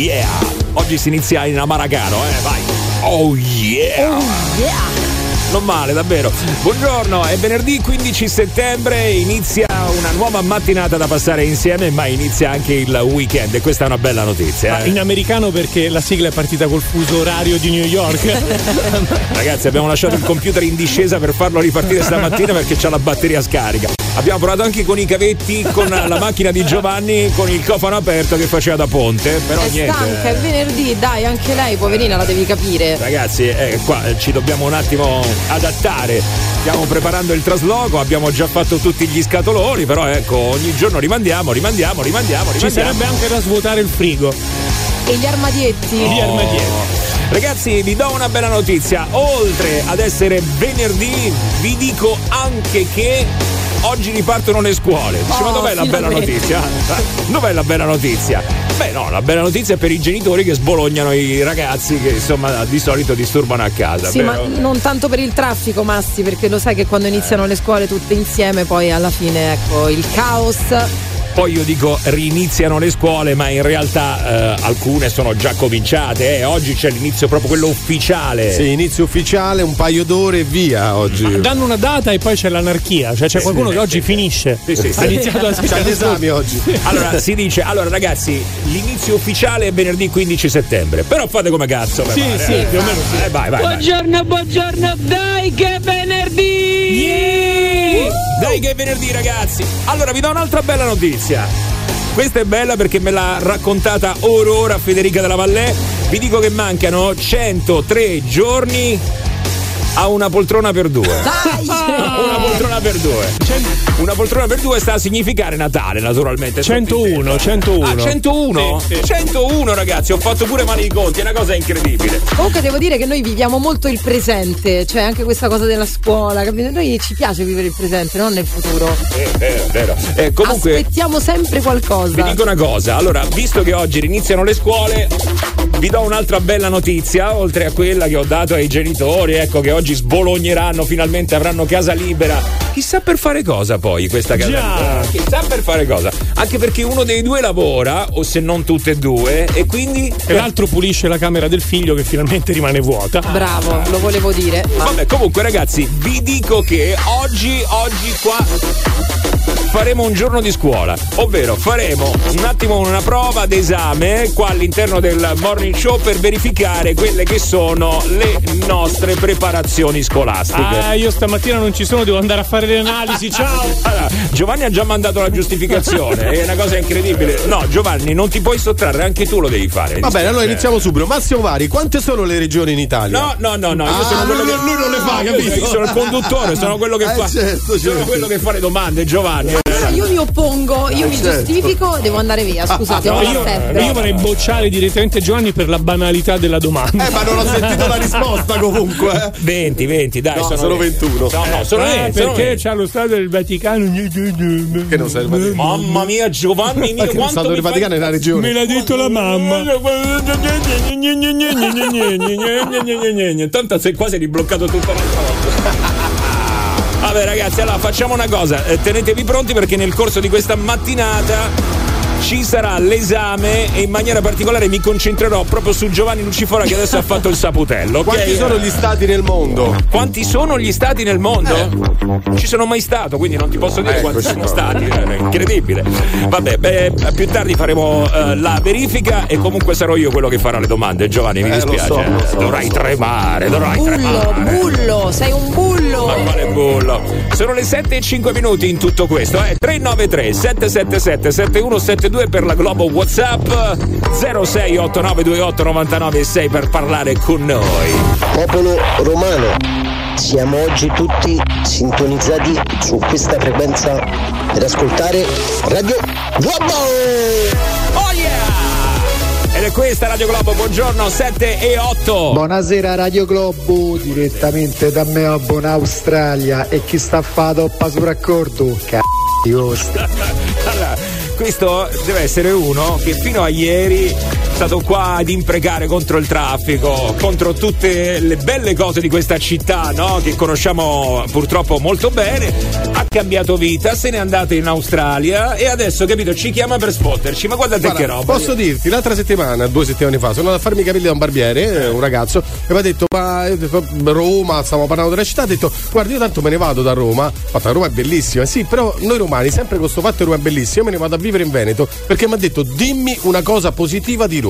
Yeah. Oggi si inizia in Amaracano, eh, vai. Oh yeah. Oh yeah. Non male, davvero. Buongiorno, è venerdì 15 settembre, inizia una nuova mattinata da passare insieme, ma inizia anche il weekend e questa è una bella notizia. Eh? In americano perché la sigla è partita col fuso orario di New York. Ragazzi, abbiamo lasciato il computer in discesa per farlo ripartire stamattina perché c'ha la batteria scarica. Abbiamo provato anche con i cavetti, con la macchina di Giovanni, con il cofano aperto che faceva da ponte. Però è niente. stanca, è venerdì, dai, anche lei, poverina, la devi capire. Ragazzi, eh, qua ci dobbiamo un attimo adattare. Stiamo preparando il trasloco, abbiamo già fatto tutti gli scatoloni, però ecco, ogni giorno rimandiamo, rimandiamo, rimandiamo, rimandiamo. Ci sarebbe anche da svuotare il frigo. E gli armadietti? Gli Oh. armadietti. Ragazzi, vi do una bella notizia. Oltre ad essere venerdì, vi dico anche che oggi ripartono le scuole. Dice, Oh, ma dov'è la bella notizia? Dov'è la bella notizia? Beh, no, la bella notizia è per i genitori che sbolognano i ragazzi che insomma di solito disturbano a casa. Sì, ma vero? non tanto per il traffico, Massi, perché lo sai che quando iniziano le scuole tutte insieme, poi alla fine, ecco, il caos. Poi io dico riniziano le scuole, ma in realtà eh, alcune sono già cominciate. eh. Oggi c'è l'inizio proprio quello ufficiale. Sì, inizio ufficiale, un paio d'ore e via oggi. Danno una data e poi c'è l'anarchia, cioè c'è qualcuno che oggi finisce. Sì, sì, sì. Ha iniziato a C'ha gli esami oggi. Allora si dice, allora ragazzi, l'inizio ufficiale è venerdì 15 settembre, però fate come cazzo. Sì, pare, sì, eh. più o meno sì. Eh, vai, vai, vai. Buongiorno, buongiorno, dai che è venerdì! Yeah! Dai che è venerdì ragazzi. Allora vi do un'altra bella notizia. Questa è bella perché me l'ha raccontata ora ora Federica della Vallée. Vi dico che mancano 103 giorni a una poltrona per due. Dai! Una poltrona per due. Una poltrona per due sta a significare Natale, naturalmente. 101, 101. Ah, 101? Sì, sì. 101 ragazzi, ho fatto pure male i conti, è una cosa incredibile. Comunque devo dire che noi viviamo molto il presente, cioè anche questa cosa della scuola, capito? Noi ci piace vivere il presente, non nel futuro. È vero, è vero. Eh, comunque Aspettiamo sempre qualcosa. vi dico una cosa, allora, visto che oggi riniziano le scuole, vi do un'altra bella notizia, oltre a quella che ho dato ai genitori, ecco che oggi sbologneranno, finalmente avranno casa libera. Chissà per fare cosa poi questa casa Già. libera. Chissà per fare cosa. Anche perché uno dei due lavora, o se non tutte e due, e quindi E l'altro pulisce la camera del figlio che finalmente rimane vuota. Bravo, lo volevo dire. Ma Vabbè, comunque ragazzi, vi dico che oggi, oggi qua faremo un giorno di scuola, ovvero faremo un attimo una prova d'esame qua all'interno del morning show per verificare quelle che sono le nostre preparazioni scolastiche. Ah, io stamattina non ci sono, devo andare a fare le analisi. Ciao! Allora, Giovanni ha già mandato la giustificazione, è una cosa incredibile. No, Giovanni, non ti puoi sottrarre, anche tu lo devi fare. Va bene, allora iniziamo subito. Massimo Vari, quante sono le regioni in Italia? No, no, no, no, io Ah, sono lui- che lui non le fa, capito? Io sono il conduttore, sono quello che Eh, fa. certo, sono certo. quello che fa le domande, Giovanni. Allora io mi oppongo, io mi certo. giustifico, devo andare via. Scusate, ho No, la io, io vorrei bocciare direttamente Giovanni per la banalità della domanda. Eh, ma non ho sentito la risposta comunque. eh. 20, 20, dai, No, sono, sono 21. No, no, sono Ah, 20, sono perché 20. c'ha lo Stato del Vaticano. Che non serve. Mamma mia, Giovanni mio, Perché lo quanto Stato del fai- Vaticano è una regione. Me l'ha detto la mamma. Tanto sei quasi ribloccato tutta volta. Vabbè ragazzi, allora facciamo una cosa, eh, tenetevi pronti perché nel corso di questa mattinata ci sarà l'esame e in maniera particolare mi concentrerò proprio su Giovanni Lucifora che adesso ha fatto il saputello. ok? Quanti sono gli stati nel mondo? Quanti sono gli stati nel mondo? Non ci sono mai stato, quindi non ti posso dire quanti Eccoci sono qua. stati. È incredibile. Vabbè, beh, più tardi faremo eh, la verifica e comunque sarò io quello che farà le domande. Giovanni, mi Eh, lo dispiace. so, lo so, dovrai lo so. tremare, dovrai Bullo, tremare. bullo, sei un bullo. Ma quale bullo? Sono le 7 e 5 minuti in tutto questo, eh? 393 777 7172 per la Globo WhatsApp 068928 996 per parlare con noi. Popolo romano, siamo oggi tutti sintonizzati su questa frequenza per ascoltare Radio Globo! Oh yeah! Ed è questa Radio Globo, buongiorno, 7 e 8. Buonasera Radio Globo, direttamente da Melbourne, Australia. E chi sta a fare toppa sul raccordo? C***o. Allora, questo deve essere uno che fino a ieri stato qua ad imprecare contro il traffico, contro tutte le belle cose di questa città, no? Che conosciamo purtroppo molto bene. Ha cambiato vita, se n'è andata in Australia e adesso, capito, ci chiama per spotterci. Ma guardate Guarda, che roba. Posso dirti, l'altra settimana, due settimane fa, sono andato a farmi i capelli da un barbiere, eh, un ragazzo, e mi ha detto, ma detto, Roma, stiamo parlando della città, ha detto, guarda, io tanto me ne vado da Roma, fatta Roma è bellissima, sì, però noi romani, sempre con questo fatto Roma è bellissima, io me ne vado a vivere in Veneto, perché mi ha detto, dimmi una cosa positiva di Roma,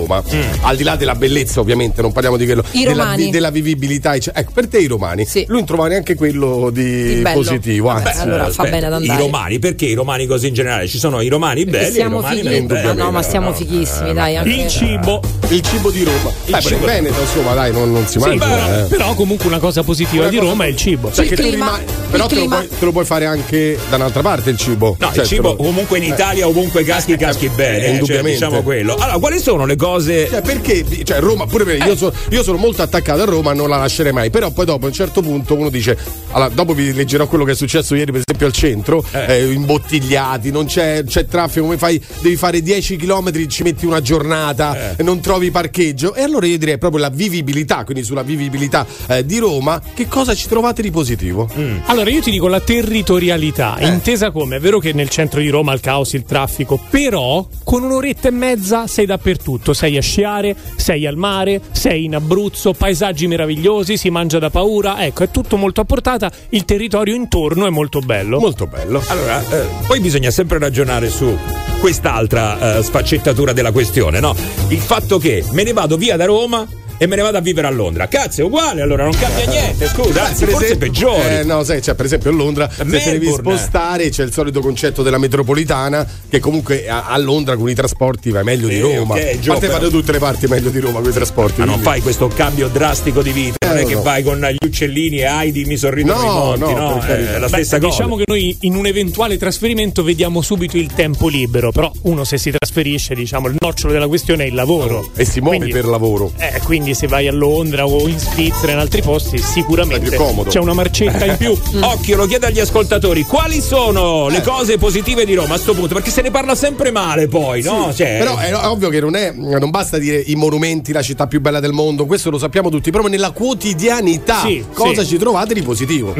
al di là della bellezza ovviamente, non parliamo di quello, I della, romani. della vivibilità, ecc- ecco, per te i romani, Sì. lui non trova neanche quello di, positivo, anzi. Beh, allora fa Aspetta, bene ad andare. I romani, perché i romani così in generale? Ci sono i romani belli e i romani fighi. belli. No, ma siamo fighissimi, dai. Anche... Il cibo. Il cibo di Roma. Dai, però in Veneto, insomma, dai, non, non si Sì, mangia. però, eh. però comunque una cosa positiva Una di cosa- Roma è il cibo. Cioè Il clima- rimani- però il te lo, puoi, te lo puoi fare anche da un'altra parte il cibo. No, Cioè, il cibo lo- comunque in Italia, ovunque caschi, caschi bene. cioè, indubbiamente. diciamo quello. Allora, quali sono le cose. Cioè, perché? Cioè, Roma, pure per Eh. io, so- io sono molto attaccato a Roma, non la lascerei mai. Però poi dopo a un certo punto uno dice: allora, dopo vi leggerò quello che è successo ieri, per esempio, al centro, eh, imbottigliati, non c'è, c'è traffico, come fai? Devi fare 10 km, ci metti una giornata, Eh. e non trovi parcheggio. E allora io direi proprio la vivibilità, quindi sulla vivibilità eh, di Roma, che cosa ci trovate di positivo? Mm. Allora io ti dico la territorialità, Eh. intesa come, è vero che nel centro di Roma il caos, il traffico, però con un'oretta e mezza sei dappertutto, sei a sciare, sei al mare, sei in Abruzzo, paesaggi meravigliosi, si mangia da paura, ecco, è tutto molto a portata, il territorio intorno è molto bello. Molto bello. Allora, eh, poi bisogna sempre ragionare su quest'altra eh, sfaccettatura della questione, no? Il fatto che me ne vado via da Roma e me ne vado a vivere a Londra. Cazzo, è uguale, allora non cambia niente, scusa, anzi, Per forse esempio- peggiori. Eh, no, sai, cioè, per esempio a Londra, se te devi Melbourne. spostare, c'è il solito concetto della metropolitana, che comunque a, a Londra con i trasporti vai meglio Sì, di Roma. ok, Gio, a te però- vanno tutte le parti meglio di Roma con i trasporti. Ma non quindi- fai questo cambio drastico di vita, non Eh, è che no. vai con gli uccellini e Heidi mi sorridono No, i monti, no, no? È la Beh, stessa cosa. diciamo che noi in un eventuale trasferimento vediamo subito il tempo libero, però uno se si trasferisce, diciamo, il nocciolo della questione è il lavoro. E si muove Quindi- per lavoro. Eh, quindi se vai a Londra o in Svizzera, in altri posti, sicuramente c'è una marcetta in più. Occhio, lo chiedo agli ascoltatori, quali sono le cose positive di Roma a sto punto? Perché se ne parla sempre male poi, no? Cioè, Però è ovvio che non è non basta dire i monumenti, la città più bella del mondo, questo lo sappiamo tutti, proprio nella quotidianità Sì, cosa sì. ci trovate di positivo?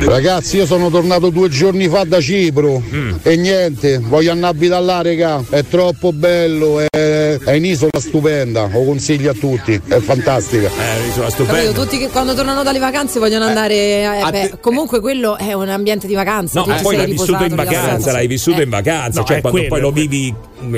Ragazzi, io sono tornato due giorni fa da Cipro e niente, voglio andare a là, regà. È troppo bello, è, è un'isola stupenda, lo consiglio a tutti, è fantastica. eh, isola Capito? stupenda. Tutti che quando tornano dalle vacanze vogliono andare. eh, a beh, te- comunque quello è un ambiente di vacanza. No, tu ma ti poi l'hai vissuto in vacanza, l'hai vissuto Eh, in vacanza, No, cioè è quando quello, poi lo è vivi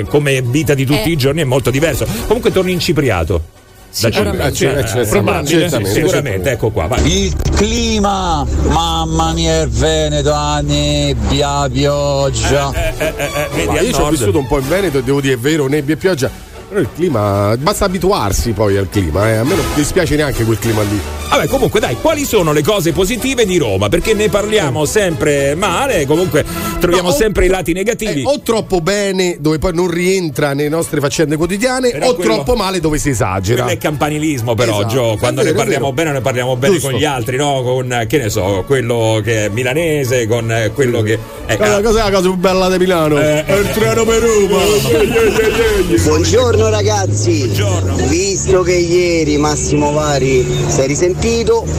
come vita di tutti Eh. i giorni è molto diverso. Comunque torni in Cipriato. Da Sicuramente. Cipro. Eh, certamente, sì, Sicuramente, ecco qua, vai. Il clima, mamma mia, il Veneto, la nebbia, pioggia. Eh, eh, eh, eh, al io ci ho vissuto un po' in Veneto e devo dire è vero, nebbia e pioggia. Però il clima, basta abituarsi poi al clima, eh. a me non dispiace neanche quel clima lì. Vabbè, comunque dai, quali sono le cose positive di Roma? Perché ne parliamo sempre male, comunque troviamo No, o- sempre i lati negativi. Eh, o troppo bene dove poi non rientra nelle nostre faccende quotidiane Però o quello- troppo male dove si esagera. Quello è campanilismo però, Esatto. Gio, quando È ne vero, è parliamo bene ne parliamo bene Giusto. con gli altri, no? Con, che ne so, quello che è milanese, con eh, quello che... eh, Cosa- ah, Cos'è la cosa più bella di Milano? Eh, è il treno per Roma. Buongiorno ragazzi, Buongiorno. visto che ieri Massimo Vari si è risentito,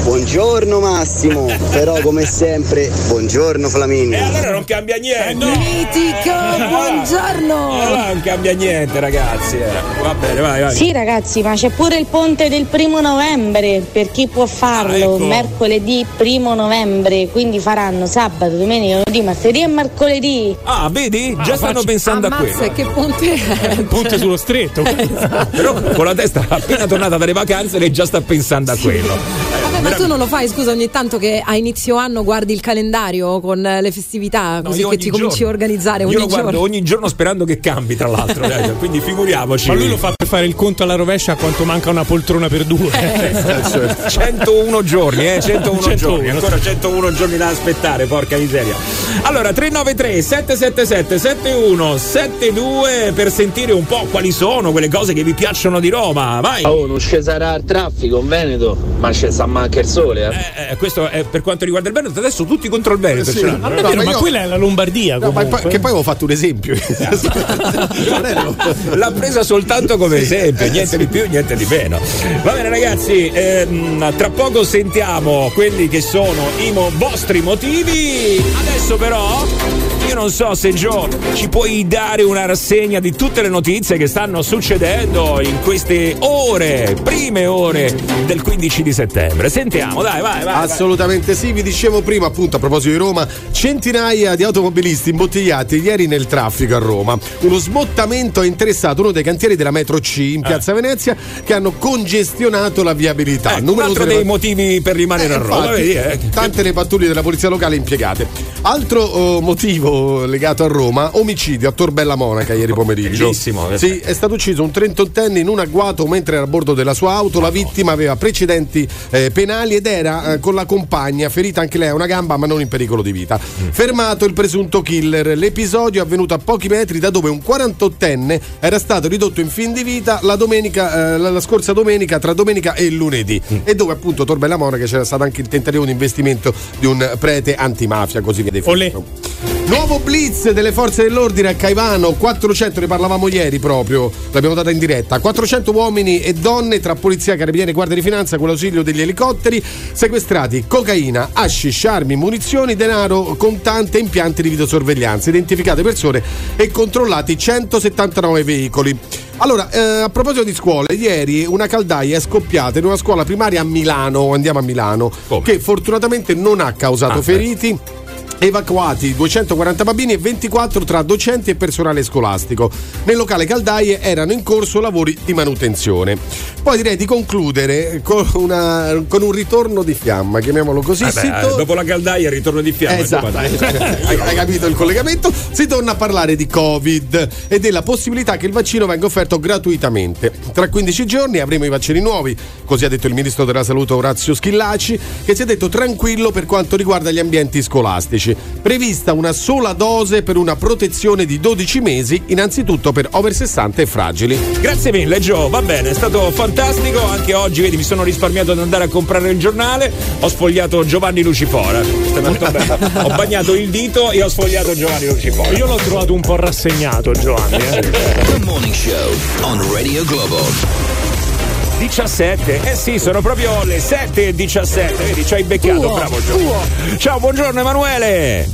buongiorno Massimo, però come sempre buongiorno E Flaminio. allora non cambia niente. Mitico, buongiorno. Allora non cambia niente, ragazzi. eh. Va bene, vai, vai. Sì ragazzi, ma c'è pure il ponte del primo novembre per chi può farlo, Ah, ecco. mercoledì primo novembre, quindi faranno sabato, domenica, lunedì, martedì e mercoledì. Ah, vedi? Già stanno facci- pensando a Ammazza, quello. che ponte è? Ponte sullo stretto. Però con la testa appena tornata dalle vacanze lei già sta pensando a quello. I Vabbè, ma tu non lo fai, scusa, ogni tanto che a inizio anno guardi il calendario con eh, le festività, No, così io che ti cominci giorno. a organizzare ogni Io lo giorno. guardo ogni giorno sperando che cambi, tra l'altro. eh, Quindi figuriamoci. Ma lui lo fa per fare il conto alla rovescia a quanto manca una poltrona per due. Eh, 101 giorni, eh, 101, 101. giorni, ancora 101 giorni da aspettare, porca miseria. Allora, 393 777 7172 per sentire un po' quali sono quelle cose che vi piacciono di Roma. Vai! Oh, non ci sarà il traffico in Veneto, ma ci sta a anche il sole. Eh, eh, questo è per quanto riguarda il Veneto, adesso tutti contro il Veneto. Sì. ce l'hanno. Ma, No, davvero, ma ma io- quella è la Lombardia. No, poi- che poi avevo fatto un esempio. L'ha presa soltanto come esempio, niente di più, niente di meno. Va bene, ragazzi, ehm, tra poco sentiamo quelli che sono i mo- vostri motivi. Adesso, però. Io non so se Gio ci puoi dare una rassegna di tutte le notizie che stanno succedendo in queste ore, prime ore del 15 di settembre. Sentiamo, dai, vai, vai. vai. Assolutamente sì, vi dicevo prima appunto a proposito di Roma, centinaia di automobilisti imbottigliati ieri nel traffico a Roma. Uno smottamento ha interessato uno dei cantieri della metro C in Piazza Venezia che hanno congestionato la viabilità. Eh, un altro dei motivi per rimanere Eh, a Roma, infatti, vedi, eh? Tante le pattuglie della polizia locale impiegate. Altro oh, motivo legato a Roma, omicidio a Torbella Monaca ieri pomeriggio. Bellissimo. Sì, è stato ucciso un 38enne in un agguato mentre era a bordo della sua auto. La vittima aveva precedenti eh, penali ed era eh, con la compagna, ferita anche lei a una gamba, ma non in pericolo di vita. Mm. Fermato il presunto killer. L'episodio è avvenuto a pochi metri da dove un 48enne era stato ridotto in fin di vita la, domenica, eh, la, la scorsa domenica, tra domenica e lunedì. Mm. E dove appunto Torbella Monaca c'era stato anche il tentativo di investimento di un prete antimafia, così via definito. Nuovo blitz delle forze dell'ordine a Caivano, 400, ne parlavamo ieri proprio, l'abbiamo data in diretta. 400 uomini e donne tra polizia, carabinieri e guardia di finanza con l'ausilio degli elicotteri, sequestrati cocaina, hashish, armi, munizioni, denaro, contante e impianti di videosorveglianza, identificate persone e controllati 179 veicoli. Allora, eh, a proposito di scuole, ieri una caldaia è scoppiata in una scuola primaria a Milano, andiamo a Milano, Come? che fortunatamente non ha causato Ah, feriti. Evacuati 240 bambini e 24 tra docenti e personale scolastico. Nel locale caldaie erano in corso lavori di manutenzione. Poi direi di concludere con, una- con un ritorno di fiamma, chiamiamolo così. Vabbè, Si to- eh, dopo la caldaia, il ritorno di fiamma. Esatto, hai, hai capito il collegamento? Si torna a parlare di Covid e della possibilità che il vaccino venga offerto gratuitamente. Tra 15 giorni avremo i vaccini nuovi, così ha detto il ministro della salute Orazio Schillaci, che si è detto tranquillo per quanto riguarda gli ambienti scolastici. Prevista una sola dose per una protezione di 12 mesi, innanzitutto per over 60 e fragili. Grazie mille Gio, va bene, è stato fantastico, anche oggi vedi mi sono risparmiato di andare a comprare il giornale, ho sfogliato Giovanni Lucifora, ho bagnato il dito e ho sfogliato Giovanni Lucifora. Io l'ho trovato un po' rassegnato, Giovanni. eh. The Morning Show on Radio Globo. 17, eh sì, sono proprio le 7 e 17, vedi, ci hai beccato, Tuo, bravo Gio. Ciao, buongiorno Emanuele.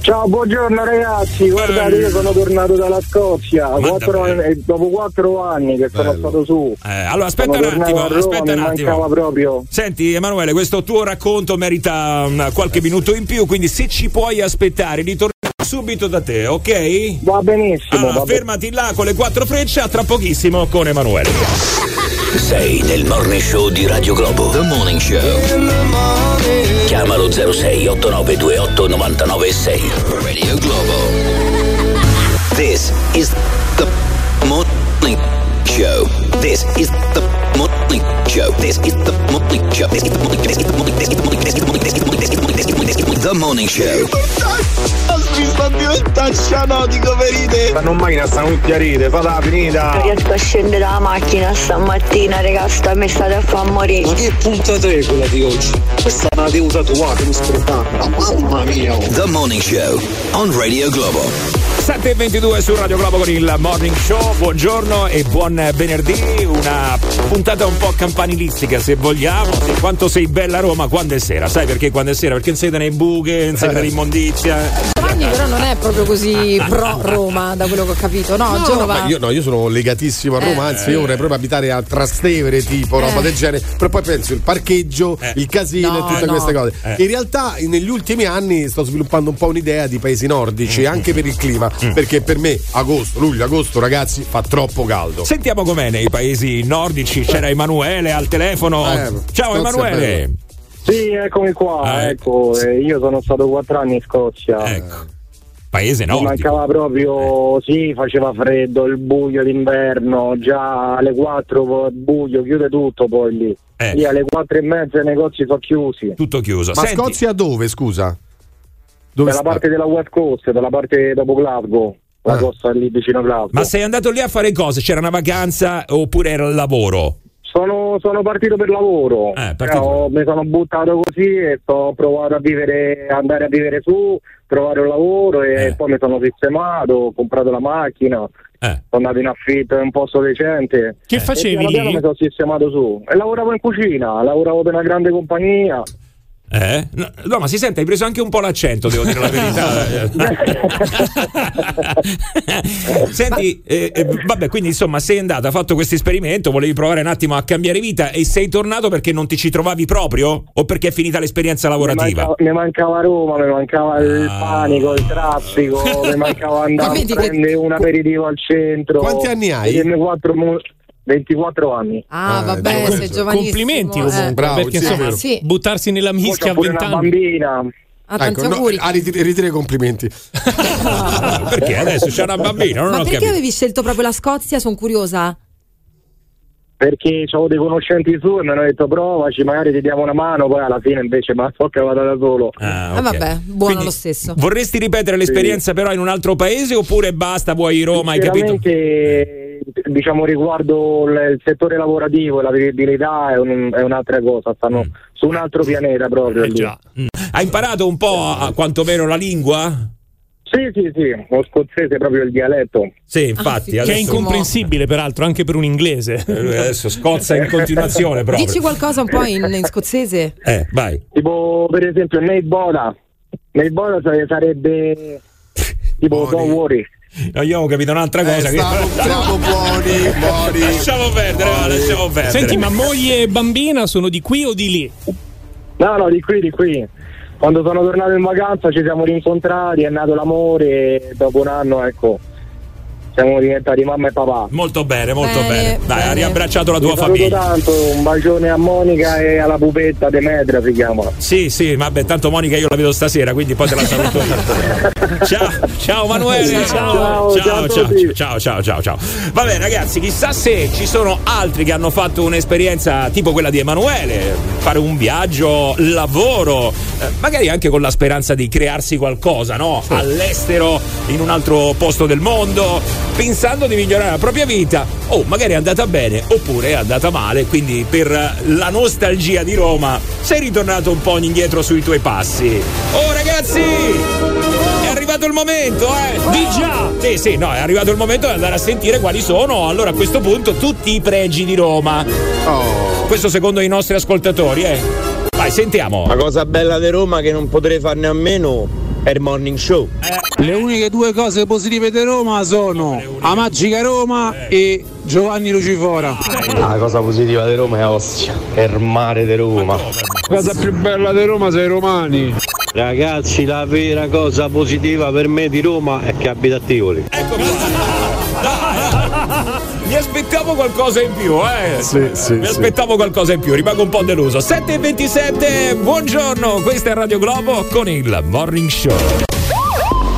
Ciao, buongiorno ragazzi, guardate io sono tornato dalla Scozia, quattro anni- eh, dopo quattro anni che sono Bello. stato su. Eh, allora aspetta Sono un attimo, a Roma, aspetta un attimo. mancava proprio. Senti Emanuele, questo tuo racconto merita um, qualche minuto in più, quindi se ci puoi aspettare di tornare subito da te, ok? Va benissimo, Allora, va be- fermati là con le quattro frecce, a tra pochissimo con Emanuele. Sei nel Morning Show di Radio Globo. The Morning Show. Chiamalo 06 8928 996. Radio Globo. This is the morning show. This is the morning show. This is the morning show. This is the morning. This is the morning. This is the morning. This is the morning. This is the morning. This is the morning. This is the morning. This is the morning. The morning show. Stanno in macchina, stanno tutti a ride, falla finita. Non riesco a scendere dalla macchina stamattina, raga, sta mi state a far morire. che puntata è quella di oggi? Questa è una tenuta tua, che mi sprettata. Mamma mia. The morning show on Radio Globo. 7.22 su Radio Globo con il Morning Show, buongiorno e buon venerdì, una puntata un po' campanilistica se vogliamo, Sì, quanto sei bella Roma quando è sera, sai perché quando è sera? Perché non siete nei buche, non siete nell'immondizia. Giovanni però non è proprio così pro Roma, da quello che ho capito. No, No, Genova. ma io, no, io sono legatissimo a Roma, anzi io vorrei proprio abitare a Trastevere, tipo roba Eh. del genere, però poi penso il parcheggio, Eh. il casino No, e tutte no. queste cose. Eh. In realtà negli ultimi anni sto sviluppando un po' un'idea di paesi nordici, Mm. anche per il clima, perché per me agosto, luglio, agosto ragazzi fa troppo caldo. Sentiamo com'è nei paesi nordici, c'era Emanuele al telefono. Eh, Ciao Emanuele. Sì, eccomi qua, Ah, ecco, eh, io sono stato quattro anni in Scozia. Ecco. Paese Mi nordico. mancava proprio, sì, faceva freddo, il buio d'inverno, già alle 4 poi il buio, chiude tutto poi lì. Eh. Lì alle 4 e mezza i negozi sono chiusi. Tutto chiuso. Ma Senti, Scozia dove, scusa? Dove Dalla sta? parte della West Coast, dalla parte dopo Glasgow, la Ah. costa lì vicino a Glasgow. ma sei andato lì a fare cosa? C'era una vacanza oppure era il lavoro? Sono, sono partito per lavoro, Eh, partito. Però mi sono buttato così e sto provato a vivere, andare a vivere su, trovare un lavoro e Eh. poi mi sono sistemato, ho comprato la macchina, Eh. sono andato in affitto in un posto decente. Che E facevi piano piano lì? mi sono sistemato su e lavoravo in cucina, lavoravo per una grande compagnia. Eh? No, no, ma si sente, hai preso anche un po' l'accento, devo dire la verità. Senti, eh, eh, vabbè, quindi insomma sei andata, hai fatto questo esperimento, volevi provare un attimo a cambiare vita e sei tornato perché non ti ci trovavi proprio o perché è finita l'esperienza Mi lavorativa? mancava, mi mancava Roma, mi mancava il Ah. panico, il traffico, mi mancava andare a che- prendere un aperitivo al centro. Quanti anni hai? Vedermi quattro mu- 24 anni. Ah, Eh, vabbè, sei giovanissimo. Complimenti eh. comunque. Bravo, perché sì, insomma. Sì. buttarsi nella mischia a pure una 20 anni. bambina. Ah, tanti Ecco, no, auguri. ah, ritira, ritira i complimenti. perché adesso c'è una bambina, non Ma perché capito. avevi scelto proprio la Scozia? Sono curiosa. Perché avevo dei conoscenti su e mi hanno detto provaci, magari ti diamo una mano, poi alla fine invece me la so cavata da solo. Ah, Ah, ok. vabbè, buono Quindi lo stesso. Vorresti ripetere l'esperienza però in un altro paese oppure basta, vuoi Roma, hai capito? Sinceramente, diciamo riguardo il settore lavorativo e la vivibilità è, un- è un'altra cosa, stanno su un altro pianeta proprio. Eh lì. già. Mm. Hai imparato un po' a, quantomeno la lingua? Sì, sì, sì, lo scozzese è proprio il dialetto. Sì, infatti. Che è Che è adesso, incomprensibile, peraltro, anche per un inglese. eh, adesso scozza in continuazione proprio. Dici qualcosa un po' in, in scozzese? Eh, vai. Tipo per esempio nei Boda, nei Boda sare- sarebbe tipo don't worry. No, io ho capito un'altra Eh, cosa. che- stavo, siamo buoni, buoni. Lasciamo perdere, va, lasciamo perdere. Senti, ma moglie e bambina sono di qui o di lì? No, no, di qui, di qui. Quando sono tornato in vacanza ci siamo rincontrati, è nato l'amore e dopo un anno, ecco, siamo diventati mamma e papà. Molto bene, molto Bene, bene. Dai, bene. ha riabbracciato la tua famiglia. tanto, un bacione a Monica e alla pupetta Demetra si chiama. Sì, sì, vabbè, tanto Monica io la vedo stasera, quindi poi te la saluto io. ciao, ciao Manuele. Ciao, ciao, ciao ciao, ciao, ciao, ciao, ciao, ciao. Vabbè, ragazzi, chissà se ci sono altri che hanno fatto un'esperienza tipo quella di Emanuele, fare un viaggio, lavoro, eh, magari anche con la speranza di crearsi qualcosa, no? All'estero, in un altro posto del mondo, pensando di migliorare la propria vita. O magari è andata bene oppure è andata male, quindi per la nostalgia di Roma sei ritornato un po' indietro sui tuoi passi. Oh ragazzi! È arrivato il momento, eh! Di già! Sì, sì, no, è arrivato il momento di andare a sentire quali sono, allora a questo punto, tutti i pregi di Roma. Oh. Questo secondo i nostri ascoltatori, eh. Vai, sentiamo. La cosa bella di Roma che non potrei farne a meno il morning show. Le uniche due cose positive di Roma sono la Magica Roma e Giovanni Lucifora. La cosa positiva di Roma è Ostia, è il mare di Roma. La cosa più bella di Roma sono i romani. Ragazzi, la vera cosa positiva per me di Roma è che abita a Tivoli. Ecco Mi aspettavo qualcosa in più, eh. Sì, sì, Mi sì. aspettavo qualcosa in più, rimango un po' deluso. 7.27, buongiorno, questa è Radio Globo con il Morning Show.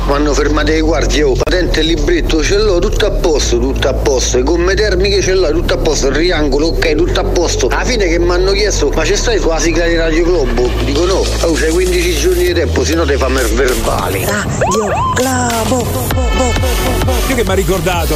Quando fermate i guardie, oh, patente e libretto ce l'ho, tutto a posto, tutto a posto. Le gomme termiche ce l'ho, tutto a posto, il triangolo, ok, tutto a posto. Alla fine che mi hanno chiesto, ma c'è stai sulla sigla di Radio Globo? Dico no, oh, c'hai 15 giorni di tempo, se no te fammi il verbale. Io che mi ha ricordato.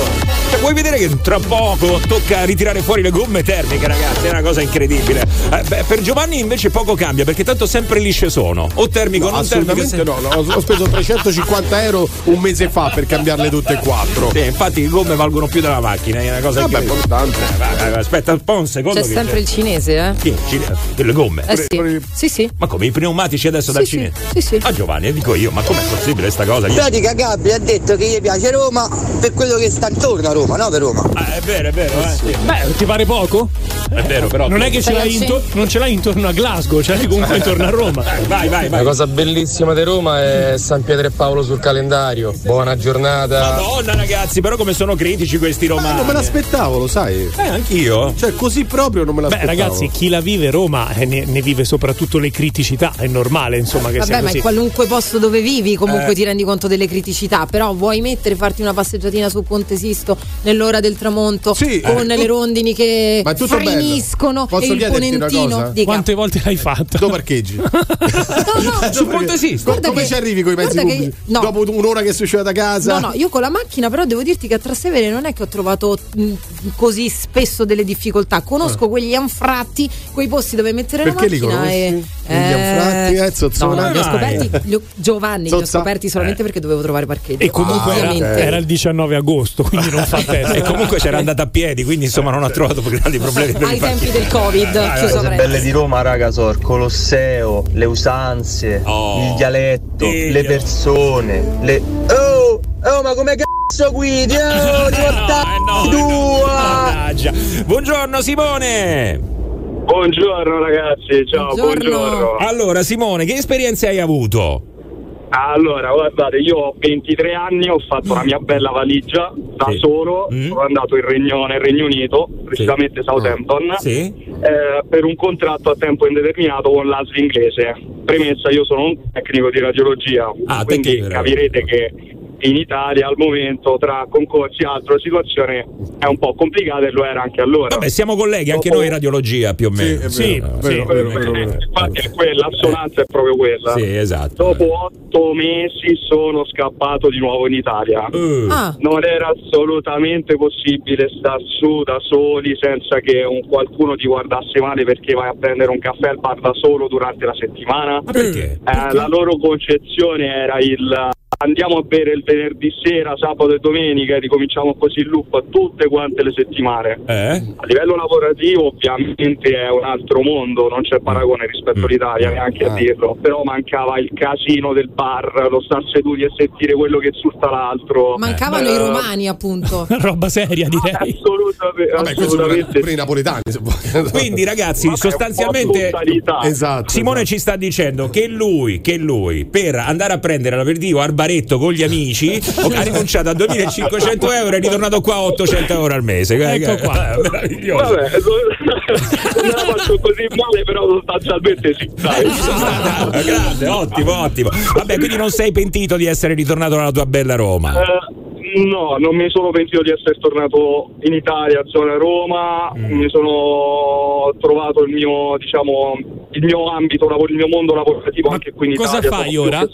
Cioè, vuoi vedere che tra poco tocca ritirare fuori le gomme termiche, ragazzi? È una cosa incredibile. Eh, beh, per Giovanni invece poco cambia, perché tanto sempre lisce sono. O termico o non termico. Assolutamente no, no, ho speso 350 euro un mese fa per cambiarle tutte e quattro. Sì, infatti le gomme valgono più della macchina, è una cosa Vabbè, incredibile. importante. Eh, vai, vai, vai, Aspetta un po' un secondo. C'è sempre il cinese, eh? Chi? Ci- Le gomme. Eh sì. Sì, sì. Ma come i pneumatici adesso Sì, dal sì, cinese? sì, sì. Ah Giovanni, dico io, ma com'è possibile sta cosa? In pratica Gabri ha detto che gli piace Roma per quello che sta intorno a Roma, no per Roma. Ah, è vero, è vero, eh. sì. Beh, ti pare poco? È vero, però. Non è che ce l'hai, intor- non ce l'hai intorno a Glasgow, ce l'hai comunque intorno a Roma. Dai, vai, vai, vai. La cosa bellissima di Roma è San Pietro e Paolo sul calendario. Buona giornata. Madonna ragazzi, però come sono critici questi romani. Non me l'aspettavo, lo sai. Eh, anch'io. Cioè, così proprio non me Beh, l'aspettavo. ragazzi, chi la vive Roma eh, ne, ne vive soprattutto le criticità, è normale, insomma, che sia Vabbè, ma così. in qualunque posto dove vivi comunque Eh. ti rendi conto delle criticità, però vuoi mettere, farti una passeggiata passeggiatina su Ponte Sisto nell'ora del tramonto Sì, con eh, le rondini che finiscono e il ponentino. Quante volte l'hai fatto? Dove parcheggi? Sul Ponte Sisto. Guarda Come che- ci arrivi con i mezzi che- pubblici? no. Dopo un'ora che sei uscita da casa? No, no, io con la macchina, però devo dirti che a Trastevere non è che ho trovato mh, così spesso delle difficoltà. Conosco quegli anfratti, quei posti dove mettere Ah. Perché la li macchina conosci? e. Gli anfratti, eh, Zozzona? No, no, li ho scoperti. li ho- Giovanni, li ho Zozza. scoperti solamente perché dovevo trovare parcheggio. E comunque era, Ovviamente. era il 19 agosto, quindi non fa testa. E comunque c'era andata a piedi, quindi insomma non ha trovato grandi problemi per Ai tempi del Covid, chiuso cose presto. belle di Roma, raga, so il Colosseo, le usanze, Oh. il dialetto, Figlio. le persone, le. Oh! Oh, ma come cazzo guidi? Oh, ti portare tua! Mannaggia. Buongiorno Simone. Buongiorno ragazzi, ciao, buongiorno. Allora Simone, che esperienze hai avuto? Allora, guardate, io ho 23 anni, ho fatto la mia bella valigia da solo, Mm. sono andato in Regno, nel Regno Unito, precisamente Southampton, Sì. eh, per un contratto a tempo indeterminato con l'ASL inglese. Premessa, io sono un tecnico di radiologia, Ah, quindi capirete che in Italia al momento tra concorsi e altro la situazione è un po' complicata e lo era anche allora. Vabbè, siamo colleghi anche noi in radiologia più o meno. Sì, sì. Infatti è quella, l'assonanza è proprio quella. Sì, esatto. Dopo otto mesi sono scappato di nuovo in Italia. Eh. Ah, Non era assolutamente possibile star su da soli senza che un qualcuno ti guardasse male perché vai a prendere un caffè al bar da solo durante la settimana. Ma perché? Eh, la loro concezione era il andiamo a bere il venerdì sera, sabato e domenica e ricominciamo così il loop tutte quante le settimane. Eh? A livello lavorativo ovviamente è un altro mondo, non c'è paragone rispetto all'Italia, neanche a dirlo, però mancava il casino del bar, lo star seduti e sentire quello che insulta l'altro. mancavano Eh, i romani, appunto. Roba seria, direi. Assolutamente, Vabbè, assolutamente pure i napoletani. Quindi ragazzi, Vabbè, sostanzialmente. Esatto. Simone ci sta dicendo che lui, che lui per andare a prendere l'aperitivo al baretto con gli amici ha rinunciato a 2500 euro e è ritornato qua a 800 euro al mese. Ecco qua. Eh, Meraviglioso. Vabbè, non la faccio così male, però sostanzialmente sì. dai. Eh, Grande, ottimo, ottimo. Vabbè, quindi non sei pentito di essere ritornato nella tua bella Roma. Eh, no, non mi sono pentito di essere tornato in Italia, zona Roma, Mm. mi sono trovato il mio, diciamo, il mio ambito, lavoro- il mio mondo lavorativo Ma anche qui in cosa Italia. fai sono più ora?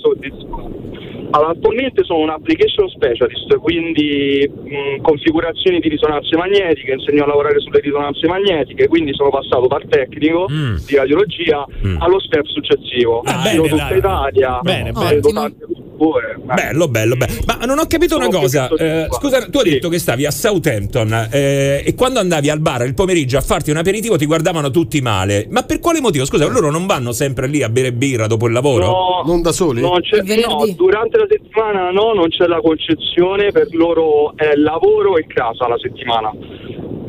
Allora, attualmente sono un application specialist, quindi mh, configurazioni di risonanze magnetiche, insegno a lavorare sulle risonanze magnetiche, quindi sono passato dal tecnico Mm. di radiologia allo step successivo. Ah, bene, tutta dai. Italia, Bene, vedo bene. Eh. Bello, bello, bello. Ma non ho capito una cosa. Eh, scusa, tu hai Sì. detto che stavi a Southampton eh, e quando andavi al bar il pomeriggio a farti un aperitivo ti guardavano tutti male. Ma per quale motivo? Scusa, loro non vanno sempre lì a bere birra dopo il lavoro? No, Non da soli? Il venerdì? no, durante la settimana no, non c'è la concezione, per loro è lavoro e casa la settimana.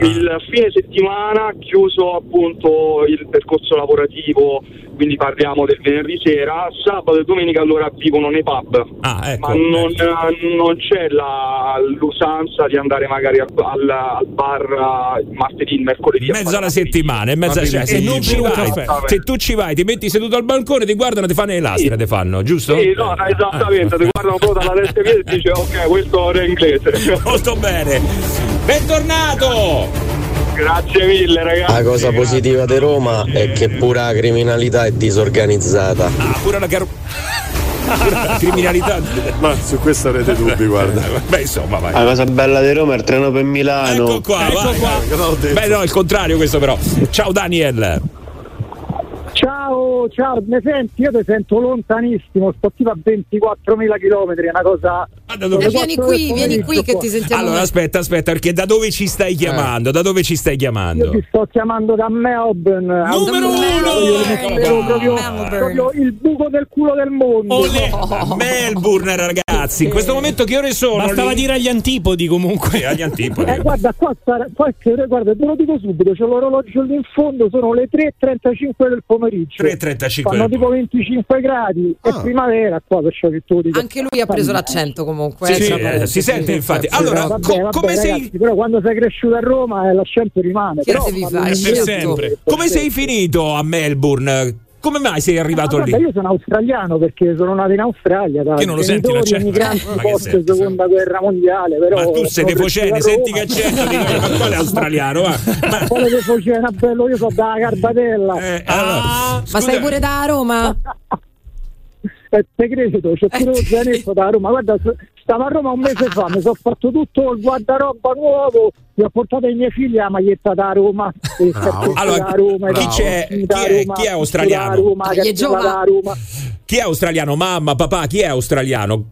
Il fine settimana, chiuso appunto il percorso lavorativo, quindi parliamo del venerdì sera, sabato e domenica allora vivono nei pub. Ah, ecco. Ma non, non c'è la- l'usanza di andare magari al, al- al bar eh, il martedì, il mercoledì. In mezzo alla la settimana, in mezzo cioè, se, non ci Un vai, se tu ci vai, ti metti seduto al balcone, ti guardano, ti fanno le lastre, te fanno, giusto? Sì, no, no, esattamente, ti guardano proprio dalla testa ai piedi e dice ok, questo è inglese. Molto bene. Bentornato! Grazie mille ragazzi. La cosa positiva di Roma è che pure la criminalità è disorganizzata. Ah, pure la, car- pure la criminalità. Ma su questo avrete dubbi, guarda. Beh, insomma, vai. La cosa bella di Roma è il treno per Milano. Ecco qua, Ecco vai. qua. Beh, no, il contrario questo però. Ciao Daniel. Ciao, ciao, mi senti? Io ti sento lontanissimo, sto tipo a 24.000 km, è una cosa... Ah, da dove- E vieni qui, vieni qui che ti sentiamo. Allora, aspetta, aspetta, perché da dove ci stai chiamando? Da dove ci stai Io chiamando? ti sto chiamando da Melbourne. Numero uno! Io proprio, proprio il buco del culo del mondo. Olè. Melbourne, ragazzi. In questo momento che ore sono? Bastava lì? dire agli antipodi comunque. Sì, agli antipodi. Eh, guarda, qua qua, guarda, te lo dico subito, c'è l'orologio lì in fondo, sono le 3.35 del pomeriggio. 3.35 Fanno tipo 25 gradi, è primavera qua, perciò che lo dico. Anche lui ha preso l'accento comunque. Sì, eh, sì, eh, si sente infatti. Allora, vabbè, co- vabbè, come sei ragazzi, però quando sei cresciuto a Roma eh, l'accento rimane. Che però, ma è- sempre. come sei finito a Melbourne? come mai sei arrivato Ma lì? guarda, io sono australiano perché sono nato in Australia da Che non lo senti l'accento? Ma che post senti? seconda guerra mondiale. Però Ma tu sei defocene, senti che accento, dico, ma quale australiano? Ma quale defocene, bello, io sono da Garbatella. Eh, allora, Ma sei pure da Roma? Eh, te credo, c'è pure lo zainetto da Roma. Guarda, stavo a Roma un mese fa, mi sono fatto tutto il guardaroba nuovo, mi ho portato ai miei figli la maglietta da Roma. il Allora, da Roma, chi c'è- chi è- Roma, chi è australiano? Roma. Chi è australiano? Mamma, papà, chi è australiano?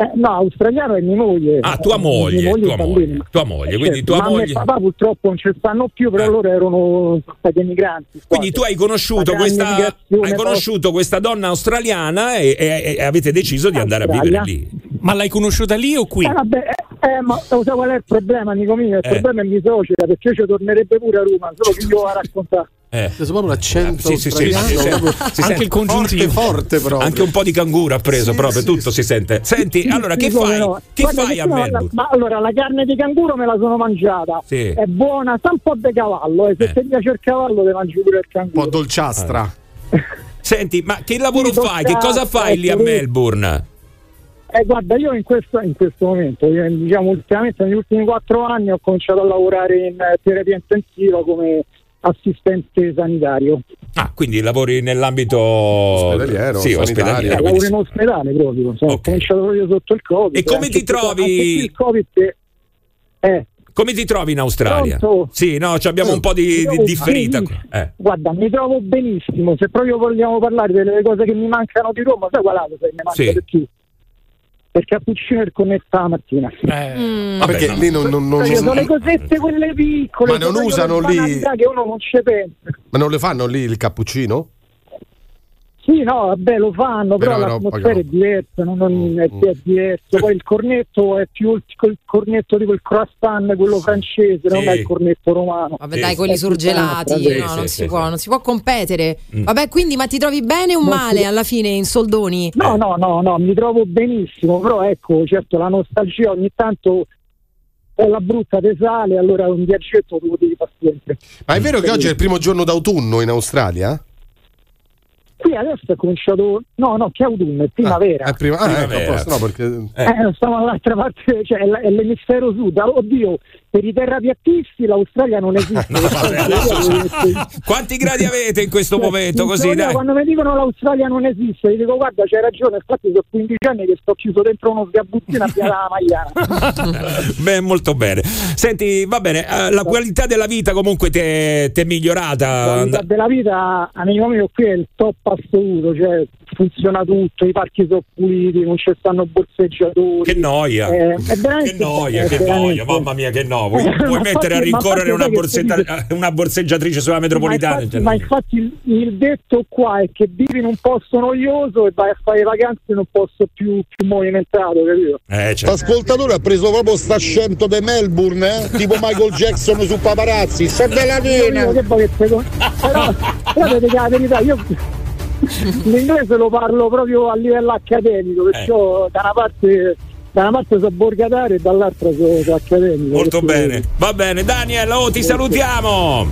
Eh, no, australiano è mia moglie. Ah, tua Eh, moglie, mia tua moglie, tua moglie, Eh, quindi certo, tua mamma moglie- papà purtroppo non ci stanno più, però loro erano stati emigranti. Quindi tu hai conosciuto, questa, hai conosciuto questa donna australiana e, e- e avete deciso di andare a vivere lì. Ma l'hai conosciuta lì o qui? Eh, vabbè, eh, eh, ma lo sai qual è il problema, amico mio? Il Eh. problema è mia suocera, perché ci tornerebbe pure a Roma, solo che io ho a raccontare. Eh. C'è proprio l'accento Sì, sì, sì, si sente- proprio si sente- forte, forte proprio. Anche un po' di canguro ha preso proprio, tutto si sente. Senti, allora che Sì, fai? no. Che Guarda fai a Melbourne? Ma allora la carne di canguro me la sono mangiata. Sì. È buona, sa un po' di cavallo. E se ti piace il cavallo, te mangi pure il canguro. Un po' dolciastra. Senti, ma che lavoro Sì, fai? Che cosa fai lì a. Melbourne? Eh, guarda, io in questo, in questo momento, io, diciamo ultimamente negli ultimi quattro anni ho cominciato a lavorare in eh, terapia intensiva come assistente sanitario. Ah, quindi lavori nell'ambito Ospedaliero, sì, ospedaliero. Eh, quindi lavoro in ospedale proprio, sono ho cominciato proprio sotto il Covid. E come Anche ti trovi? Il Covid che- eh, Come ti trovi in Australia? Pronto? Sì, no, ci abbiamo un po' di, di, di ferita. qua. Eh. Guarda, mi trovo benissimo. Se proprio vogliamo parlare delle cose che mi mancano di Roma, sai qual è la cosa che mi manca Sì. di più? Il cappuccino e il connetto la mattina. Ma perché lì non, non- non- Perché sono le cosette quelle piccole. Ma non sono usano lì- che uno non ci pensa. Ma non le fanno lì il cappuccino? Sì, no, vabbè, lo fanno, però, Però no, l'atmosfera è pagano. diversa, non, non- è, è diverso. Poi il cornetto è più il, il cornetto tipo il croissant, quello francese, non Sì. è il cornetto romano. Vabbè, dai, quelli È surgelati, un'altra no, non, si può, non si può competere. Mm. Vabbè, quindi, ma ti trovi bene o Non male si- alla fine in soldoni? No, no, no, no, mi trovo benissimo, però ecco, certo la nostalgia ogni tanto è la brutta te sale, allora un viaggetto lo devi fare sempre. Ma è vero che oggi è il primo giorno d'autunno in Australia? Qui adesso è cominciato, no, no, che autunno, è primavera. È prima, ah, ecco, Primavera. a posto, no, perché... Eh, stiamo dall'altra parte, cioè è l'emisfero sud. Oddio, per i terrapiattisti l'Australia non esiste. Quanti gradi avete in questo momento? In Così, teoria, dai. Quando mi dicono l'Australia non esiste, gli dico guarda c'hai ragione, infatti sono 15 anni che sto chiuso dentro uno sgabuzzino a Piazza Magliana. Beh, molto bene. Senti, va bene, eh, la qualità della vita comunque ti è migliorata. La qualità della vita, amico mio, qui è il top assoluto, cioè funziona tutto, i parchi sono puliti, non ci stanno borseggiatori. Che noia. Eh, Che noia, che noia, mamma mia, che no. Vuoi, Eh, mettere a infatti- ma rincorrere una, borsetta- una borseggiatrice sulla metropolitana? Ma infatti, ma infatti il, il detto qua è che vivi in un posto noioso e vai a fare vacanze in un posto più, più movimentato, capito? Eh, L'ascoltatore ha preso proprio sta scento di Melbourne, eh? tipo Michael Jackson su paparazzi. Sta bella Io- io che Però, però devi dire la verità, io l'inglese lo parlo proprio a livello accademico, perciò da una parte da una parte so borgatare e dall'altra so, so accademico. Molto bene. Va bene, Daniel, oh, ti salutiamo.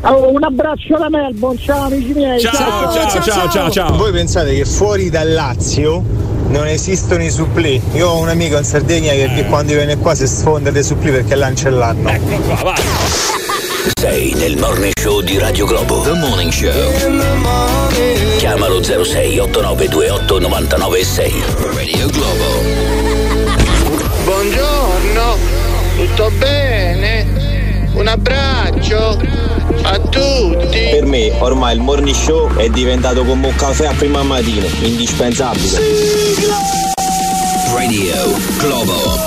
Oh, un abbraccio da Melbourne, ciao amici miei. Ciao, ciao, ciao, ciao, ciao. Voi pensate che fuori dal Lazio non esistono i supplì? Io ho un amico in Sardegna che Eh. quando viene qua si sfonda dei supplì perché là non ce l'hanno. Ecco qua, vai. Sei nel morning show di Radio Globo. The Morning Show. Chiamalo 06 8928 996. Radio Globo. Buongiorno, tutto bene? Un abbraccio a tutti. Per me ormai il morning show è diventato come un caffè a prima mattina, indispensabile. Radio Globo.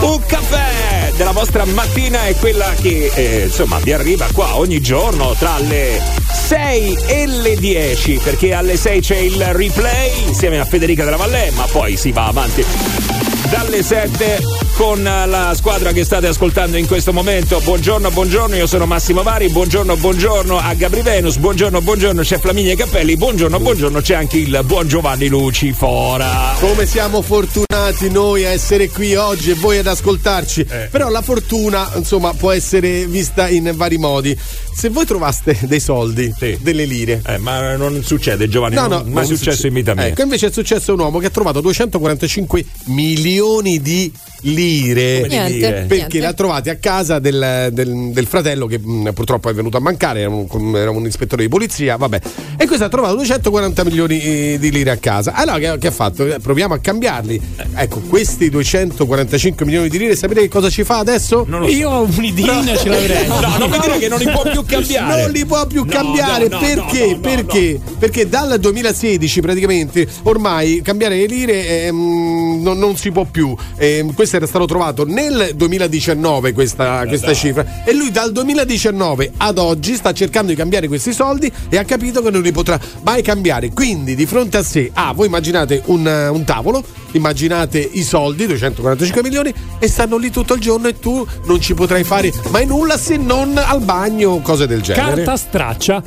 Un caffè della vostra mattina è quella che eh, insomma vi arriva qua ogni giorno tra le 6 e le 10 perché alle 6 c'è il replay insieme a Federica della Valle ma poi si va avanti dalle 7 con la squadra che state ascoltando in questo momento. Buongiorno, buongiorno, io sono Massimo Vari, buongiorno, buongiorno a Gabri Venus, buongiorno, buongiorno, c'è Flaminia Cappelli, buongiorno, buongiorno, c'è anche il buon Giovanni Lucifora. Come siamo fortunati noi a essere qui oggi e voi ad ascoltarci. Eh. Però la fortuna, insomma, può essere vista in vari modi. Se voi trovaste dei soldi, delle lire. Eh, ma non succede, Giovanni, No, no, mai non successo succe- in vita mia. Ecco, invece è successo a un uomo che ha trovato 245 milioni di lire Niente, lire? perché niente. l'ha trovati a casa del, del- del fratello che mh, purtroppo è venuto a mancare era un, era un ispettore di polizia vabbè e questo ha trovato 240 milioni eh, di lire a casa allora che, che ha fatto? Eh, proviamo a cambiarli ecco questi 245 milioni di lire sapete che cosa ci fa adesso? Io ho un'idea, ce l'avrei. No, non mi dire che non li può più cambiare. Non li può più No, cambiare no, no, perché? no, no, perché? Perché dal 2016 praticamente ormai cambiare le lire ehm, non, non si può più. Ehm, questo era stato trovato nel 2019 questa, questa cifra e lui dal 2019 ad oggi sta cercando di cambiare questi soldi e ha capito che non li potrà mai cambiare. Quindi di fronte a sé, ah, voi immaginate un, eh, un tavolo, immaginate i soldi, 245 milioni, e stanno lì tutto il giorno e tu non ci potrai fare mai nulla se non al bagno cose del genere. Carta straccia.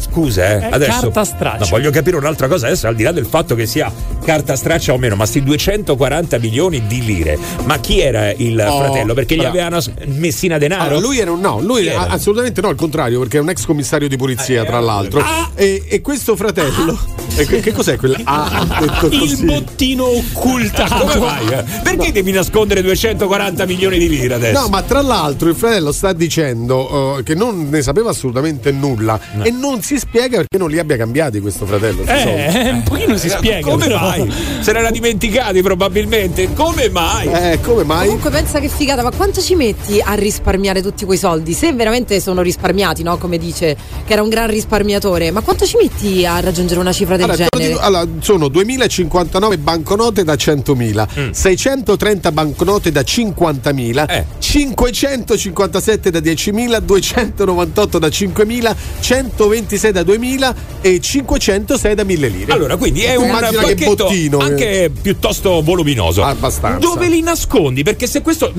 Scusa, eh, È adesso. carta straccia. No, voglio capire un'altra cosa adesso, al di là del fatto che sia carta straccia o meno, ma sti 240 milioni di lire. Ma chi era il Oh, fratello? Perché gli bravo. avevano messina denaro? Allora, lui era un no, lui era- assolutamente no, al contrario, perché è un ex commissario di polizia, tra l'altro. E, e questo fratello. e che, che cos'è quella? Ah, detto Il bottino occultato. Come mai? eh? Perché devi nascondere 240 milioni di lire adesso? No, ma tra l'altro il fratello sta dicendo eh, che non ne sapeva assolutamente nulla e non si spiega perché non li abbia cambiati questo fratello. soldi. Eh, un pochino si spiega. Come però. mai? Se l'era dimenticati probabilmente. Come mai? Eh, come mai? Comunque pensa che figata, ma quanto ci metti a risparmiare tutti quei soldi? Se veramente sono risparmiati, no? Come dice che era un gran risparmiatore, ma quanto ci metti a raggiungere una cifra del Allora, genere? dico- allora, sono 2059 banconote da 100.000, 630 banconote da 50.000, 557 da 10.000, 298 da 5.000, 126 da 2.000 e 506 da 1000 lire. Allora, quindi è un pacchetto bottino. eh. anche piuttosto voluminoso. Abbastanza. Dove li nascondi? Perché se questo.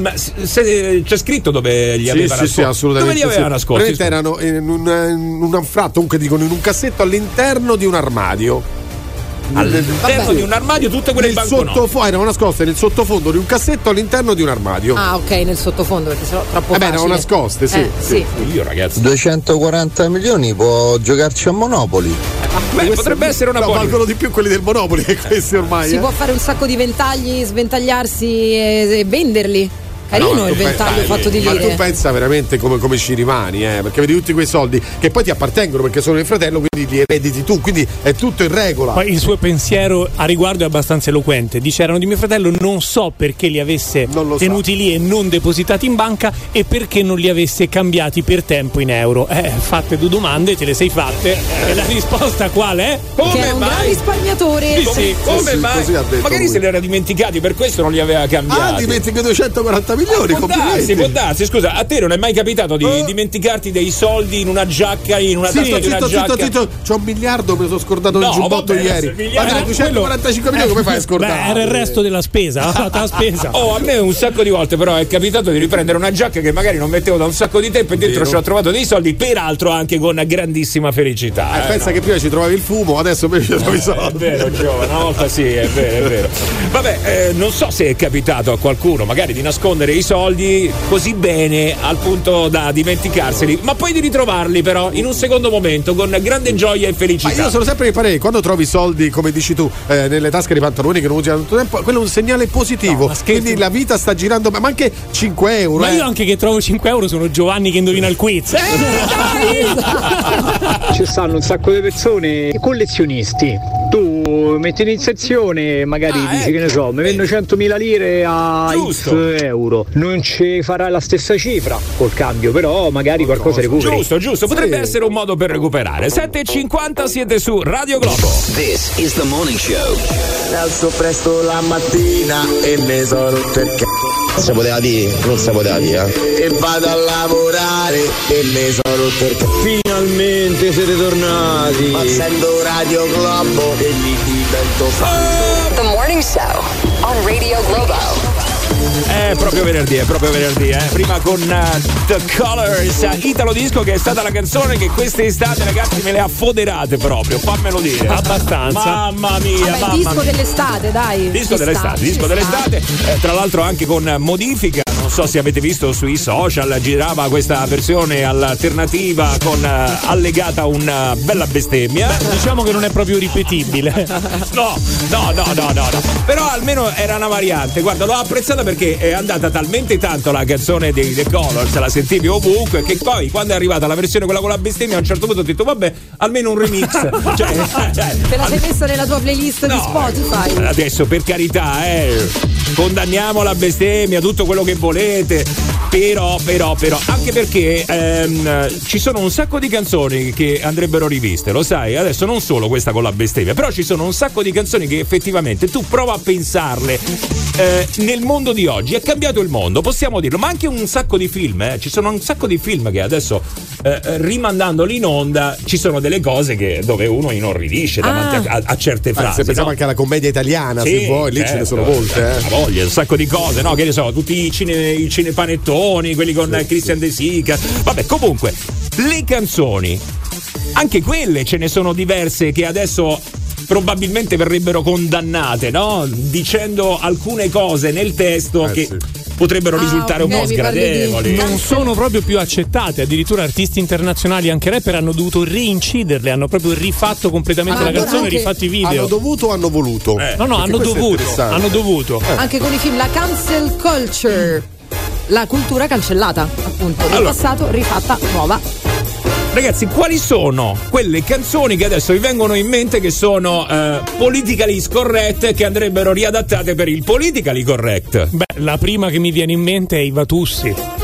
se- c'è scritto dove li Sì, aveva sì, nascosti. sì, assolutamente. Dove li aveva sì. nascosti? Erano in un, in un anfratto, comunque dicono in un cassetto all'interno di un armadio. All'interno di un armadio tutte quelle Nel banconote. sottofo- erano nascoste nel sottofondo di un cassetto all'interno di un armadio. Ah, ok, nel sottofondo, perché sennò troppo Eh beh, facile. erano nascoste, sì, Eh, sì. Io, ragazzi. 240 milioni può giocarci a Monopoli. Beh, potrebbe essere una no, buona. valgono di più quelli del Monopoli che questi ormai. Si eh. può fare un sacco di ventagli, sventagliarsi e, e venderli. Carino No, ma il tu ventaglio pensa- fatto di Ma tu lire. pensa veramente come, come ci rimani, eh? Perché vedi tutti quei soldi che poi ti appartengono perché sono il fratello, quindi li erediti tu, quindi è tutto in regola. Poi il suo pensiero a riguardo è abbastanza eloquente. Dice: Erano di mio fratello, non so perché li avesse tenuti lì e non depositati in banca e perché non li avesse cambiati per tempo in euro. Eh, fatte due domande, te le sei fatte. E la risposta qual è? che era un gran risparmiatore. Sì, sì, come sì, mai? Magari lui. se li era dimenticati, per questo non li aveva cambiati. Ah, dimentichi 240 milioni, Può darsi, può darsi. Scusa, a te non è mai capitato di dimenticarti dei soldi in una giacca, in una tasca Zitto, di una zitto, zitto, giacca? zitto, c'ho un miliardo, me lo sono scordato nel No, giubbotto vabbè, ieri. miliardo- Ma dai, 245 milioni come fai a Beh, scordare? era il resto della spesa, la fatta la spesa. Oh, a me un sacco di volte però è capitato di riprendere una giacca che magari non mettevo da un sacco di tempo e dentro ci ho trovato dei soldi, peraltro anche con grandissima felicità. Eh, eh, pensa no. che prima ci trovavi il fumo, adesso invece ci trovi i È soldi. vero, Giova, una volta sì, è vero, è vero. Vabbè, eh, non so se è capitato a qualcuno magari di nascondere i soldi così bene al punto da dimenticarseli, ma poi di ritrovarli però in un secondo momento con grande gioia e Ma felicità. io sono sempre di parere, quando trovi soldi, come dici tu, eh, nelle tasche dei pantaloni che non usi da tanto tempo, quello è un segnale positivo. No, ma. Quindi la vita sta girando, ma anche 5 euro. Ma eh. io anche che trovo 5 euro sono Giovanni che indovina il quiz. Ci stanno un sacco di persone collezionisti. Tu metti in sezione, magari Ah, dici ecco. che ne so, mi vendo 100.000 lire a. X euro. Non ci farai la stessa cifra col cambio, però magari qualcosa recuperi. Giusto, giusto, potrebbe essere un modo per recuperare. 7.50 siete su Radio Globo. This is the morning show. Mi alzo presto la mattina e sono rotto il c***o. Si poteva dire? Non si poteva dire. eh. E vado a lavorare e mi sono rotto il. Finalmente siete tornati. Ma sento Radio Globo e mi divento fan. The Morning Show on Radio Globo. È proprio venerdì, è proprio venerdì, eh. Prima con uh, The Colors, Italo Disco, che è stata la canzone che quest'estate, ragazzi, me le ha foderate proprio. Fammelo dire. Abbastanza. Mamma mia, Vabbè, mamma disco mia. dell'estate, dai. Disco Ci dell'estate, sta, disco dell'estate, eh, tra l'altro anche con modifica, so se avete visto sui social, girava questa versione alternativa con eh, allegata una bella bestemmia. Diciamo che non è proprio ripetibile. No, no, no, no, no, no. Però almeno era una variante. Guarda, l'ho apprezzata perché è andata talmente tanto la canzone dei The Colors, la sentivi ovunque, che poi quando è arrivata la versione quella con la bestemmia, a un certo punto ho detto, vabbè, almeno un remix. cioè, cioè, Te la sei messa nella tua playlist di Spotify. Adesso per carità, eh, condanniamo la bestemmia, tutto quello che volete. Però, però, però, anche perché ehm, ci sono un sacco di canzoni che andrebbero riviste, lo sai? Adesso non solo questa con la bestemmia, però ci sono un sacco di canzoni che effettivamente tu prova a pensarle. eh, nel mondo di oggi è cambiato il mondo, possiamo dirlo, ma anche un sacco di film, eh. ci sono un sacco di film che adesso eh, rimandandoli in onda ci sono delle cose che, dove uno inorridisce davanti a, a- a certe frasi. se pensiamo no? anche alla commedia italiana, Sì, se vuoi, lì ce ne certo. sono molte. Eh. voglia, un sacco di cose, no? Che ne so, tutti i, cine, i cinepanettoni, quelli con eh, Christian De Sica. Vabbè, comunque, le canzoni, anche quelle ce ne sono diverse che adesso probabilmente verrebbero condannate, no? Dicendo alcune cose nel testo che potrebbero risultare un po' sgradevoli. Non sono proprio più accettate, addirittura artisti internazionali, anche rapper, hanno dovuto reinciderle, hanno proprio rifatto completamente Ah, la canzone, anche- rifatto i video. Hanno dovuto o hanno voluto? no, no, Perché hanno dovuto, hanno dovuto. Anche con i film, la cancel culture. La cultura cancellata, appunto, del Allora. passato rifatta nuova. Ragazzi, quali sono quelle canzoni che adesso vi vengono in mente che sono eh, politically scorrette che andrebbero riadattate per il politically correct? Beh, la prima che mi viene in mente è Iva Tussi.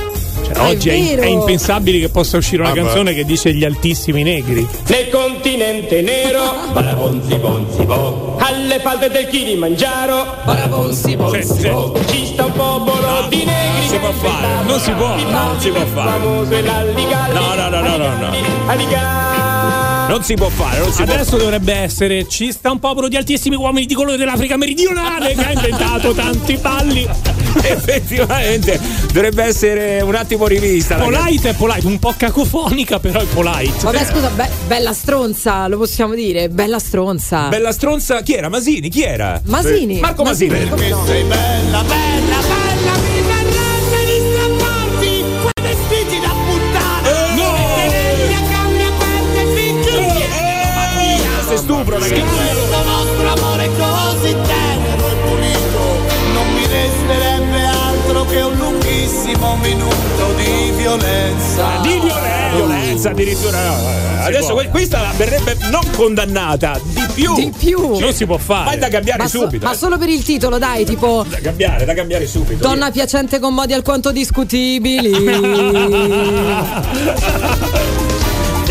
Cioè, Ah, è oggi è, è impensabile che possa uscire una Ah, beh. canzone che dice gli altissimi negri. Nel continente nero, barabonzi bonzi bo. Alle falde del Kilimangiaro, barabonzi bonzi bo. Ci sta un popolo di negri. Non si può fare, non si può, non si può fare. Famoso è l'alligalli. No, no, no, no, no, no. Non si può fare, non si può Adesso dovrebbe essere ci sta un popolo di altissimi uomini di colore dell'Africa meridionale che ha inventato tanti balli. Effettivamente dovrebbe essere un attimo rivista. ragazzi. Polite è polite, un po' cacofonica, però è polite. Vabbè, scusa, be- bella stronza, lo possiamo dire, bella stronza. Bella stronza, chi era? Masini? Chi era? Masini. Marco Masini. come no? Sei bella, bella, bella, mi ragazzi. Questo nostro amore così tenero e pulito non mi resterebbe altro che un lunghissimo minuto di violenza. Di violenza, violenza addirittura. eh, Adesso que- questa verrebbe non condannata, di più. Di più. Non si può Ma è fare. da cambiare Ma, so- subito. ma eh. solo per il titolo, dai, tipo Da cambiare, da cambiare subito. Donna piacente con modi alquanto discutibili.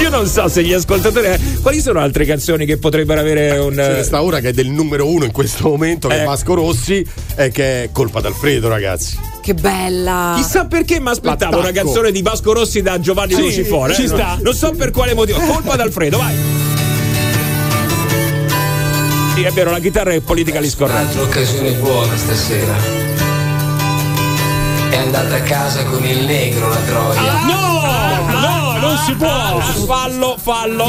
Io non so se gli ascoltatori. eh, Quali sono altre canzoni che potrebbero avere un. Ce ne sta una che è del numero uno in questo momento, che Eh. è Vasco Rossi, e che è colpa d'Alfredo, ragazzi. che bella. Chissà perché mi aspettavo una canzone di Vasco Rossi da Giovanni Sì, Lucifora. ci eh, sta. Non, so per quale motivo. Colpa d'Alfredo, vai. Sì, è vero, la chitarra è politically scorretta. Un'altra occasione buona stasera. È andata a casa con il negro la troia. No! Si può! Fallo, fallo.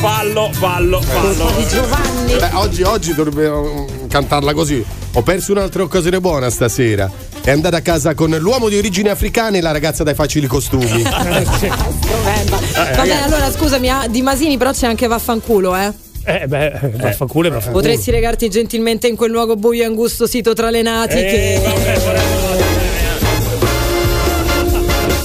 Fallo, fallo, fallo. di Giovanni. Beh, oggi, oggi dovrebbe mm, cantarla così. Ho perso un'altra occasione buona stasera. È andata a casa con l'uomo di origini africane e la ragazza dai facili costumi. Vabbè, allora scusami, ah, di Masini però c'è anche vaffanculo, eh. Eh beh, vaffanculo e vaffanculo. Potresti regarti gentilmente in quel luogo buio e angusto sito tra le nati Eh, che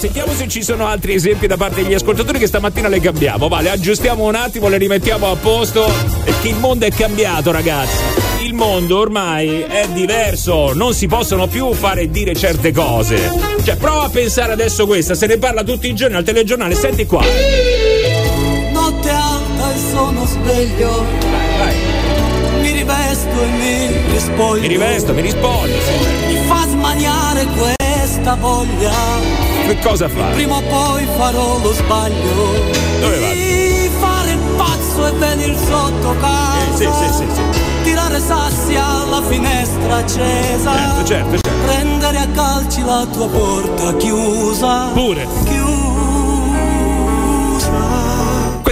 Sentiamo se ci sono altri esempi da parte degli ascoltatori che stamattina le cambiamo. Va, le aggiustiamo un attimo, le rimettiamo a posto. Perché il mondo è cambiato, ragazzi. Il mondo ormai è diverso, non si possono più fare e dire certe cose. Cioè, prova a pensare adesso questa, se ne parla tutti i giorni al telegiornale, senti qua. Notte alta e sono sveglio. Mi rivesto e mi rispoglio. Mi rivesto, mi rispondo. sì. Mi fa smaniare questa voglia. Che cosa fa? Prima o poi farò lo sbaglio Dove va? di fare pazzo e vedi il sotto casa. sì, sì, sì, sì. Tirare sassi alla finestra accesa. Certo, certo, certo. Prendere a calci la tua porta chiusa. Pure.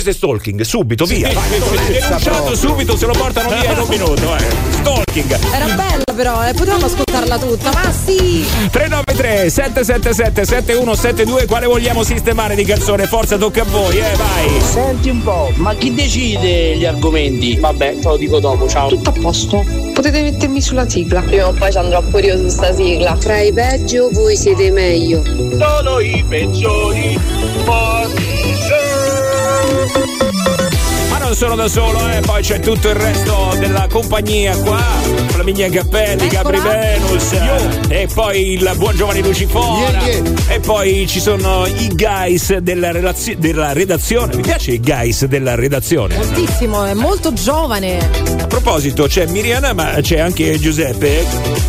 Questo è stalking, subito, via. Sì, Vai, denunciato subito, se lo portano via in un minuto. Eh. Stalking. Era bella però, eh, potevamo ascoltarla tutta, ma sì! 393 777 7172 quale vogliamo sistemare di canzone? Forza tocca a voi, eh, vai. Senti un po', ma chi decide gli argomenti? Vabbè, te lo dico dopo, ciao. Tutto a posto. Potete mettermi sulla sigla. Prima o poi ci andrò pure io su sta sigla. Tra i peggio voi siete meglio. Sono i peggiori. Ma non sono da solo, eh, poi c'è tutto il resto della compagnia qua. Flaminia Cappelli, Capri Venus, e poi il buon Giovanni Lucifora. E poi ci sono i guys della, relazio- della redazione. Mi piace i guys della redazione. Moltissimo, è molto giovane. A proposito, c'è Miriana, ma c'è anche Giuseppe,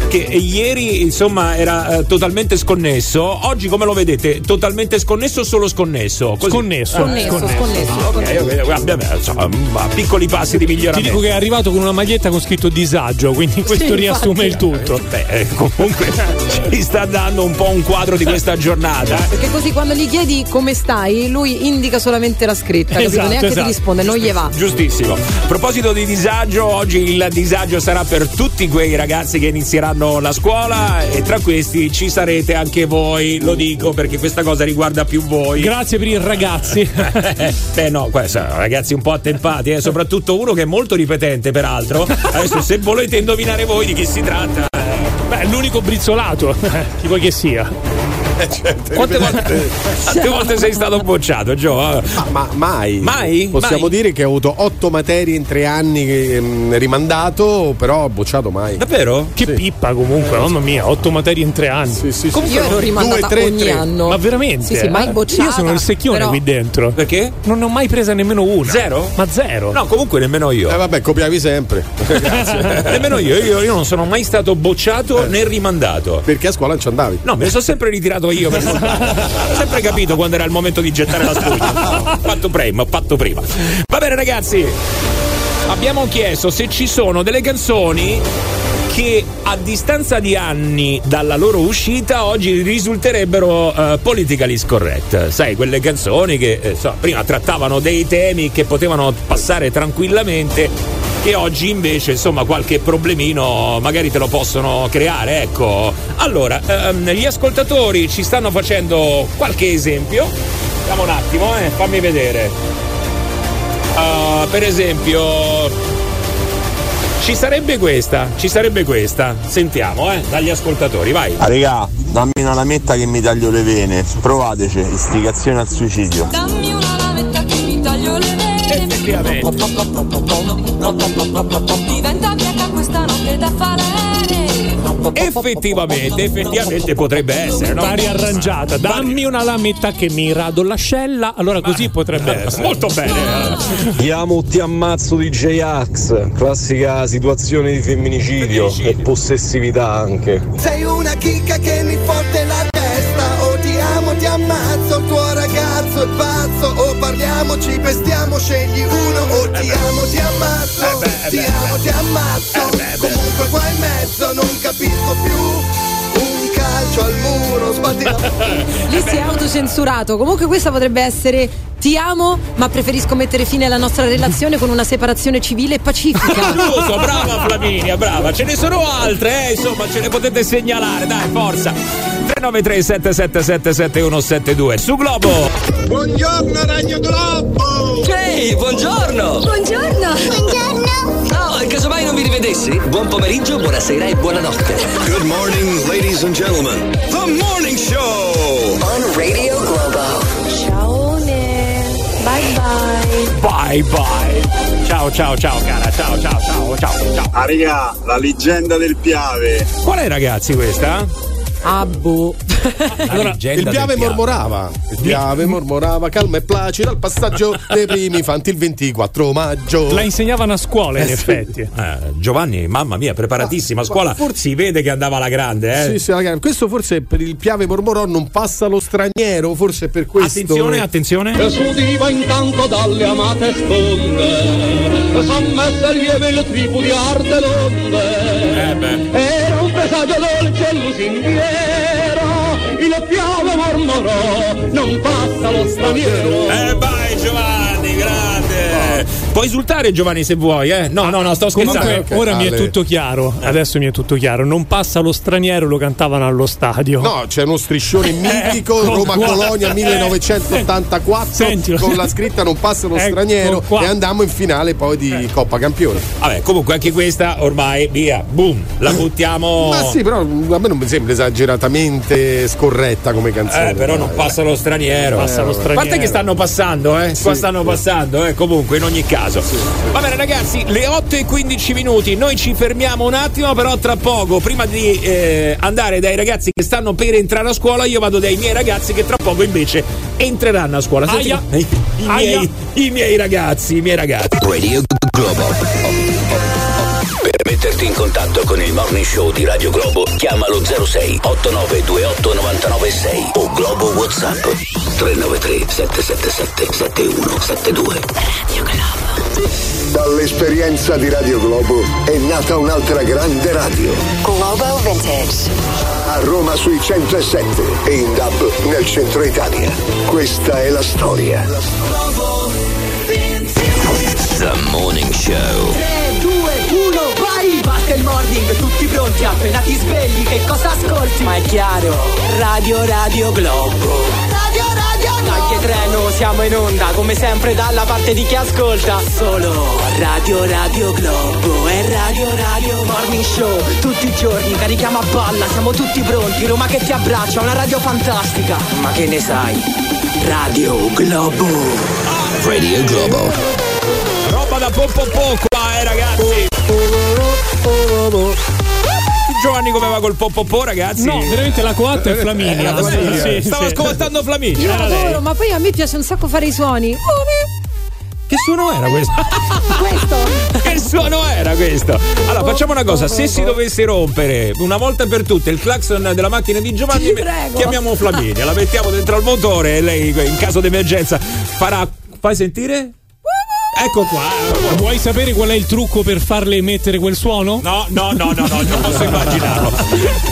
che ieri insomma era eh, totalmente sconnesso. Oggi come lo vedete? Totalmente sconnesso o solo sconnesso? Così. Sconnesso. Sconnesso, sconnesso. Ah, ok, ok, vabbè, insomma, mm, a piccoli passi di Ti miglioramento. dico che è arrivato con una maglietta con scritto disagio, quindi questo Sì, riassume infatti. il tutto. Beh, eh, comunque ci sta dando un po' un quadro di questa giornata. Perché così quando gli chiedi come stai, lui indica solamente la scritta, capito? Esatto, Neanche esatto. ti risponde, non gli va. Giustissimo. A proposito di disagio, oggi il disagio sarà per tutti quei ragazzi che inizieranno la scuola e tra questi ci sarete anche voi, lo dico perché questa cosa riguarda più voi. Grazie per i ragazzi. Beh no, ragazzi un po' attempati, eh, soprattutto uno che è molto ripetente peraltro. Adesso se volete indovinare voi di chi si tratta... Beh, l'unico brizzolato, chi vuoi che sia. Quante volte, quante volte sei stato bocciato, Gio? Ma, ma mai. Mai? Possiamo Mai? dire che ho avuto otto materie in tre anni che, mm, rimandato, però bocciato mai. Davvero? Che pippa comunque, mamma mia, otto materie in tre anni. Sì, sì, sì. Io ero rimandata Due, tre, ogni tre. anno. Ma veramente? Sì, sì, mai Eh? bocciata. Io sono il secchione però- qui dentro. Perché? Non ne ho mai presa nemmeno una. Zero? Ma zero. No, comunque nemmeno io. Eh vabbè, copiavi sempre. Nemmeno io. io, io non sono mai stato bocciato né rimandato. Perché a scuola non ci andavi. No, me ne sono sempre ritirato io. Per Ho sempre capito quando era il momento di gettare la spugna. Fatto prima, ho fatto prima. Va bene, ragazzi. Abbiamo chiesto se ci sono delle canzoni che a distanza di anni dalla loro uscita oggi risulterebbero eh, politically scorrect. Sai, quelle canzoni che eh, so, prima trattavano dei temi che potevano passare tranquillamente che oggi invece insomma qualche problemino magari te lo possono creare, ecco. Allora, ehm, gli ascoltatori ci stanno facendo qualche esempio. Vediamo un attimo, eh, fammi vedere. Ah, per esempio ci sarebbe questa, ci sarebbe questa. Sentiamo, eh, dagli ascoltatori, vai. Ah, regà, dammi una lametta che mi taglio le vene. Provateci, istigazione al suicidio. Dammi una lametta che mi taglio le vene. Effettivamente. Diventa bianca questa notte da fare. Effettivamente, effettivamente potrebbe essere, no? Va riarrangiata. Dammi una lametta che mi rado l'ascella. Allora così potrebbe essere. Molto bene. Ti amo, ti ammazzo di J-Ax, classica situazione di femminicidio e possessività anche. Sei una chicca che mi fotte la testa. O ti ammazzo, il tuo ragazzo è pazzo. O parliamoci, pestiamo, scegli uno. O ti amo, ti ammazzo, ti amo, ti ammazzo. Comunque qua in mezzo non capisco più. Un calcio al muro, sbatti la Lì si è autocensurato. Comunque questa potrebbe essere ti amo, ma preferisco mettere fine alla nostra relazione con una separazione civile e pacifica. Giusto, brava Flaminia, brava. Ce ne sono altre, eh, insomma, ce le potete segnalare, dai, forza. 393 777 7172 su Globo. Buongiorno Ragno Globo! Ehi, buongiorno! Buongiorno. Buongiorno. No, e casomai non vi rivedessi? Buon pomeriggio, buonasera e buonanotte. Good morning, ladies and gentlemen. The morning show. On Radio Globo. Ciaone. Bye bye. Bye bye. Ciao, ciao, ciao, cara. Ciao, ciao, ciao, ciao, ciao. Ah, regà, la leggenda del Piave. Qual è, ragazzi, questa? Ah, boh. Allora, il piave mormorava, il piave mormorava, calma e placido al passaggio dei primi fanti il 24 maggio. La insegnavano a scuola, in Eh, sì. effetti. Eh, Giovanni, mamma mia, preparatissima a scuola. si vede che andava alla grande, eh. Sì, sì, ragazzi, questo forse per il piave mormorò non passa lo straniero, forse è per questo. Attenzione, attenzione. E s'udiva intanto dalle amate sponde Sommesse lieve il tripu di arte l'onde Era un presagio dolce e lusinghiero Il piave mormorò Non passa lo straniero Eh vai Giovanni, grande. Puoi esultare Giovanni se vuoi, eh? No, no, no, sto scherzando. Comunque, ora mi è Ale. tutto chiaro. Adesso mi è tutto chiaro. Non passa lo straniero, lo cantavano allo stadio. No, c'è uno striscione mitico Ecco Roma-Colonia qua. 1984 Sentilo. con la scritta non passa lo Ecco straniero qua. e andammo in finale poi di Coppa Campioni. Vabbè, comunque anche questa ormai, via, boom, la buttiamo. Ma sì, però a me non mi sembra esageratamente scorretta come canzone. Eh, però non passa lo straniero. Passa lo A straniero. parte che stanno passando, eh? Qua Sì, stanno sì. passando, eh? Comunque, in ogni caso. Va bene, ragazzi, le 8 e 15 minuti. Noi ci fermiamo un attimo, però tra poco, prima di eh, andare dai ragazzi che stanno per entrare a scuola, io vado dai miei ragazzi che tra poco invece entreranno a scuola. Senti- Aia. I, i Aia. miei, I miei ragazzi, i miei ragazzi. Radio Globo. Per metterti in contatto con il morning show di Radio Globo, chiamalo 06 8928 996 o Globo WhatsApp 393 777 7172. Radio Globo. Dall'esperienza di Radio Globo è nata un'altra grande radio. Globo Vintage. A Roma sui 107 e in DAB nel centro Italia. Questa è la storia. The Morning Show. 3, 2, 1, vai! Batte il morning, tutti pronti, appena ti svegli, che cosa ascolti? Ma è chiaro, Radio Radio Globo. Radio Radio Che treno, siamo in onda, come sempre dalla parte di chi ascolta. Solo Radio Radio Globo e Radio Radio Morning Show. Tutti i giorni carichiamo a palla, siamo tutti pronti, Roma che ti abbraccia, una radio fantastica. Ma che ne sai? Radio Globo. Radio Globo. Roba da po' po' po' qua, eh, ragazzi. Giovanni come va col po' po' po', ragazzi? No, veramente la coatta è Flaminia. Flaminia. Sì, sì, Stava sì. scovattando Flaminia. Io adoro, ma poi a me piace un sacco fare i suoni. Che suono era questo? Questo? che suono era questo? Allora, facciamo una cosa: se si dovesse rompere una volta per tutte il clacson della macchina di Giovanni, chiamiamo Flaminia, la mettiamo dentro al motore e lei, in caso d'emergenza, farà. Fai sentire? Ecco qua. Vuoi sapere qual è il trucco per farle emettere quel suono? No, no, no, no, no, non posso immaginarlo.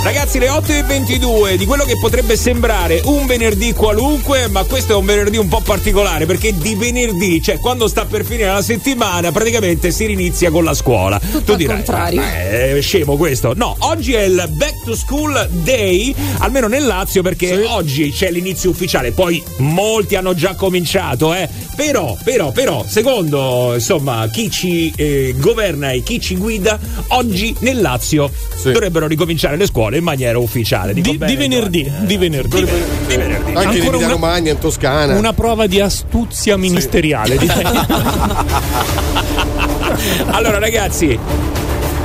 Ragazzi, le 8 e 22 di quello che potrebbe sembrare un venerdì qualunque, ma questo è un venerdì un po' particolare perché di venerdì, cioè quando sta per finire la settimana, praticamente si rinizia con la scuola. tu al dirai, contrario. "Ma è scemo questo. No, oggi è il Back to School Day, almeno nel Lazio, perché oggi c'è l'inizio ufficiale. Poi molti hanno già cominciato, eh. Però, però, però, secondo insomma chi ci eh, governa e chi ci guida, oggi nel Lazio dovrebbero ricominciare le scuole in maniera ufficiale. Dico Di, bene, di venerdì, di venerdì. Di venerdì. Anche in Ancora Emilia una- Romagna, in Toscana. Una prova di astuzia ministeriale. direi. Allora ragazzi,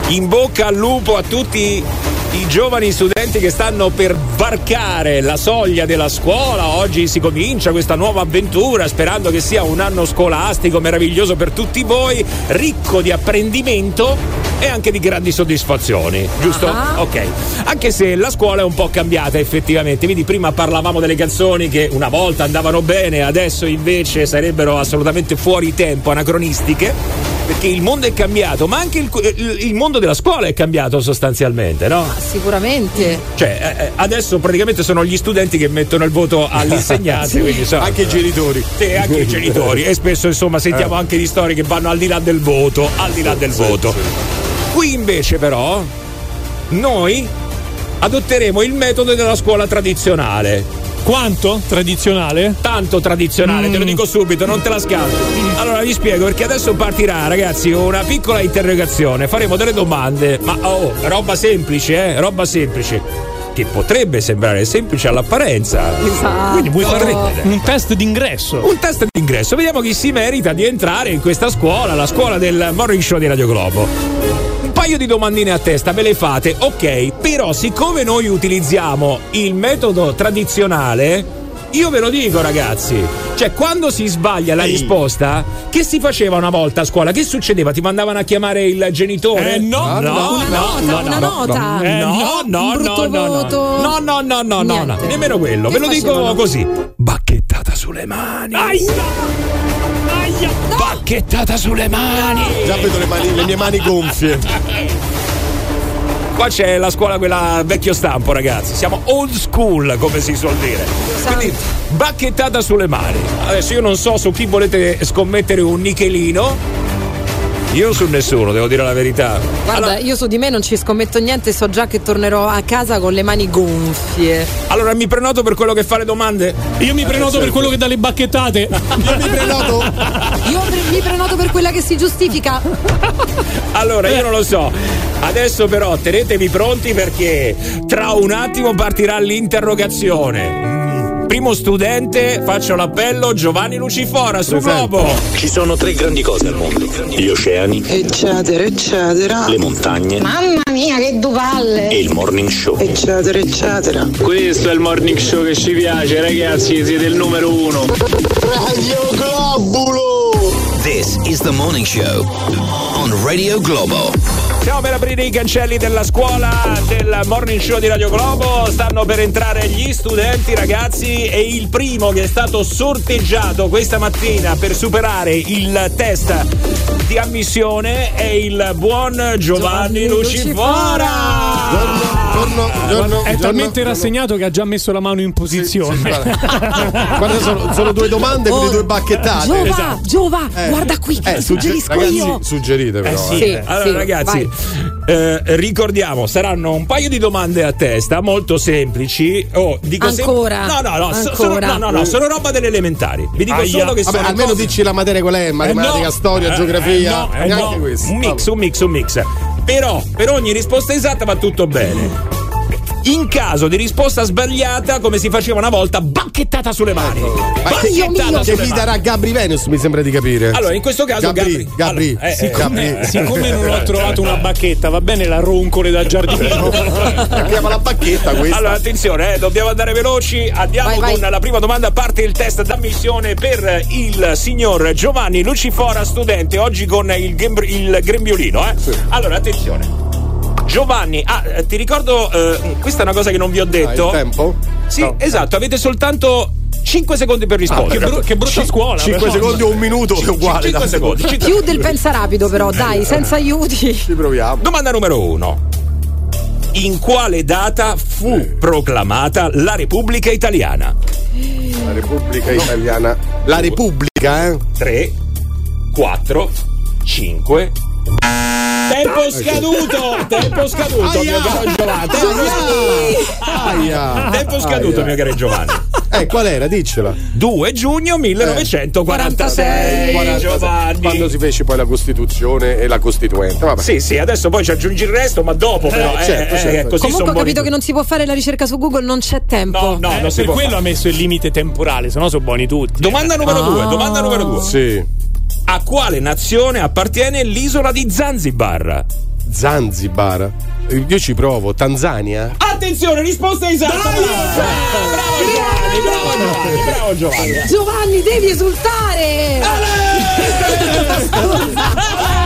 in bocca al lupo a tutti i giovani studenti che stanno per varcare la soglia della scuola. Oggi si comincia questa nuova avventura sperando che sia un anno scolastico meraviglioso per tutti voi, ricco di apprendimento e anche di grandi soddisfazioni, giusto? Ah. Ok. Anche se la scuola è un po' cambiata effettivamente, vedi prima parlavamo delle canzoni che una volta andavano bene, adesso invece sarebbero assolutamente fuori tempo, anacronistiche. Perché il mondo è cambiato, ma anche il, il- il mondo della scuola è cambiato sostanzialmente, no? Sicuramente. Cioè, eh, eh, adesso praticamente sono gli studenti che mettono il voto all'insegnante, Sì. quindi, insomma, Anche i genitori. Sì, anche i genitori. E spesso, insomma, sentiamo Eh. anche di storie che vanno al di là del voto, al di là del Sì, voto. sì. Qui invece, però, noi adotteremo il metodo della scuola tradizionale. Quanto? Tradizionale? Tanto tradizionale, te lo dico subito, non te la scampo. Allora vi spiego perché adesso partirà, ragazzi, una piccola interrogazione. Faremo delle domande, ma oh, roba semplice, eh? Roba semplice. Che potrebbe sembrare semplice all'apparenza. Esatto. Quindi vuoi fare Un test d'ingresso. un test d'ingresso. Vediamo chi si merita di entrare in questa scuola, la scuola del Morning Show di Radio Globo. Paio di domandine a testa me le fate, ok, però siccome noi utilizziamo il metodo tradizionale, io ve lo dico ragazzi, cioè quando si sbaglia la risposta, che si faceva una volta a scuola? Che succedeva? Ti mandavano a chiamare il genitore? Eh, no, no, no, no, una no, nota. Eh, no, no, un no, no, no, no, no, no, no, no, no, Niente. nemmeno quello, Che ve lo dico facevano? così. Bacchettata sulle mani. Bacchettata sulle mani. Già vedo le, mani- le mie mani gonfie. Qua c'è la scuola quella vecchio stampo, ragazzi. Siamo old school, come si suol dire. Quindi bacchettata sulle mani. Adesso io non so su chi volete scommettere un nichelino. Io su nessuno, devo dire la verità. Guarda, io su di me non ci scommetto niente, so già che tornerò a casa con le mani gonfie. Allora mi prenoto per quello che fa le domande? Io mi prenoto per quello che dà le bacchettate. Io mi prenoto. Io pre- mi prenoto per quella che si giustifica. Allora, io non lo so. Adesso però tenetevi pronti perché tra un attimo partirà l'interrogazione. Primo studente, faccio l'appello, Giovanni Lucifora su Globo. Ci sono tre grandi cose al mondo: gli oceani, Eccetera, eccetera. le montagne Mamma mia, che duvalle! e il morning show. Eccetera, eccetera. Questo è il morning show che ci piace, ragazzi, siete il numero uno. Radio Globulo! This is the morning show on Radio Globo. Stiamo per aprire i cancelli della scuola del morning show di Radio Globo. Stanno per entrare gli studenti, ragazzi. E il primo che è stato sorteggiato questa mattina per superare il test di ammissione è il buon Giovanni, Lucifora. Giorno, giorno, È giorno, talmente giorno. rassegnato che ha già messo la mano in posizione. Guarda, sono, sono due domande per le due bacchettate. Giova, Esatto. Giova, guarda qui, Eh, suggerisco ragazzi, io. suggerite però. sì. eh. Allora, sì, ragazzi, vai. Eh, ricordiamo, saranno un paio di domande a testa, molto semplici. Oh, dico sem- Ancora? no, no, no, so- sono, Ancora? no, no, no, sono roba delle elementari. Vi dico Aia. solo che Vabbè, sono almeno cose- dici la materia qual è, matematica, Eh, no. storia, Eh, geografia, eh, no, eh, no. questo. Un mix, un mix, un mix. Però per ogni risposta esatta va tutto bene. In caso di risposta sbagliata, come si faceva una volta, bacchettata sulle mani. Ma che, Bacchettata che vi mani. darà Gabri Venus, mi sembra di capire. Allora, in questo caso Gabri, Gabri, Gabri, allora, eh, sì, eh, Gabri. Siccome non ho trovato una bacchetta, va bene la roncole da giardino. Chiama la bacchetta questa. Allora, attenzione, eh, dobbiamo andare veloci. Andiamo Vai, con vai. la prima domanda. Parte il test d'ammissione per il signor Giovanni Lucifora, studente, oggi con il, gembr- il grembiolino. Eh. Allora, attenzione. Giovanni, ah, eh, ti ricordo, eh, questa è una cosa che non vi ho Ah, il detto. tempo? Sì, No. esatto, avete soltanto 5 secondi per che, rispondere. bru- che brutta scuola. 5 però. secondi o un minuto è uguale. 5 dai. secondi. cinque- Più del pensa rapido, però, dai, senza aiuti. Ci proviamo. Domanda numero 1. In quale data fu proclamata la Repubblica Italiana? La Repubblica Italiana. La Repubblica, eh? 3, 4, 5. Tempo scaduto! Tempo scaduto, mio caro Giovanni! Aia. Tempo scaduto, mio caro Giovanni! Eh, qual era? Diccela. 2 giugno 1946, 46. Giovanni! Quando si fece poi la Costituzione e la Costituente. Vabbè. Sì, sì, adesso poi ci aggiungi il resto, ma dopo però. Eh, eh, certo, eh, certo. così Comunque ho buoni capito che non si può fare la ricerca su Google, non c'è tempo. No, no, Eh, non si per può quello fare. ha messo il limite temporale, sennò sono buoni tutti. Domanda numero 2, domanda numero 2. Sì. A quale nazione appartiene l'isola di Zanzibar? Zanzibar. Io ci provo. Tanzania? Attenzione, risposta esatta! Bravo, Giovanni, bravo Giovanni, bravo Giovanni. Giovanni, devi esultare!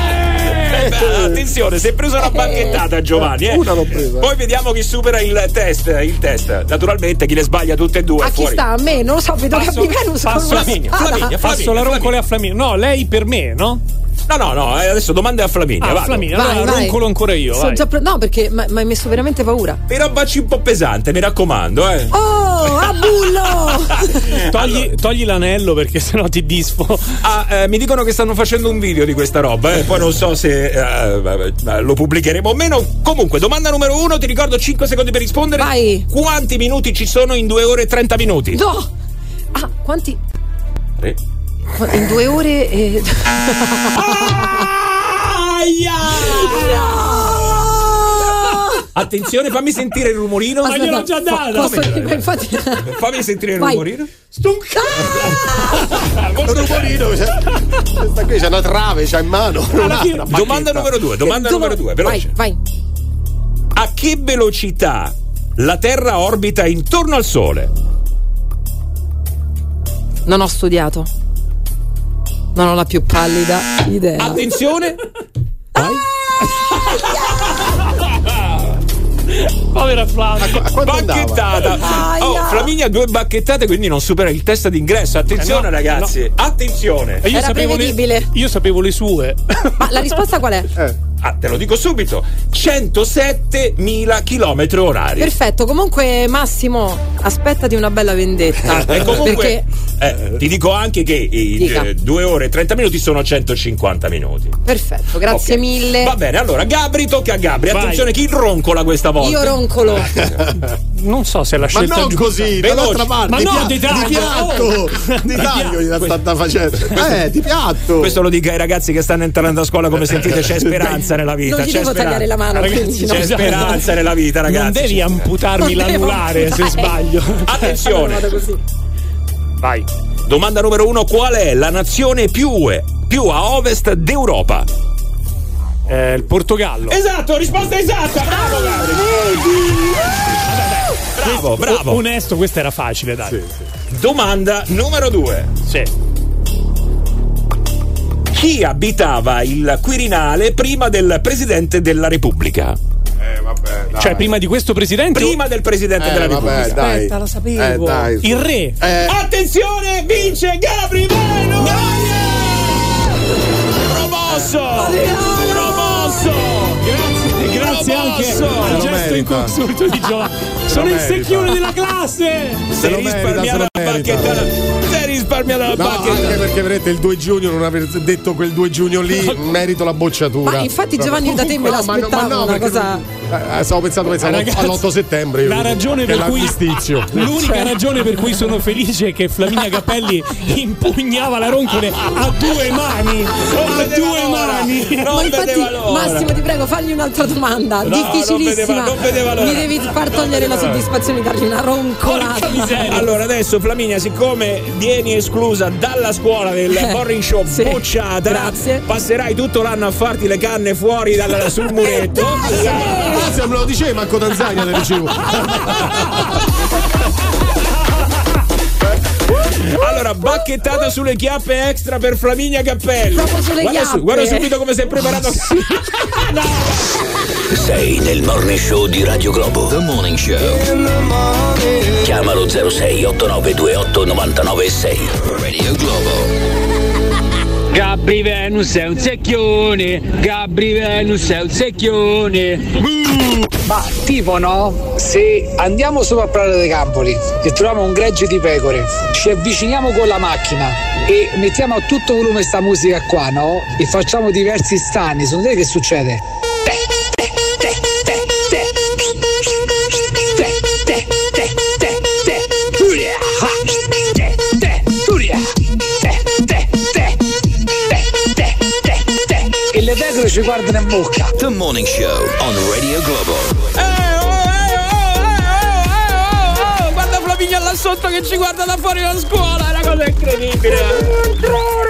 Eh, beh, attenzione, si è preso una bacchettata Giovanni. Eh. Una l'ho presa. Poi vediamo chi supera il test. Il test. Naturalmente chi le sbaglia tutte e due. A chi sta? A me? Non lo so, vedo Passo- che Venus con passo una Flaminia, spada. Flaminia, Passo la roncole a Flaminia. No, lei per me, no? No, no, no, eh, adesso domande a Flaminia. Ah, vado. Flaminia, Vai, allora vai. roncolo ancora io. Sono vai. già pre- no, perché mi hai messo veramente paura. Però baci un po' pesante, mi raccomando, eh. Oh, a bullo! Togli, togli l'anello perché sennò ti disfo. Ah, eh, mi dicono che stanno facendo un video di questa roba, eh. poi non so se eh, eh, lo pubblicheremo o meno. Comunque, domanda numero uno, ti ricordo 5 secondi per rispondere. Vai. Quanti minuti ci sono in 2 ore e 30 minuti? No! Ah, quanti? Tre. In due ore e. Attenzione, fammi sentire il rumorino. Ma gliel'ho già data. Posso- ma infatti Fammi sentire il Vai. rumorino. Un rumorino, cioè, questa qui c'è una trave, c'ha in mano. Una domanda numero due, domanda numero due, veloce. Vai, vai. A che velocità la Terra orbita intorno al Sole? Non ho studiato. Non ho la più pallida idea. Attenzione! Povera Flavia. Bacchettata. Oh, Flaminia ha due bacchettate, quindi non supera il test d'ingresso. Attenzione, Eh no, ragazzi. Attenzione. E io Era sapevo prevedibile. Le, io sapevo le sue. Ma la risposta qual è? Ah, te lo dico subito. 107.000 km orari. Perfetto, comunque Massimo, aspettati una bella vendetta. E comunque Perché eh, ti dico anche che i Dica. 2 ore e 30 minuti sono 150 minuti. perfetto, grazie Ok. mille. Va bene, allora Gabri tocca a Gabri. Vai. Attenzione, chi roncola questa volta? Io roncolo. Non so se è la Ma scelta non giusta. così, dall'altra parte. Ma di no, pia- di taglio. Di piatto. Oh. Di taglio gli sta facendo. Eh, di piatto. Questo lo dica ai ragazzi che stanno entrando a scuola, come sentite, c'è speranza nella vita. Non ti c'è devo speranza. tagliare la mano, Ragazzi, quindi no. C'è speranza nella vita, ragazzi. Non devi C'è- amputarmi Non devo l'anulare se sbaglio. Attenzione. Vado così. Vai. Domanda numero uno: qual è la nazione più, più a ovest d'Europa? Eh, il Portogallo. Esatto, risposta esatta. Bravo, Gabri. Bravo, bravo. O- onesto, questa era facile, dai. Domanda numero due. Sì. Chi abitava il Quirinale prima del Presidente della Repubblica? Eh, vabbè, dai. Cioè, prima di questo presidente. Prima del Presidente Eh, della vabbè, Repubblica. dai. Aspetta, lo sapevo. Eh, dai. Il re. Eh, Attenzione, vince Gabri Bueno! Promosso! Promosso! Grazie, grazie anche al gesto merita. inconsulto di Giovanni. Sono il secchione della classe. Sei risparmiata se la! Sei risparmiata la No, anche bacchettata! perché vedete il 2 giugno non aver detto quel 2 giugno lì merito la bocciatura. Ma infatti Giovanni da te me No, ma no, l'aspettavo ma no, una cosa. Eh, stavo pensando, pensavo Ragazzi, all'8 settembre. io, La ragione per cui l'unica ragione per cui sono felice è che Flaminia Cappelli impugnava la roncole a due mani. A due l'ora. mani. Non Ma infatti. Massimo, ti prego, fagli un'altra domanda. No, non difficilissima. vedeva- non vedeva l'ora. Mi devi far togliere la soddisfazione di dargli una roncolata. Allora adesso Flaminia siccome vieni esclusa dalla scuola del Eh, morning show sì, bocciata grazie. passerai tutto l'anno a farti le canne fuori dal, sul muretto Grazie, me lo dicevi, manco Tanzania le ricevo. allora bacchettata sulle chiappe extra per Flaminia Cappelli Proprio sulle guarda, chiappe. guarda subito come sei preparato Sei nel morning show di Radio Globo. The Morning Show. Chiamalo 06 8928 996. Radio Globo. Gabri Venus è un secchione, Gabri Venus è un secchione. Ma tipo no? Se andiamo sopra a Prato dei Campoli e troviamo un gregge di pecore, ci avviciniamo con la macchina e mettiamo a tutto volume sta musica qua, no? E facciamo diversi stani, secondo te che succede? E ci guardano in bocca. The Morning Show on Radio Globo. oh, guarda Flaminia là sotto che ci guarda da fuori dalla scuola è una cosa incredibile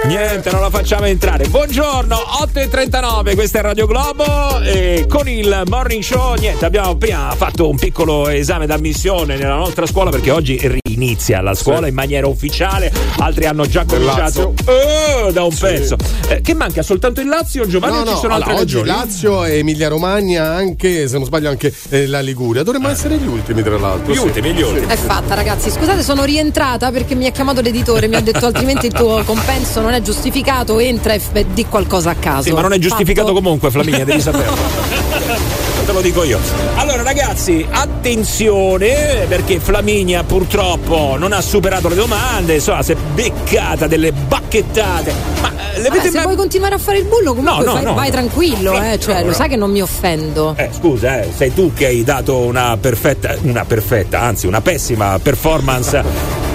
niente non la facciamo entrare buongiorno 8.39 questa è Radio Globo e con il morning show niente abbiamo appena fatto un piccolo esame d'ammissione nella nostra scuola perché oggi inizia la scuola Sì. in maniera ufficiale altri hanno già cominciato eh, da un pezzo Eh, che manca soltanto il Lazio Giovanni No, o ci no, sono allora, altre oggi regioni Lazio e Emilia Romagna, anche se non sbaglio, anche eh, la Liguria. Dovremmo essere gli ultimi, tra l'altro. Gli sì. ultimi, gli ultimi. È fatta, ragazzi. Scusate, sono rientrata perché mi ha chiamato l'editore. Mi ha detto altrimenti il tuo compenso non è giustificato. Entra e f- di qualcosa a caso. Sì, ma non è giustificato Fatto. comunque, Flaminia, devi saperlo. Te lo dico io. Allora, ragazzi, attenzione, perché Flaminia purtroppo non ha superato le domande, insomma, si è beccata delle bacchettate. Ma eh, le Vabbè, se mai. vuoi continuare a fare il bullo, comunque No, no, fai- no. vai tranquillo, eh. Cioè, no, lo sai che non mi offendo. Eh, scusa, eh, sei tu che hai dato una perfetta, una perfetta, anzi una pessima performance.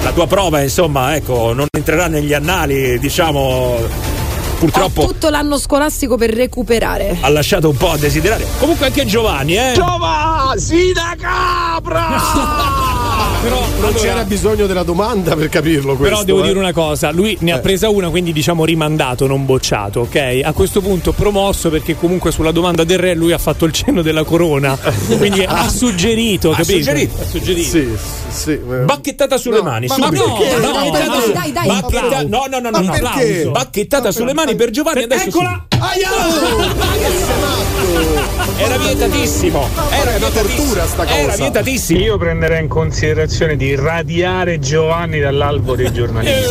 La tua prova, insomma, ecco, non entrerà negli annali, diciamo, purtroppo Tutto l'anno scolastico per recuperare. ha lasciato un po' a desiderare. Comunque anche Giovanni, eh. Giova, sì da capra! Però Non c'era bisogno della domanda per capirlo questo. Però devo eh. dire una cosa, lui ne ha Eh. presa una, quindi diciamo rimandato, non bocciato, ok? A questo punto promosso perché comunque sulla domanda del re lui ha fatto il cenno della corona, quindi ha suggerito, Ha capito? suggerito. Ha suggerito. Sì, sì. eh. Bacchettata sulle No, mani, ma- ma subito. perché? No, Dai, dai, no, dai, dai. Bacchetta- no, no, no, no, no. perché? Bacchettata sulle mani per Giovanni adesso. Eccola! Era vietatissimo. Era vietatissimo. tortura sta cosa. Era vietatissimo. Io prenderei in considerazione di radiare Giovanni dall'albo dei giornalisti.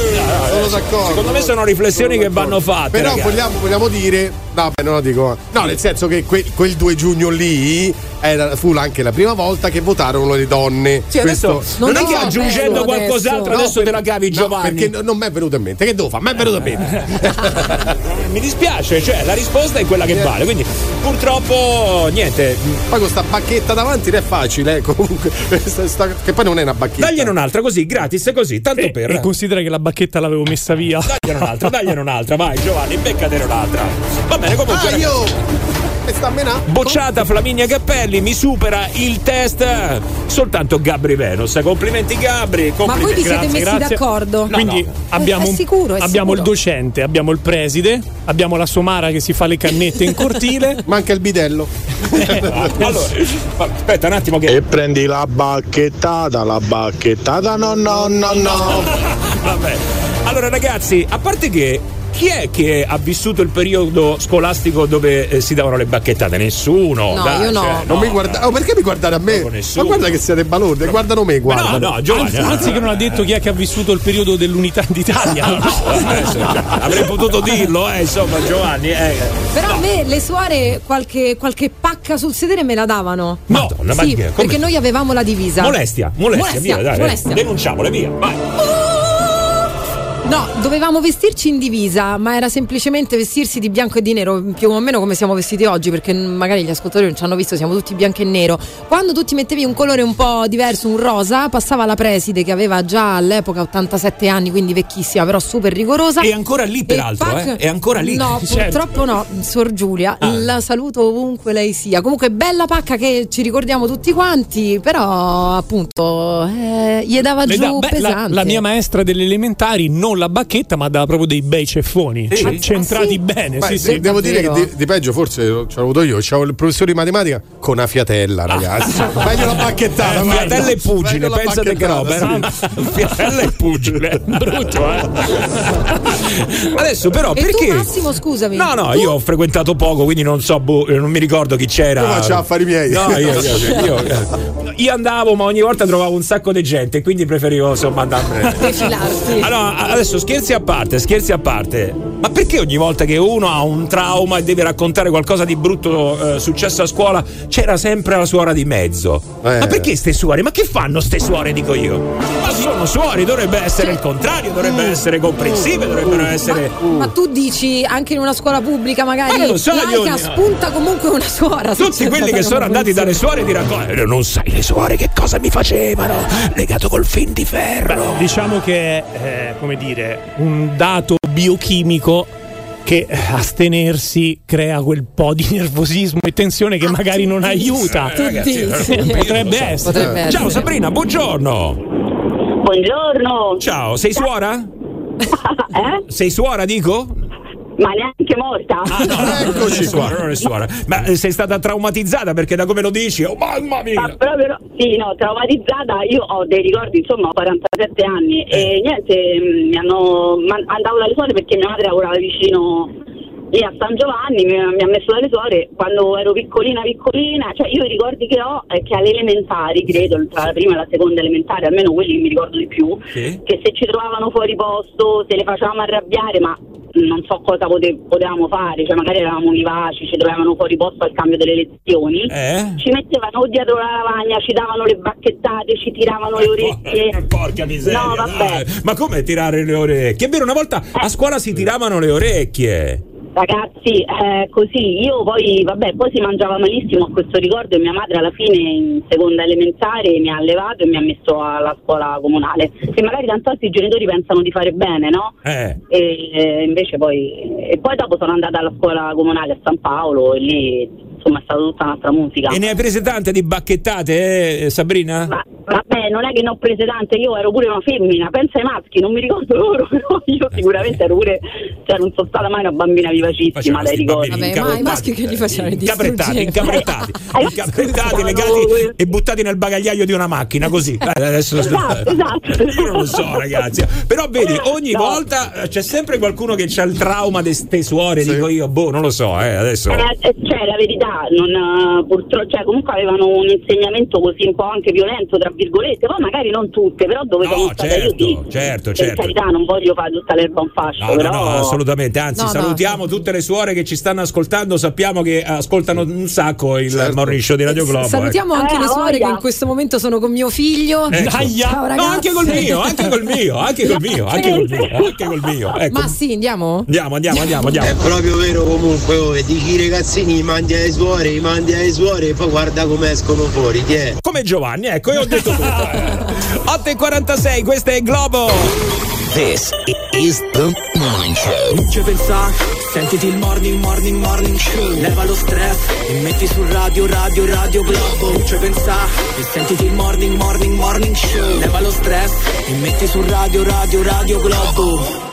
Sono d'accordo. Secondo me sono riflessioni che vanno fatte. Però vogliamo, vogliamo dire, no, beh, non lo dico. No, nel senso che que- quel 2 giugno lì era, fu anche la prima volta che votarono le donne. Sì, adesso Questo- non, Non è che è aggiungendo qualcos'altro No, adesso per- te la cavi no, Giovanni. perché no- non mi è venuto in mente. Che devo fare? Mi è venuto in mente. Mi dispiace, cioè la risposta è quella che vale. Quindi purtroppo niente. Poi con sta bacchetta davanti non è facile, eh, comunque. Sta- sta- che poi non è una bacchetta. Dagliene un'altra così, gratis, così, tanto E, per. e considera che la bacchetta l'avevo messa via. Dagliene un'altra, dagliene un'altra, vai Giovanni, beccatene un'altra. Va bene, comunque. Ah, io! E? Bocciata Flaminia Cappelli, mi supera il test soltanto Gabri Venus. Complimenti Gabri, Ma voi vi complimenti. siete Grazie, messi grazie. d'accordo? Quindi no. abbiamo, È- è sicuro, è abbiamo sicuro. il docente, abbiamo il preside, abbiamo la somara che si fa le cannette in cortile. Manca il bidello. Allora, ma aspetta un attimo che E prendi la bacchettata, la bacchettata, no, no, no, no. Vabbè. Allora ragazzi, a parte che chi è che ha vissuto il periodo scolastico dove eh, si davano le bacchettate? Nessuno. No, dai, io no. cioè, Non mi guarda- oh, perché mi guardate a me? Ma guarda che siete balordi, guardano me, guarda. no, no, Giovanni. Anzi, anzi che non ha detto chi è che ha vissuto il periodo dell'unità d'Italia. No, cioè, avrei potuto dirlo, eh, insomma, Giovanni. Eh. Però a me le suore qualche, qualche pacca sul sedere me la davano. Madonna, ma sì, perché noi avevamo la divisa. Molestia, molestia, Molestia, via, dai, molestia. eh, denunciamole, via. Vai. No, dovevamo vestirci in divisa, ma era semplicemente vestirsi di bianco e di nero, più o meno come siamo vestiti oggi, perché magari gli ascoltatori non ci hanno visto, siamo tutti bianco e nero. Quando tu ti mettevi un colore un po' diverso, un rosa, passava la preside che aveva già all'epoca 87 anni, quindi vecchissima, però super rigorosa. È ancora lì, E peraltro, pac- eh? È ancora lì. No, Certo. purtroppo no, Sor Giulia. Ah. La saluto ovunque lei sia. Comunque, bella pacca che ci ricordiamo tutti quanti, però appunto eh, gli dava Le giù dà- beh, la, pesante. la mia maestra delle elementari, non la bacchetta, ma dava proprio dei bei ceffoni. Sì? c- centrati Ah, sì? bene. Beh, sì, sì, devo dire che di, di peggio forse ce l'ho avuto io. C'avevo il professore di matematica con una fiatella, ragazzi. Meglio la bacchettata. Eh, guarda. fiatella e pugile, pensate che roba. sì. eh. Fiatella e pugile. Brutto, eh. Adesso però, E perché? tu Massimo, scusami. No, no, Tu- io ho frequentato poco, quindi non so, boh, non mi ricordo chi c'era. Io faccio affari miei. No, io, io- io- io andavo, ma ogni volta trovavo un sacco di gente, quindi preferivo insomma andarmene. Defilarti. Allora, adesso scherzi a parte, scherzi a parte. Ma perché ogni volta che uno ha un trauma e deve raccontare qualcosa di brutto eh, successo a scuola, c'era sempre la suora di mezzo? Eh. Ma perché ste suore? Ma che fanno ste suore, dico io? Ma sono suore, dovrebbe essere il contrario, dovrebbero essere comprensive, dovrebbero essere. Ma tu dici anche in una scuola pubblica, magari Ma non lo so, laica, spunta comunque una suora. Tutti quelli che sono andati dalle suore ti raccontano. Non sai le suore che cosa mi facevano, legato col fin di ferro. Diciamo che eh, come dire, un dato biochimico che astenersi crea quel po' di nervosismo e tensione che magari non aiuta. Eh, ragazzi. Potrebbe essere. Potrebbe essere. Ciao Sabrina, buongiorno. Buongiorno. Ciao, sei suora? Eh? Sei suora, dico? Ma neanche morta. Ah, no, Eccoci non è qua. suora, non è suora. Ma eh, sei stata traumatizzata perché da come lo dici, oh mamma Ma mia! proprio, sì, no, traumatizzata, io ho dei ricordi, insomma, ho 47 anni e niente, mh, mi hanno andavo dalle suore perché mia madre lavorava vicino lì a San Giovanni, mi, mi ha messo dalle suore quando ero piccolina piccolina, cioè io i ricordi che ho è che alle elementari, credo, tra la prima e la seconda elementare, almeno quelli mi ricordo di più, Sì. che se ci trovavano fuori posto, se le facevamo arrabbiare, ma non so cosa pote- potevamo fare, cioè magari eravamo vivaci, ci trovavano fuori posto al cambio delle lezioni, Eh? ci mettevano dietro la lavagna, ci davano le bacchettate, ci tiravano le orecchie. Porca miseria! No, vabbè. dai. Ma come tirare le orecchie? È vero, una volta a scuola si tiravano le orecchie. Ragazzi, eh, così io poi, vabbè, poi si mangiava malissimo a questo ricordo e mia madre alla fine in seconda elementare mi ha allevato e mi ha messo alla scuola comunale. Che magari tanto altri genitori pensano di fare bene, no? Eh. E eh, invece poi. E poi dopo sono andata alla scuola comunale a San Paolo e lì insomma è stata tutta un'altra musica. E ne hai prese tante di bacchettate, eh, Sabrina? Ma, vabbè, non è che ne ho prese tante, io ero pure una femmina, pensa ai maschi, non mi ricordo loro, però io sicuramente ero pure, cioè non sono stata mai una bambina vivacissima, dai ricordi. Vabbè, ma i maschi che gli facevano i Incaprettati, incaprettati, incaprettati, legati e buttati nel bagagliaio di una macchina, così. Eh, adesso Esatto, esatto. Io non lo so, ragazzi. Però vedi, ogni volta eh, c'è sempre qualcuno che ha il trauma di ste suore, dico io, boh, non lo so, eh, adesso. Eh, eh, cioè, la verità, non, eh, purtroppo, cioè, comunque avevano un insegnamento così un po' anche violento, tra virgolette, poi magari non tutte, però dove sono stata io sì. certo, Per certo. carità, non voglio fare tutta l'erba un fascio, No, no, però... no, assolutamente. Anzi, No, no, salutiamo tutte le suore che ci stanno ascoltando. Sappiamo che ascoltano un sacco il Certo. morning show di Radio Globo. Salutiamo ecco. anche Eh, le suore voglia. che in questo momento sono con mio figlio. Ecco. Ciao No, anche col mio, anche col mio, anche col mio, anche col mio, anche col mio. Ecco. Ma sì, andiamo? Andiamo, andiamo, andiamo, andiamo. È proprio vero comunque, oh, dici i ragazzini, mandi ai suore, li mandi ai suore e poi guarda come escono fuori, ti è? Come Giovanni, ecco, io ho detto tutto. eh. 8.46, questo è Globo. This is the morning show. Non ci pensa, sentiti il morning, morning, morning show. Leva lo stress e metti su radio, radio, radio globo. Non ci pensa, e sentiti il morning, morning, morning show. Leva lo stress e metti su radio, radio, radio globo.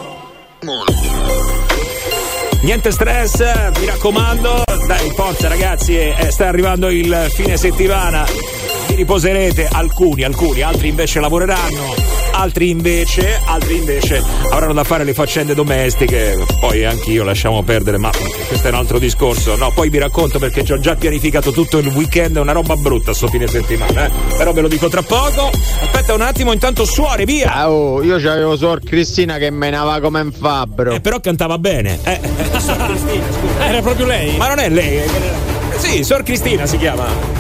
Niente stress, mi raccomando. Dai, forza ragazzi, eh, sta arrivando il fine settimana. Vi riposerete, alcuni, alcuni, altri invece lavoreranno, altri invece, altri invece avranno da fare le faccende domestiche. Poi anch'io lasciamo perdere, ma questo è un altro discorso. No, poi vi racconto perché ci ho già pianificato tutto il weekend, è una roba brutta sto fine settimana, eh. Però ve lo dico tra poco. Aspetta un attimo, intanto suore, via! Oh, io c'avevo Sor Cristina che menava come un fabbro. Eh, però cantava bene. Eh, Sor Cristina, scusa. Era proprio lei? Ma non è lei? eh, Sì, Sor Cristina si chiama.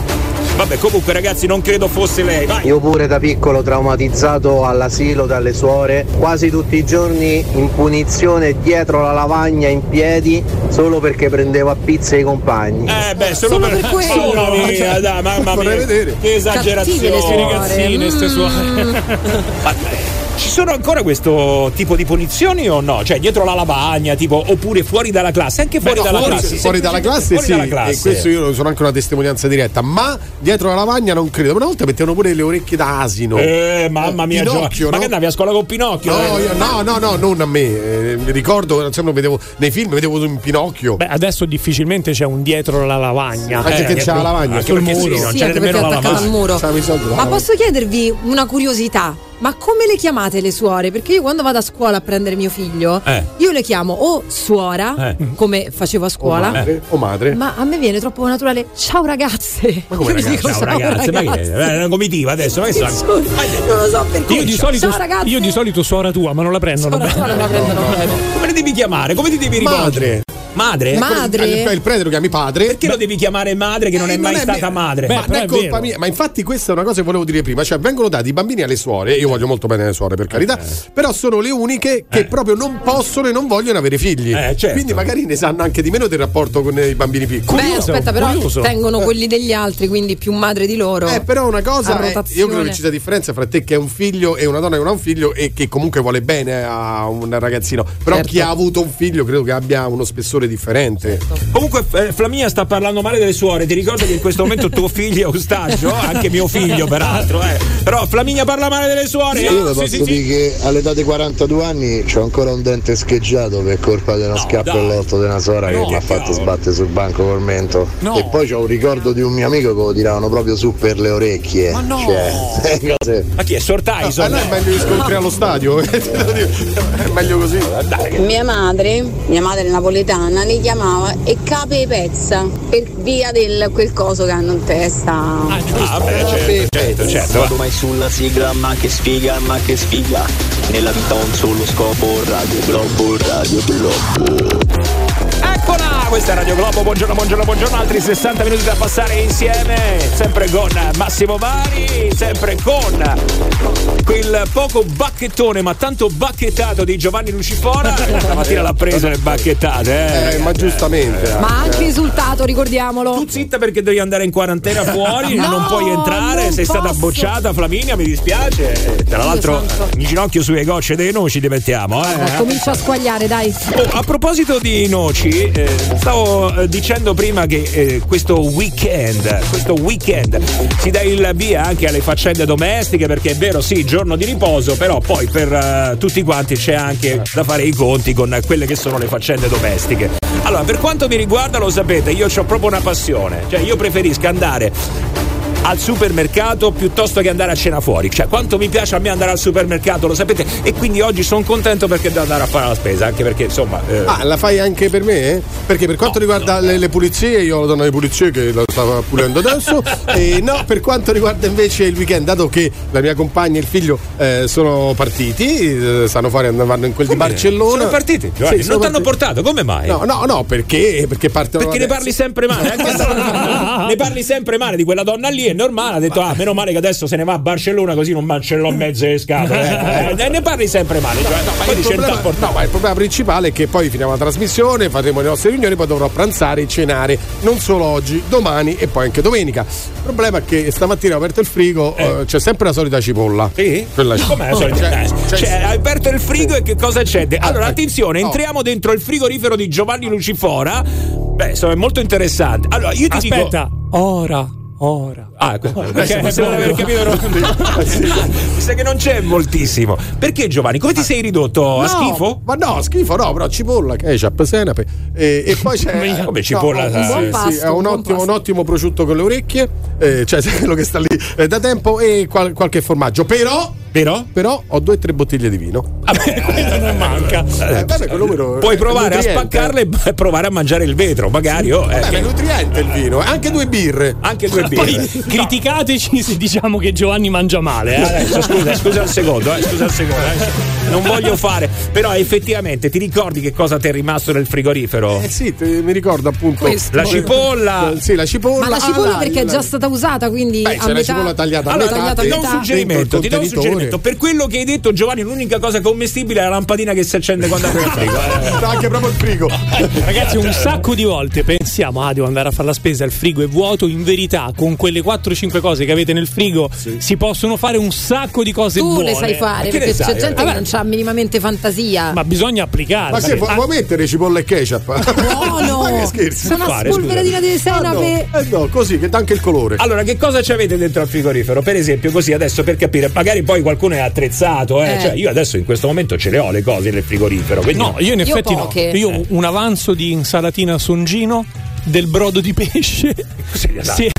Vabbè, comunque ragazzi, non credo fosse lei. Vai. Io pure da piccolo traumatizzato all'asilo dalle suore, quasi tutti i giorni in punizione dietro la lavagna in piedi solo perché prendevo a pizza i compagni. Eh beh, solo, Solo per quello. Mamma mia, Cioè, dai, mamma vorrei mia. vedere. Che esagerazione. Cattive le suore. ragazzine, ste suore. Eh, Ci sono ancora questo tipo di punizioni o no? Cioè dietro la lavagna, tipo, oppure fuori dalla classe? Anche fuori Beh, no, dalla fuori, classe. fuori dalla classe fuori sì, dalla e classe. questo io sono anche una testimonianza diretta, ma dietro la lavagna non credo. Una volta mettevano pure le orecchie da asino. Eh, mamma mia, Pinocchio, Giovanni. Ma no? che andavi a scuola con Pinocchio? No, eh? io- no, no, no, non a me. Eh, mi ricordo, sempre vedevo nei film, vedevo un Pinocchio. Beh, adesso difficilmente c'è un dietro la lavagna. Anche Eh, che c'ha la lavagna anche sul perché sì, muro. non Sì, c'è nemmeno la attaccata al lavagna. muro. Ma posso chiedervi una curiosità? Ma come le chiamate le suore? Perché io quando vado a scuola a prendere mio figlio, Eh. io le chiamo o suora, Eh. come facevo a O scuola, madre, o madre. ma a me viene troppo naturale. Ciao ragazze. Ma come Io ragazze? dico Ciao ragazze, ma che è una comitiva adesso? Ma che so? Non lo so perché. Io di, solito, Ciao ragazzi. io di solito suora tua, ma non la prendono Suora non la prendono bene. Come le devi chiamare? Come ti devi rivolgere? Madre. Madre? Madre? Il, il prete lo chiami padre. Perché lo devi chiamare madre che non Eh, è mai non è stata mia- madre? Beh, ma non è è colpa mia, ma infatti questa è una cosa che volevo dire prima, cioè vengono dati i bambini alle suore, io voglio molto bene alle suore per carità, però sono le uniche che Eh. proprio non possono e non vogliono avere figli. Eh, certo. Quindi magari ne sanno anche di meno del rapporto con i bambini piccoli. Beh, aspetta, però curioso. tengono quelli degli altri, quindi più madre di loro. Eh, però una cosa, è- io credo che ci sia differenza fra te che è un figlio e una donna che non ha un figlio e che comunque vuole bene a un ragazzino. Però Certo. chi ha avuto un figlio credo che abbia uno spessore differente. Comunque, eh, Flamia sta parlando male delle suore. Ti ricordo che in questo momento tuo figlio è ostaggio, anche mio figlio, peraltro. Eh. Però Flaminia parla male delle suore. Io vi Sì, posso sì, sì. dire che all'età di 42 anni c'ho ancora un dente scheggiato per colpa di uno No, scappellotto di una sora No, che mi ha fatto cavolo. sbattere sul banco col mento. No. E poi c'ho un ricordo di un mio amico che lo tiravano proprio su per le orecchie. Ma no. Cioè, cose. Ma chi è? Sor Tyson? Allora è meglio gli scontri allo stadio. eh, è meglio così. Mia madre, mia madre napoletana, li chiamava e cape pezza per via del quel coso che hanno in testa. Ah, beh, certo, certo, certo. Vado mai sulla sigla, ma che sfiga, ma che sfiga. Nella vita ho un solo scopo, Radio Globo, Radio Globo. Eccola! Questa è Radio Globo. Buongiorno, buongiorno, buongiorno. Altri 60 minuti da passare insieme. Sempre con Massimo Mari, sempre con quel poco bacchettone, ma tanto bacchettato di Giovanni Lucifora. Stamattina l'ha preso le bacchettate, eh. Eh, ma giustamente. Ma ha anche esultato, ricordiamolo. Tu zitta perché devi andare in quarantena fuori, No, non puoi entrare, non sei stata posso. bocciata, Flaminia, mi dispiace. Eh, Tra l'altro, in ginocchio sulle gocce dei noci ti mettiamo, eh. Eh, comincia a squagliare, dai. Oh, a proposito di noci, eh, stavo eh, dicendo prima che eh, questo weekend, questo weekend si dà il via anche alle faccende domestiche perché è vero sì, giorno di riposo, però poi per eh, tutti quanti c'è anche da fare i conti con quelle che sono le faccende domestiche. Allora, per quanto mi riguarda, lo sapete, io ho proprio una passione, cioè io preferisco andare al supermercato piuttosto che andare a cena fuori. Cioè, quanto mi piace a me andare al supermercato, lo sapete? E quindi oggi sono contento perché devo andare a fare la spesa, anche perché insomma. eh, Ah, la fai anche per me? eh? Perché per quanto riguarda le, le pulizie, io ho la donna di pulizie che la stava pulendo adesso. e no, per quanto riguarda invece il weekend, dato che la mia compagna e il figlio eh, sono partiti, eh, stanno fuori, vanno in quel di Barcellona. Sono partiti, Giovanni, Sì, non ti hanno portato, come mai? No, no, no, perché? Perché partono Perché ne parli sempre male, ne parli sempre male di quella donna lì, è normale. Ha detto, ah, meno male che adesso se ne va a Barcellona così non mancellò mezzo le scatole. Eh, eh, ne parli sempre male. Cioè, Ma poi il, dice, problema, no, ma il problema principale è che poi finiamo la trasmissione, faremo le nostre riunioni, poi dovrò pranzare e cenare non solo oggi, domani e poi anche domenica. Il problema è che stamattina ho aperto il frigo, eh, c'è sempre la solita cipolla. Sì? Quella Com'è la solita? Cioè, Cioè, cioè, hai aperto il frigo e che cosa c'è? De- Allora, Ah, attenzione, no. entriamo dentro il frigorifero di Giovanni Lucifora. Beh, insomma, è molto interessante. Allora, io ti Aspetta, dico. ora, ora. Ah, que- perché possiamo aver capito. Mi sa che non c'è moltissimo. Perché Giovanni? Come ti sei ridotto? A No, schifo? Ma no, schifo no, però cipolla, ketchup, senape. E, e poi c'è. Come cipolla, no, sì, sì, pasto, sì, è un un ottimo, un ottimo prosciutto con le orecchie, eh, cioè quello che sta lì eh, da tempo, e qual- qualche formaggio. Però. Però? Però ho due o tre bottiglie di vino. Quello non manca. Eh, vabbè, quello vero- Puoi provare a spaccarle e provare a mangiare il vetro, magari. oh, eh, Vabbè, ma che- è nutriente il vino, eh, anche due birre. Anche due Poi birre. Criticateci se diciamo che Giovanni mangia male. Eh. Adesso, scusa, scusa un secondo, eh, scusa un secondo. eh. Non voglio fare, però effettivamente ti ricordi che cosa ti è rimasto nel frigorifero? Eh sì, te- mi ricordo appunto Questo. La cipolla. Eh, Sì, la cipolla. Ma la cipolla ah, perché è la- già stata usata, quindi Beh, a c'è la metà. cipolla tagliata a Allora, metà, tagliata a ti do un metà. suggerimento, ti do un suggerimento. Per quello che hai detto, Giovanni, l'unica cosa commestibile è la lampadina che si accende quando apri il frigo. eh. No, anche proprio il frigo. Ragazzi, un sacco di volte pensiamo, ah, devo andare a fare la spesa, il frigo è vuoto. In verità, con quelle 4-5 cose che avete nel frigo, si possono fare un sacco di cose Tu buone. le sai fare, perché c'è sai? gente Vabbè. che non ha minimamente fantasia. Ma bisogna applicare. Ma Ah, vuoi mettere cipolla e ketchup? Buono! Ma che scherzi? C'è una fare, spolveratina di Ah, no. senape. Eh no, così che dà anche il colore. Allora, che cosa ci avete dentro al frigorifero? Per esempio, così adesso per capire, magari poi qualcuno è attrezzato, eh? Eh. Cioè, io adesso in questo momento ce le ho le cose nel frigorifero. No, io in Io effetti poche. no. Io ho un avanzo di insalatina songino, del brodo di pesce, si-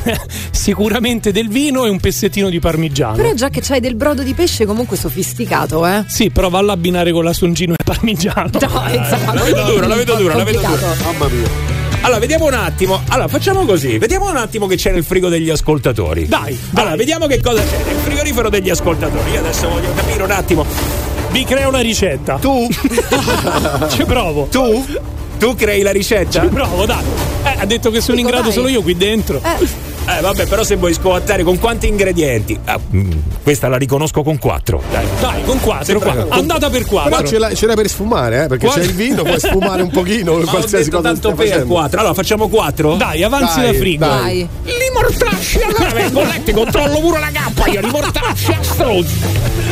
sicuramente del vino e un pezzettino di parmigiano. Però già che c'hai del brodo di pesce comunque sofisticato, eh. Sì, però va a abbinare con la songino e il parmigiano. No, esatto. La vedo dura, la vedo dura, la vedo dura. Mamma mia. Allora, vediamo un attimo. Allora, facciamo così. Vediamo un attimo che c'è nel frigo degli ascoltatori. Dai, Allora, dai. vediamo che cosa c'è nel frigorifero degli ascoltatori. Io adesso voglio capire un attimo. Vi creo una ricetta. Tu? Ci provo. tu? Tu crei la ricetta? Ci provo, dai. Eh, ha detto che sono in Dico, grado dai. solo io qui dentro. Eh, Eh, vabbè, però se vuoi scovattare con quanti ingredienti? Ah, mm, questa la riconosco con quattro. Dai. Dai, con quattro Sempre- qua. Andata per Però quattro. ce l'ha, ce l'ha per sfumare, eh, perché Qua- c'è il vino, puoi sfumare un pochino Ma ho qualsiasi detto cosa tanto per quattro. Allora, facciamo quattro? Dai, avanzi Dai, da frigo. dai. Li mortasci allora vengo a letto e controllo pure la cappa io li mortasci a stronzi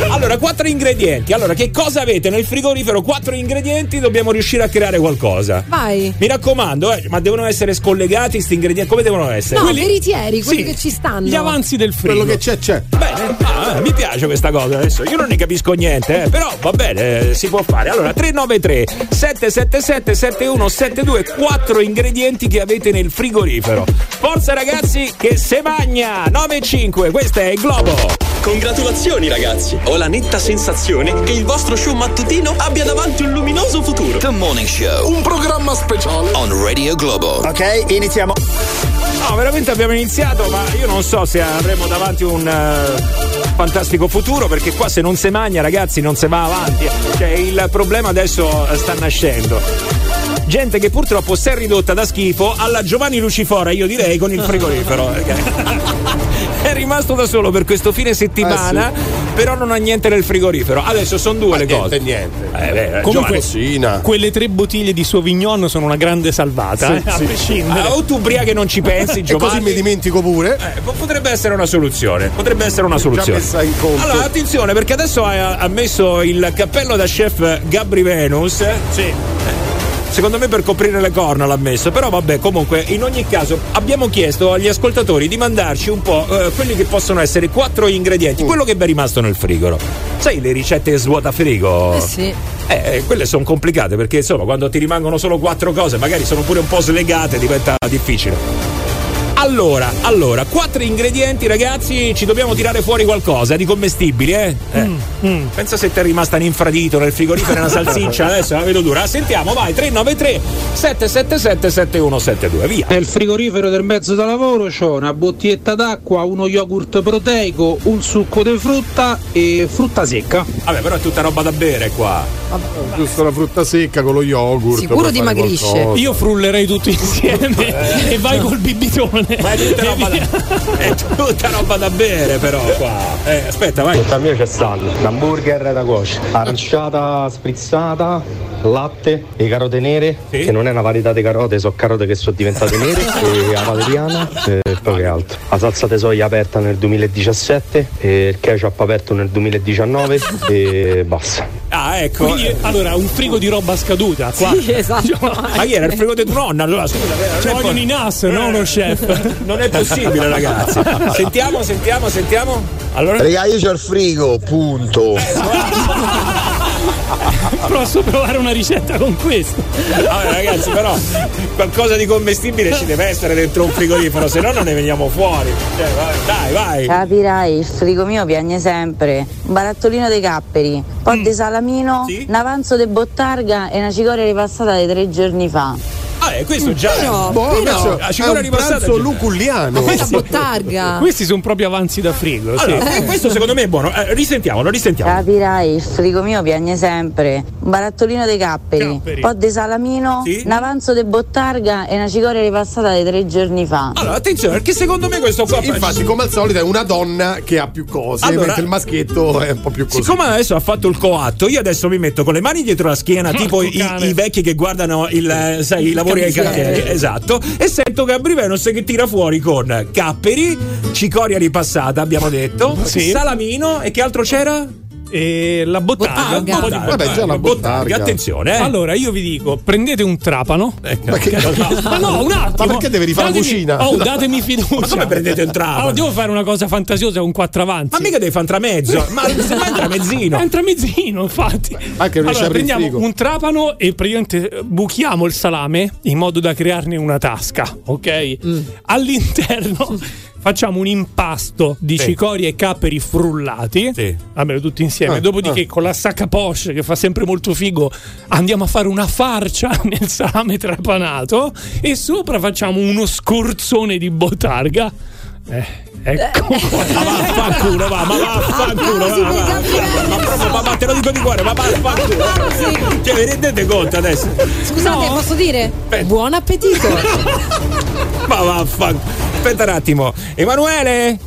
allora quattro ingredienti allora che cosa avete nel frigorifero quattro ingredienti dobbiamo riuscire a creare qualcosa Vai. mi raccomando eh, ma devono essere scollegati questi ingredienti come devono essere No, veritieri, quelli Sì, che ci stanno. Gli avanzi del frigo. Quello che c'è, c'è. Bene, ah, mi piace questa cosa adesso. Io non ne capisco niente, eh, però va bene, eh, si può fare. Allora, 393 777 7172 quattro ingredienti che avete nel frigorifero. Forza ragazzi che se magna 95, questo è il Globo. Congratulazioni ragazzi! Ho la netta sensazione che il vostro show mattutino abbia davanti un luminoso futuro. The Morning Show Un programma speciale. on Radio Globo. Ok, iniziamo. No, veramente abbiamo iniziato, ma io non so se avremo davanti un eh, fantastico futuro, perché qua se non si magna, ragazzi, non si va avanti. Cioè, il problema adesso eh, sta nascendo. Gente che purtroppo si è ridotta da schifo alla Giovanni Lucifora, io direi, con il frigorifero. è rimasto da solo per questo fine settimana, però non ha niente nel frigorifero. Adesso sono due le cose. niente. Eh, beh, Comunque, Giovanni. quelle tre bottiglie di Sauvignon sono una grande salvata, Sì, eh, a sì. prescindere. Ah, o tu ubriachi e non ci pensi, E Giovanni. così mi dimentico pure. Eh, po- potrebbe essere una soluzione. Potrebbe essere una soluzione. messa in conto. Allora, attenzione, perché adesso ha, ha messo il cappello da chef Gabri Venus. Sì. Secondo me per coprire le corna l'ha messo, però vabbè, comunque in ogni caso abbiamo chiesto agli ascoltatori di mandarci un po' eh, quelli che possono essere quattro ingredienti, quello che è rimasto nel frigoro. Sai le ricette svuota frigo? Eh sì. Eh, eh, quelle sono complicate perché insomma quando ti rimangono solo quattro cose, magari sono pure un po' slegate, diventa difficile. Allora, allora, quattro ingredienti, ragazzi, ci dobbiamo tirare fuori qualcosa di commestibili, eh? Eh. Mm, Pensa se ti è rimasta un infradito nel frigorifero e una salsiccia, adesso la vedo dura. Sentiamo, vai, 393 777 7172, via. Nel frigorifero del mezzo da lavoro c'ho una bottiglietta d'acqua, uno yogurt proteico, un succo di frutta e frutta secca. Vabbè, però è tutta roba da bere qua. Giusto la frutta secca con lo yogurt. Sicuro dimagrisce. qualcosa. Io frullerei tutto insieme e vai col bibitone. Ma è tutta roba da, è tutta roba da bere, però qua. Eh, aspetta, vai. Sotto mio c'è stato l'hamburger da cuoce, aranciata sprizzata, latte e carote nere, che non è una varietà di carote, sono carote che sono diventate nere, e la poi che altro. La salsa di soia aperta nel 2017, e il ketchup aperto nel 2019 e basta. Ah, ecco. Quindi, allora, un frigo di roba scaduta. Qua. Sì, esatto. Ma chi era il frigo di tua nonna? Allora, scusa, non Ci vogliono po- i NAS, no uno chef. Non è possibile, ragazzi. Sentiamo, sentiamo, sentiamo. Allora. Raga, io c'ho il frigo, punto. Posso provare una ricetta con questo? Vabbè, ragazzi, però qualcosa di commestibile ci deve essere dentro un frigorifero, se no non ne veniamo fuori. Cioè, dai, vai. Capirai, il frigo mio piagne sempre. Un barattolino dei capperi, un po' di salamino, un avanzo di bottarga e una cicoria ripassata di tre giorni fa. Ah, eh, questo già Però, Boh, però- adesso- la È un ripassata pranzo già- luculliano. Questa bottarga. Questi sono proprio avanzi da frigo. sì. Allora, eh, questo secondo me è buono. Eh, risentiamolo, risentiamo. Capirai, il frigo mio piagne sempre. Un barattolino dei capperi, Capperi. un po' di salamino, Sì. un avanzo di bottarga e una cicoria ripassata di tre giorni fa. Allora, attenzione, perché secondo me questo qua. Infatti, come al solito, è una donna che ha più cose, Allora- mentre il maschietto è un po' più così. Siccome adesso ha fatto il coatto, io adesso mi metto con le mani dietro la schiena, tipo i, i vecchi che guardano il, eh, sai, i lavori ai cantieri. Esatto. E sento Gabri Venus che tira fuori con capperi, cicoria ripassata, abbiamo detto, Sì. salamino e che altro c'era? E la bottarga. Bottarga. un po' di Vabbè, già la bottarga. Attenzione, eh. Allora, io vi dico, prendete un trapano. Ecco. Ma che- Ma no, un attimo. Ma perché deve rifare la Datemi- cucina? Oh, datemi fiducia. Ma come prendete un trapano? Allora, devo fare una cosa fantasiosa con quattro avanzi. Ma mica devi fare un tramezzo, ma un tramezzino. È un tramezzino, infatti. Anche allora, prendiamo un trapano e praticamente eh, buchiamo il salame in modo da crearne una tasca, ok? All'interno facciamo un impasto di Sì. cicoria e capperi frullati. Sì. Vabbè, tutti insieme. Ah, Dopodiché, con la sacca poche, che fa sempre molto figo, andiamo a fare una farcia nel salame trapanato. E sopra facciamo uno scorzone di botarga. Eh, ecco. Ma vaffanculo, va, ma vaffanculo, va, va, va, ma proprio, ma, ma te lo dico di cuore, ma vaffanculo. Cioè, vi rendete conto adesso? Scusate, posso dire? Buon appetito. Ma vaffanculo. Aspetta un attimo. Emanuele?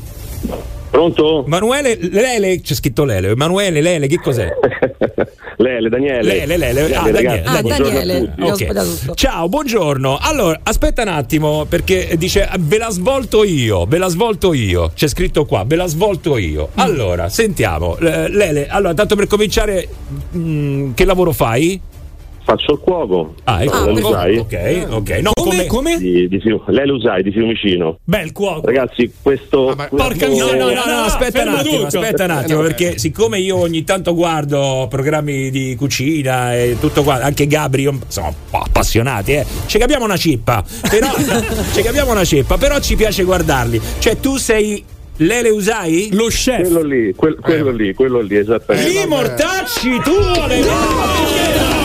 Pronto? Emanuele, Lele, c'è scritto Lele. Emanuele, Lele, che cos'è? Lele, Daniele. Lele, Lele. Ah, ragazzi, Daniele. Ah, Daniele. tutti. Io ho Ok. sbagliato tutto. Ciao, buongiorno. Allora, aspetta un attimo, perché dice ve la svolto io, ve la svolto io. C'è scritto qua, ve la svolto io. Allora, sentiamo. Eh, Lele, allora, tanto per cominciare, mm, che lavoro fai? Faccio il cuoco. Ah, ecco. Lei lo sai? Ok, ok. No, Come? come? Di, di Fiu- lei lo sai, di Fiumicino. Bel cuoco. Ragazzi, questo. porca No, miseria. no, no, no, aspetta un attimo, tutto. aspetta un attimo, perché siccome io ogni tanto guardo programmi di cucina e tutto qua, anche Gabri, io- sono appassionati, eh. Ci capiamo una cippa, però ci capiamo una cippa, però ci piace guardarli. Cioè, tu sei Lele Usai? Lo chef. Quello lì, quel- quello lì, quello lì, esattamente. Lì mortacci tu! Le... No,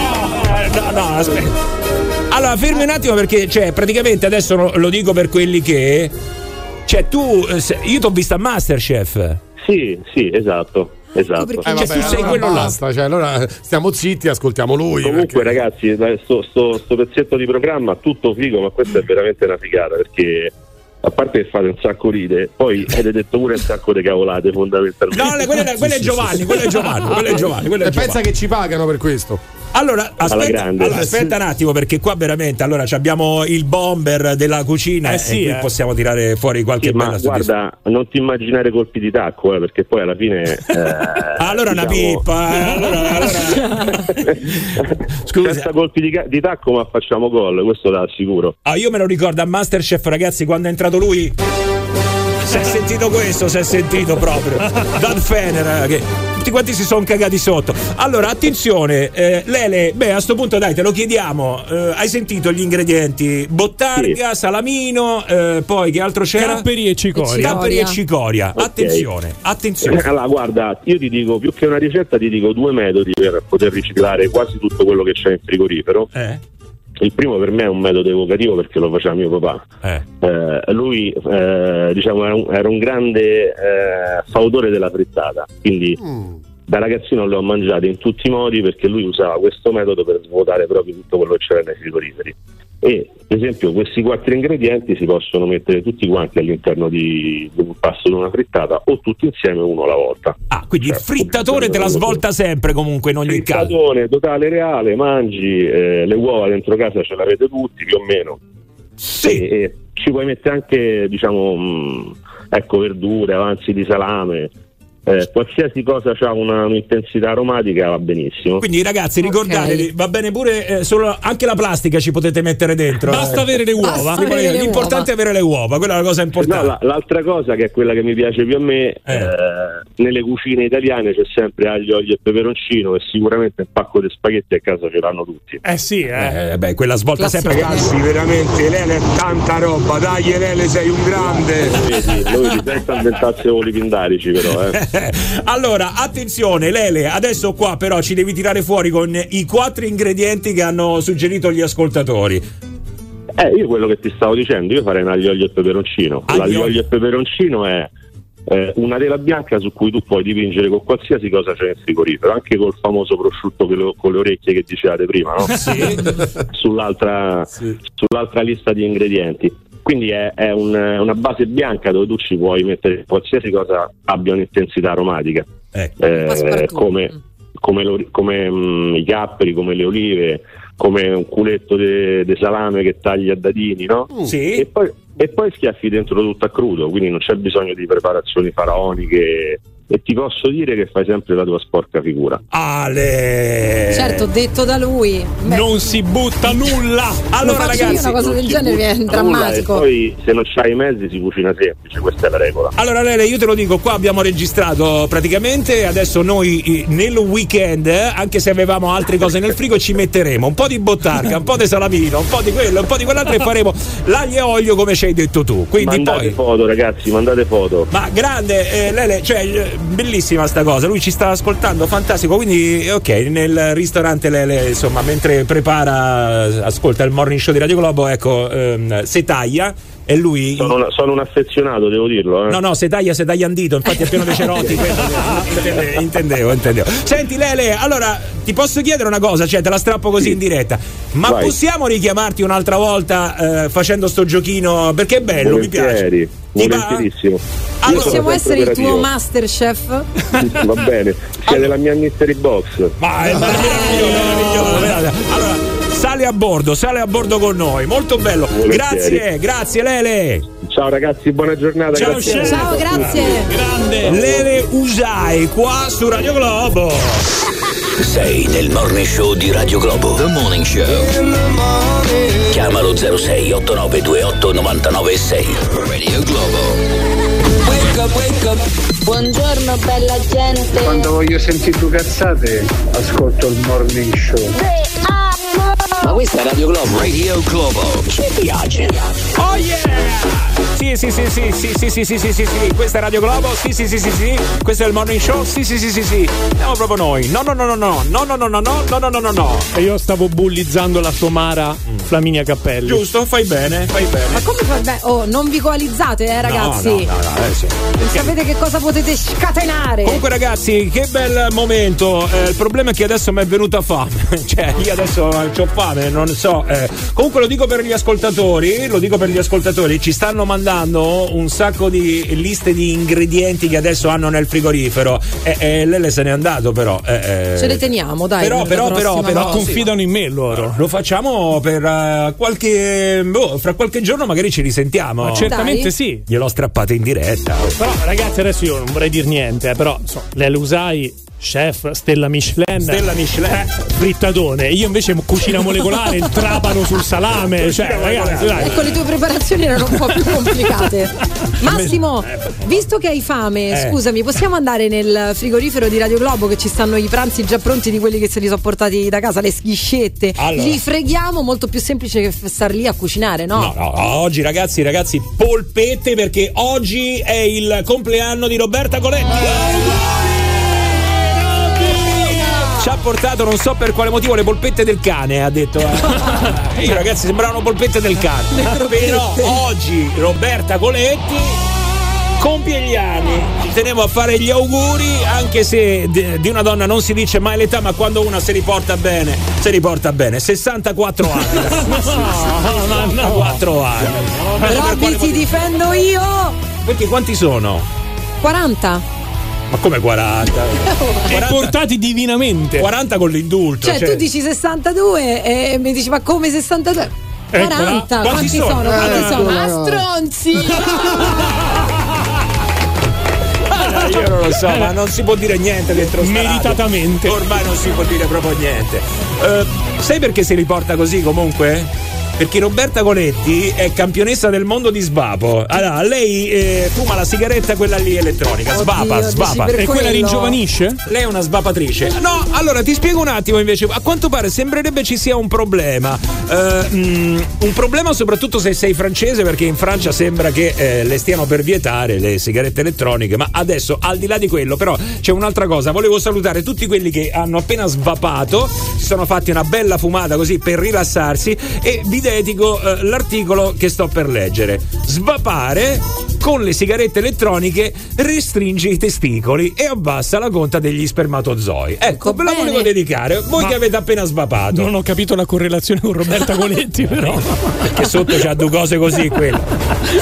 no, aspetta. Allora, fermi un attimo perché, cioè, praticamente adesso lo- lo dico per quelli che. Cioè, tu. eh, Io ti ho visto a Masterchef. Sì, sì, esatto. Esatto. Eh, vabbè, tu sei allora quello là. basta, cioè, allora stiamo zitti e ascoltiamo lui. Comunque, perché- ragazzi, sto, sto- sto pezzetto di programma tutto figo, ma questa è veramente una figata perché a parte che fate un sacco ride, poi avete detto pure un sacco di cavolate fondamentalmente. No, quello è, quello è Giovanni, quello è Giovanni, quello è Giovanni. Quello è E Giovanni. pensa che ci pagano per questo. Allora, aspetta, allora, aspetta un attimo, perché qua veramente allora ci abbiamo il bomber della cucina Eh sì, e qui eh. possiamo tirare fuori qualche Sì, ma bella soddisfazione. guarda, non ti immaginare colpi di tacco, eh, perché poi alla fine. eh, Allora una diciamo, pippa, eh, allora, allora- Senza colpi di, di tacco, ma facciamo gol, questo da sicuro. Ah, io me lo ricordo a Masterchef, ragazzi, quando è entrato lui. Si è sentito questo, si è sentito proprio. Dan Fener, eh, che tutti quanti si sono cagati sotto. Allora, attenzione, eh, Lele, beh, a sto punto dai, te lo chiediamo. Eh, hai sentito gli ingredienti? Bottarga, salamino, eh, poi che altro c'era? Capperi e cicoria. Capperi e cicoria. Ok. Attenzione, attenzione. Allora, guarda, io ti dico più che una ricetta, ti dico due metodi per poter riciclare quasi tutto quello che c'è in frigorifero. Eh? Il primo per me è un metodo evocativo perché lo faceva mio papà. Eh, lui eh, diciamo, era, un, era un grande eh, fautore della frittata, quindi da ragazzino le ho mangiate in tutti i modi perché lui usava questo metodo per svuotare proprio tutto quello che c'era nei frigoriferi. E per esempio questi quattro ingredienti si possono mettere tutti quanti all'interno di, di un pasto di una frittata o tutti insieme uno alla volta. Ah, quindi il Cioè, frittatore te la svolta sempre comunque in ogni caso. Frittatone totale reale, mangi eh, le uova dentro casa ce l'avete tutti più o meno. Sì. E, e ci puoi mettere anche, diciamo, mh, ecco, verdure, avanzi di salame. Eh, qualsiasi cosa ha una, un'intensità aromatica va benissimo. Quindi ragazzi ricordatevi, va bene pure eh, solo anche la plastica ci potete mettere dentro. Basta eh. avere le uova. Avere le L'importante è avere le uova, quella è la cosa No, importante. la- l'altra cosa che è quella che mi piace più a me, eh, nelle cucine italiane c'è sempre aglio, olio e peperoncino e sicuramente un pacco di spaghetti a casa ce l'hanno tutti. Eh sì, eh. Eh, beh, quella svolta sempre Ragazzi, veramente, Lele è tanta roba, dai Lele sei un grande. Vedi, noi senza inventarsi voli pindarici però, eh. Allora, attenzione, Lele, adesso qua però ci devi tirare fuori con i quattro ingredienti che hanno suggerito gli ascoltatori. Eh, io quello che ti stavo dicendo, io farei un aglio, olio e peperoncino. Aglio- L'aglio, e peperoncino è eh, una tela bianca su cui tu puoi dipingere con qualsiasi cosa c'è nel frigorifero, anche col famoso prosciutto con le, con le orecchie che dicevate prima, no? sull'altra, sull'altra lista di ingredienti. Quindi è, è un- una base bianca dove tu ci puoi mettere qualsiasi cosa abbia un'intensità aromatica, Eh, Passepartout. come, come, lo- come, mm, i capperi, come le olive, come un culetto di salame che tagli a dadini, no? Sì. E poi, e poi schiaffi dentro tutto a crudo, quindi non c'è bisogno di preparazioni faraoniche. E ti posso dire che fai sempre la tua sporca figura. Ale! Certo, detto da lui. Beh, Non si butta nulla. lo faccio io una cosa del genere è drammatico. Poi se non c'hai i mezzi si cucina semplice, questa è la regola. Allora Lele, io te lo dico, qua abbiamo registrato praticamente, adesso noi nel weekend, anche se avevamo altre cose nel frigo, ci metteremo un po' di bottarga, un po' di salamino, un po' di quello, un po' di quell'altro e faremo l'aglio e olio come ci hai detto tu. Quindi mandate poi... foto, ragazzi, mandate foto. Ma grande, eh, Lele, cioè eh, bellissima sta cosa, lui ci sta ascoltando, fantastico, quindi eh, ok, nel ristorante Lele, insomma, mentre prepara, ascolta il morning show di Radio Globo, ecco, ehm, se taglia e lui... Sono, una- sono un affezionato, devo dirlo. Eh. No, no, se taglia, se taglia andito, infatti è pieno di cerotti. che- intende- intendevo, intendevo. Senti, Lele, allora ti posso chiedere una cosa, cioè te la strappo così in diretta. Ma Vai. possiamo richiamarti un'altra volta eh, facendo sto giochino? Perché è bello, mi piace. Volentieri, Ti va? volentierissimo. Sono Possiamo essere il tuo. Masterchef? Va bene, siete la mia mystery box. Ma è meraviglioso, meraviglioso. Allora, sale a bordo, sale a bordo con noi, molto bello. Volentieri. Grazie, grazie Lele. Ciao ragazzi, buona giornata. Ciao, grazie. Ciao, grazie. Grande. Lele Usai qua su Radio Globo. Sei nel morning show di Radio Globo. The Morning Show. Chiamalo 06 8928 996. Radio Globo. Buongiorno bella gente. Quando voglio sentire due cazzate, ascolto il morning show. Ma questa è Radio Globo. Radio Globo. Ci piace. Oh yeah! Sì, sì, sì, sì, sì, sì, sì, sì, sì, sì, sì, questa è Radio Globo, sì, sì, sì, sì, sì, questo è il morning show, sì, sì, sì, sì, sì, siamo proprio noi, no, no, no, no, no, no, no, no, no, no, no, no, no, no, no, E io stavo bullizzando la somara Flaminia Cappelli. giusto, fai bene, fai bene. Ma come fa bene? Oh, non vi coalizzate, eh, ragazzi. No, no, no, no, eh, sì. Sapete che cosa potete scatenare? Comunque ragazzi, che bel momento, eh, il problema è che adesso mi è venuta fame, cioè io adesso ho fame, non, lo so. eh. Comunque lo dico per gli ascoltatori, lo dico per gli ascoltatori, ci stanno mandando un sacco di liste di ingredienti che adesso hanno nel frigorifero. E, e Lele se n'è andato però. eh, eh. Ce le teniamo, dai. Però, però, però, però, confidano in me loro. Lo facciamo per eh, qualche. boh, fra qualche giorno magari ci risentiamo. Ma certamente Dai. sì. Gliel'ho strappata in diretta. Però ragazzi, adesso io non vorrei dire niente, eh, però insomma, lei lo usai. Chef, stella Michelin. Stella Michelin. Eh, frittadone. Io invece cucina molecolare, il trapano sul salame. Cioè, ragazzi, dai. Ecco, le tue preparazioni erano un po' più complicate. Massimo, visto che hai fame, Eh. scusami, possiamo andare nel frigorifero di Radio Globo che ci stanno i pranzi già pronti di quelli che se li sono portati da casa, le schiscette. Allora. Li freghiamo, molto più semplice che star lì a cucinare, no? No, no, oggi ragazzi, ragazzi, polpette perché oggi è il compleanno di Roberta Coletti. Ci ha portato, non so per quale motivo, le polpette del cane, ha detto. eh. Io, ragazzi, sembravano polpette del cane. Però oggi Roberta Coletti compie gli anni. Ci tenevo a fare gli auguri, anche se di una donna non si dice mai l'età, ma quando una si riporta bene, si riporta bene. 64 anni. ragazzi. 64 anni. Non vedo per quale Robby, ti motivo. difendo io! Perché quanti sono? 40. Ma come 40? E portati divinamente. 40 con l'indulto. Cioè, tu dici 62 e mi dici, ma come 62? Eccola. 40, Quanti quanti, sono? sono? Quanti Eh, sono? eccola. Ah, stronzi! Io non lo so, ma non si può dire niente dentro sta. Meritatamente. Ormai non si può dire proprio niente. Eh, sai perché si riporta così comunque? Perché Roberta Coletti è campionessa del mondo di svapo. Allora, lei eh, fuma la sigaretta quella lì elettronica, svapa, Oddio, svapa. E quella quello? ringiovanisce? Lei è una svapatrice. No, allora ti spiego un attimo invece. A quanto pare sembrerebbe ci sia un problema. Eh, mm, un problema soprattutto se sei francese, perché in Francia sembra che eh, le stiano per vietare le sigarette elettroniche. Ma adesso, al di là di quello, però, c'è un'altra cosa. Volevo salutare tutti quelli che hanno appena svapato, si sono fatti una bella fumata così per rilassarsi. E vi dedico eh, l'articolo che sto per leggere. Svapare con le sigarette elettroniche restringe i testicoli e abbassa la conta degli spermatozoi. Ecco, ve la volevo dedicare. Voi Ma- che avete appena svapato. Non ho capito la correlazione con Roberta Coletti, però. Perché sotto c'ha due cose così quello.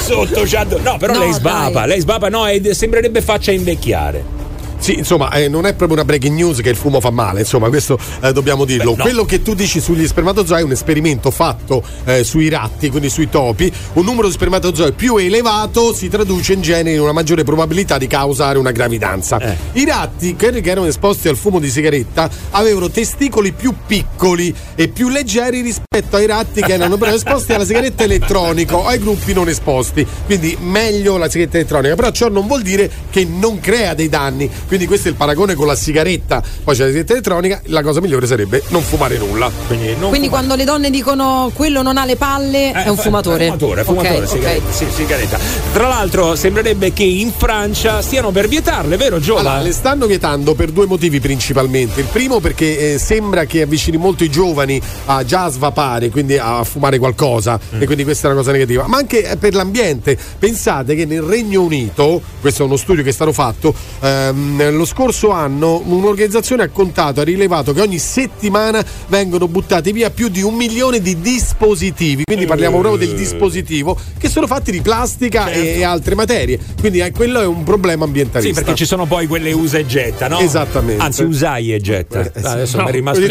Sotto c'ha due. No, però No, lei svapa, dai. lei svapa, no, e sembrerebbe faccia invecchiare. Sì, insomma, eh, non è proprio una breaking news che il fumo fa male, insomma, questo eh, dobbiamo dirlo. Beh, no. Quello che tu dici sugli spermatozoi è un esperimento fatto eh, sui ratti, quindi sui topi. Un numero di spermatozoi più elevato si traduce in genere in una maggiore probabilità di causare una gravidanza. Eh. I ratti, quelli che erano esposti al fumo di sigaretta, avevano testicoli più piccoli e più leggeri rispetto ai ratti che erano però esposti alla sigaretta elettronica o ai gruppi non esposti. Quindi meglio la sigaretta elettronica, però ciò non vuol dire che non crea dei danni. Quindi questo è il paragone con la sigaretta. Poi c'è la sigaretta elettronica, la cosa migliore sarebbe non fumare nulla. Quindi, non Quindi fumare. quando le donne dicono quello non ha le palle, è un Eh, fumatore. È un fumatore, fumatore, Ok, ok. sigaretta, sì, sigaretta. Tra l'altro sembrerebbe che in Francia stiano per vietarle, vero Giova? Allora, le stanno vietando per due motivi principalmente. Il primo perché eh, sembra che avvicini molto i giovani a già svapare, quindi a fumare qualcosa, Mm. e quindi questa è una cosa negativa. Ma anche eh, per l'ambiente. Pensate che nel Regno Unito, questo è uno studio che è stato fatto, ehm, lo scorso anno un'organizzazione ha contato, ha rilevato che ogni settimana vengono buttati via più di un milione di dispositivi. Quindi parliamo proprio del dispositivo che sono fatti di plastica e, e altre materie. Quindi eh, quello è un problema ambientalista. Sì, perché ci sono poi quelle usa e getta, no? Esattamente. Anzi, usai e getta. Ah, Adesso No, mi è rimasto la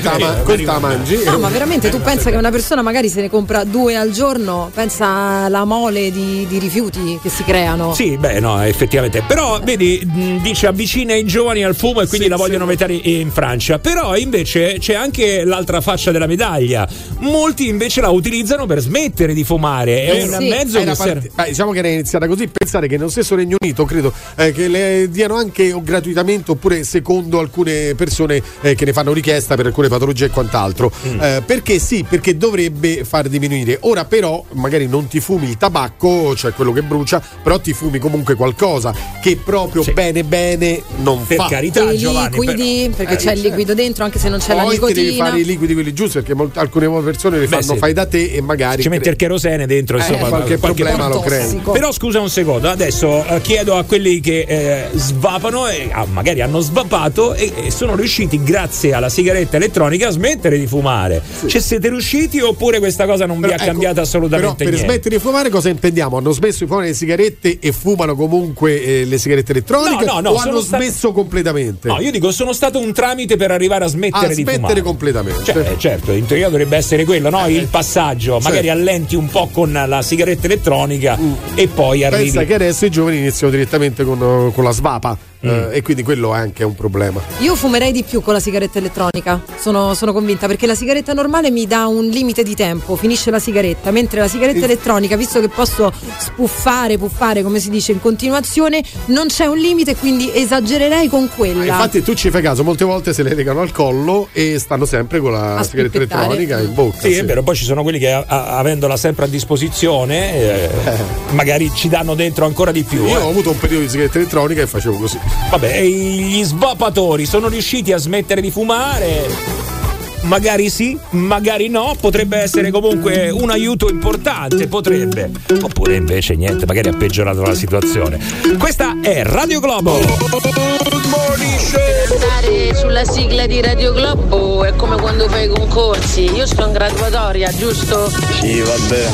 rimasto- mangi. No, ma veramente tu pensa che una persona magari se ne compra due al giorno, pensa alla mole di, di rifiuti che si creano. Sì, beh, no, effettivamente. Però, vedi, dice avvicina i giovani al fumo e quindi la vogliono mettere in Francia. Però, invece, c'è anche l'altra faccia della medaglia. Molti invece la utilizzano per smettere di fumare. È Eh, un sì. mezzo che serve. beh, diciamo che era iniziata così. Pensare che nello stesso Regno Unito, credo, eh, che le diano anche gratuitamente oppure secondo alcune persone eh, che ne fanno richiesta per alcune patologie e quant'altro. Mm. Eh, perché sì, perché dovrebbe far diminuire. Ora, però, magari non ti fumi il tabacco, cioè quello che brucia, però ti fumi comunque qualcosa che proprio bene bene non non per fa. carità, I Giovanni. liquidi, perché Eh, c'è il liquido dentro, anche se non c'è la Poi devi nicotina. fare i liquidi quelli giusti perché molt- alcune persone li Beh, fanno sì. fai da te e magari ci metti il kerosene dentro, Eh, insomma, qualche problema lo crei. Però scusa un secondo, adesso eh, chiedo a quelli che eh, svapano e ah, magari hanno svapato e, e sono riusciti grazie alla sigaretta elettronica a smettere di fumare. Ci siete riusciti oppure questa cosa non vi ha ecco, cambiato assolutamente Però per niente? smettere di fumare cosa intendiamo? Hanno smesso di fumare le sigarette e fumano comunque eh, le sigarette elettroniche No, no, no, o sono hanno state- smesso completamente? No, io dico sono stato un tramite per arrivare a smettere A di smettere fumare. completamente. Cioè, eh, certo, in teoria dovrebbe essere quello, no? Il passaggio, magari allenti un po' con la sigaretta elettronica e poi arrivi. Pensa che adesso i giovani iniziano direttamente con, con la svapa Mm. eh, e quindi quello è anche un problema. Io fumerei di più con la sigaretta elettronica, sono, sono convinta, perché la sigaretta normale mi dà un limite di tempo, finisce la sigaretta, mentre la sigaretta elettronica, visto che posso spuffare, puffare, come si dice, in continuazione, non c'è un limite, quindi esagererei con quella. Infatti tu ci fai caso, molte volte se le legano al collo e stanno sempre con la A sigaretta elettronica in bocca. Sì, è vero, poi ci sono quelli che a- a- avendola sempre a disposizione, eh, magari ci danno dentro ancora di più. Io eh. ho avuto un periodo di sigaretta elettronica e facevo così. Vabbè, gli svapatori sono riusciti a smettere di fumare? Magari sì, magari no, potrebbe essere comunque un aiuto importante, potrebbe. Oppure invece niente, magari ha peggiorato la situazione. Questa è Radio Globo. Andare sulla sigla di Radio Globo è come quando fai i concorsi. Io sto in graduatoria, giusto? Sì, vabbè,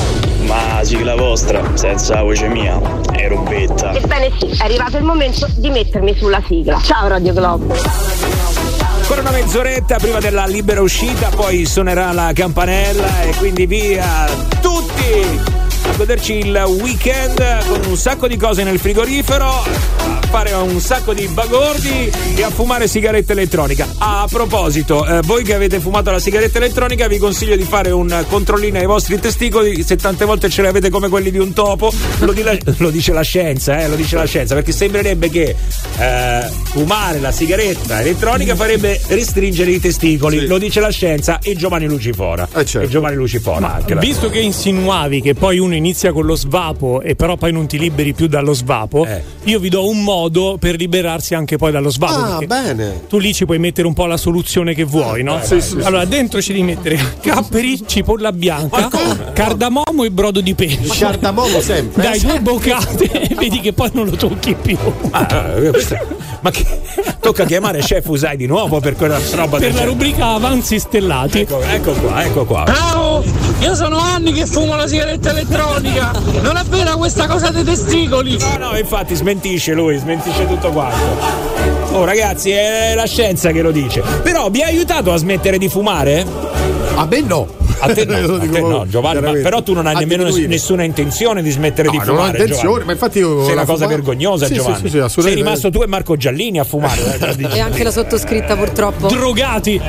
ma sigla vostra, senza voce mia, è robetta. Ebbene sì, è arrivato il momento di mettermi sulla sigla. Ciao Radio Globo. Ancora una mezz'oretta prima della libera uscita, poi suonerà la campanella e quindi via tutti a goderci il weekend con un sacco di cose nel frigorifero, a fare un sacco di bagordi e a fumare sigaretta elettronica. A proposito, eh, voi che avete fumato la sigaretta elettronica vi consiglio di fare un controllino ai vostri testicoli, se tante volte ce li avete come quelli di un topo, lo, di la- lo dice la scienza, eh, lo dice la scienza, perché sembrerebbe che eh, fumare la sigaretta elettronica farebbe restringere i testicoli, lo dice la scienza e Giovanni Lucifora. E Giovanni Lucifora anche. la- Visto che insinuavi che poi uno inizia con lo svapo e però poi non ti liberi più dallo svapo, Eh. io vi do un modo per liberarsi anche poi dallo svapo. Ah, bene. Tu lì ci puoi mettere un po' la soluzione che vuoi, no? Sì, sì, allora, dentro ci devi mettere capperi, cipolla bianca, cardamomo e brodo di pesce. Cardamomo sempre. Dai due boccate e vedi che poi non lo tocchi più. Ah, eh, ma che tocca chiamare chef Usai di nuovo per quella roba Per la genere. rubrica avanzi stellati. Ecco, ecco qua, ecco qua. Ciao! Io sono anni che fumo la sigaretta elettronica! Non è vera questa cosa dei testicoli! No, no, infatti smentisce lui, smentisce tutto quanto. Oh ragazzi, è la scienza che lo dice. Però vi ha aiutato a smettere di fumare? A me no. A te no, Lo a dico te no, Giovanni, ma però tu non hai nemmeno diminuire. nessuna intenzione di smettere di No, non ho fumare. intenzione, Giovanni. ma infatti io Sei una cosa vergognosa, Sì, sì, Giovanni. sì, sì, Sei assolutamente. rimasto tu e Marco Giallini a fumare. eh, E anche la sottoscritta purtroppo. Drogati.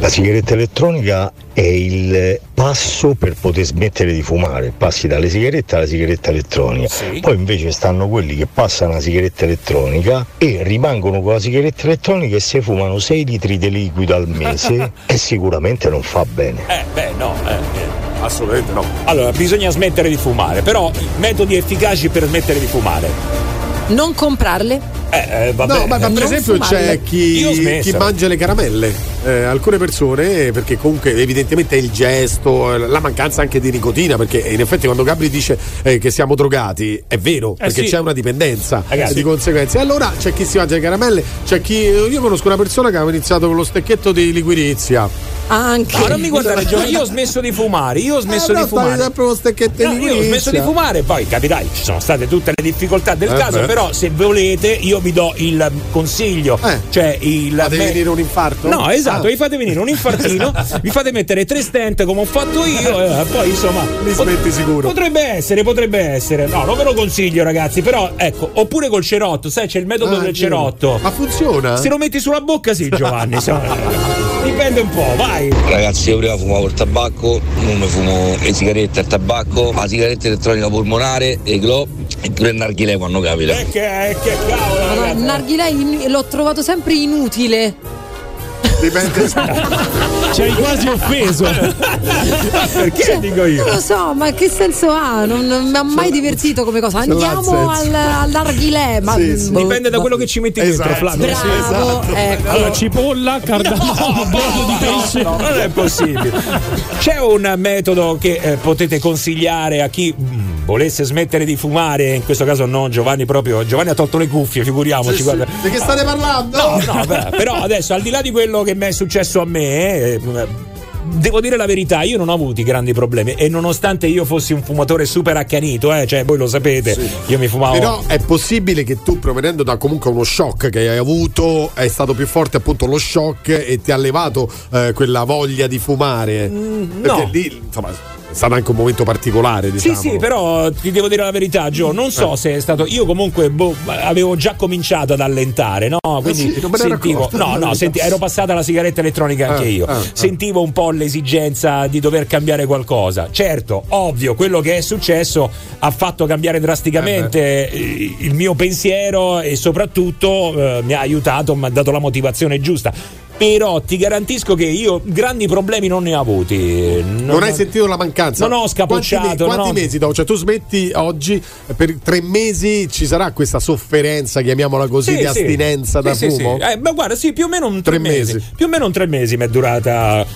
La sigaretta elettronica è il passo per poter smettere di fumare, passi dalle sigarette alla sigaretta elettronica. Poi invece stanno quelli che passano la sigaretta elettronica e rimangono con la sigaretta elettronica e si fumano 6 litri di liquido al mese e sicuramente non fa bene. Eh, beh, no, eh, eh, assolutamente no. Allora, bisogna smettere di fumare, però metodi efficaci per smettere di fumare. Non comprarle. Eh, eh, vabbè. No, ma, ma per esempio fumarle. c'è chi, chi mangia le caramelle. Eh, alcune persone, eh, perché comunque evidentemente è il gesto, eh, la mancanza anche di nicotina, perché in effetti quando Gabri dice eh, che siamo drogati, è vero, perché sì. c'è una dipendenza Ragazzi. eh, di conseguenza. E allora c'è chi si mangia le caramelle, c'è chi. Io conosco una persona che aveva iniziato con lo stecchetto di liquirizia. Anche. No, non mi guardare, Giovanni, io ho smesso di fumare, io ho smesso Eh, di no, fumare. sempre con lo stecchetto No, di io ho smesso di liquirizia. fumare, poi capirai, ci sono state tutte le difficoltà del Eh, caso, beh. però se volete io vi do il consiglio, cioè il... Fate venire un infarto? No, esatto, Ah. vi fate venire un infartino, vi fate mettere tre stent come ho fatto io e poi insomma... Mi smetti sicuro. Potrebbe essere, potrebbe essere. No, non ve lo consiglio ragazzi, però ecco, oppure col cerotto, sai c'è il metodo Ah, del vero. cerotto. Ma funziona? Se lo metti sulla bocca sì Giovanni, insomma, dipende un po', vai. Ragazzi, io prima fumavo il tabacco, non mi fumo le sigarette, il tabacco, la sigaretta elettronica polmonare, e glow pure il narghilè quando capita. Eh, che, che cavolo Ma no, ragazzi. il narghilè in- l'ho trovato sempre inutile. Dipende. Ci hai quasi offeso. Perché Cioè, dico io? Non lo so, ma che senso ha? Non, non mi ha mai divertito come cosa. ce l'ha Andiamo senso. al, all'arghilè. Ma boh, Dipende da quello che ci metti dentro, Esatto. Flavio. Bravo, ecco. Allora, cipolla, cardamomo, brodo di pesce. No, non è possibile. C'è un metodo che eh, potete consigliare a chi mm, volesse smettere di fumare? In questo caso no, Giovanni proprio. Giovanni ha tolto le cuffie, figuriamoci. Sì, sì. Di che state parlando? No, no, beh, però adesso al di là di quello che mi è successo a me, eh, devo dire la verità, io non ho avuto i grandi problemi e nonostante io fossi un fumatore super accanito, eh, cioè voi lo sapete, io mi fumavo Però è possibile che tu, provenendo da comunque uno shock che hai avuto, è stato più forte appunto lo shock e ti ha levato eh, quella voglia di fumare. Perché no. lì, insomma, stato anche un momento particolare, diciamo. Sì, sì, però ti devo dire la verità, Gio. Non so Eh. se è stato. Io comunque boh, avevo già cominciato ad allentare, no? Quindi sì, sentivo. No, la no, senti, ero passata alla sigaretta elettronica anche Eh, io. eh, eh. Sentivo un po' l'esigenza di dover cambiare qualcosa. Certo, ovvio, quello che è successo ha fatto cambiare drasticamente eh, il mio pensiero e soprattutto eh, mi ha aiutato, mi ha dato la motivazione giusta. Però ti garantisco che io grandi problemi non ne ho avuti. Non, hai sentito la mancanza? Non ho scapocciato, Quanti, me- non quanti ho- mesi dopo? Cioè, tu smetti oggi, per tre mesi ci sarà questa sofferenza, chiamiamola così, Sì, di sì. astinenza da Sì, sì, fumo? Eh, ma guarda, sì, più o meno un tre, Tre mesi. mesi. Più o meno un tre mesi mi è durata.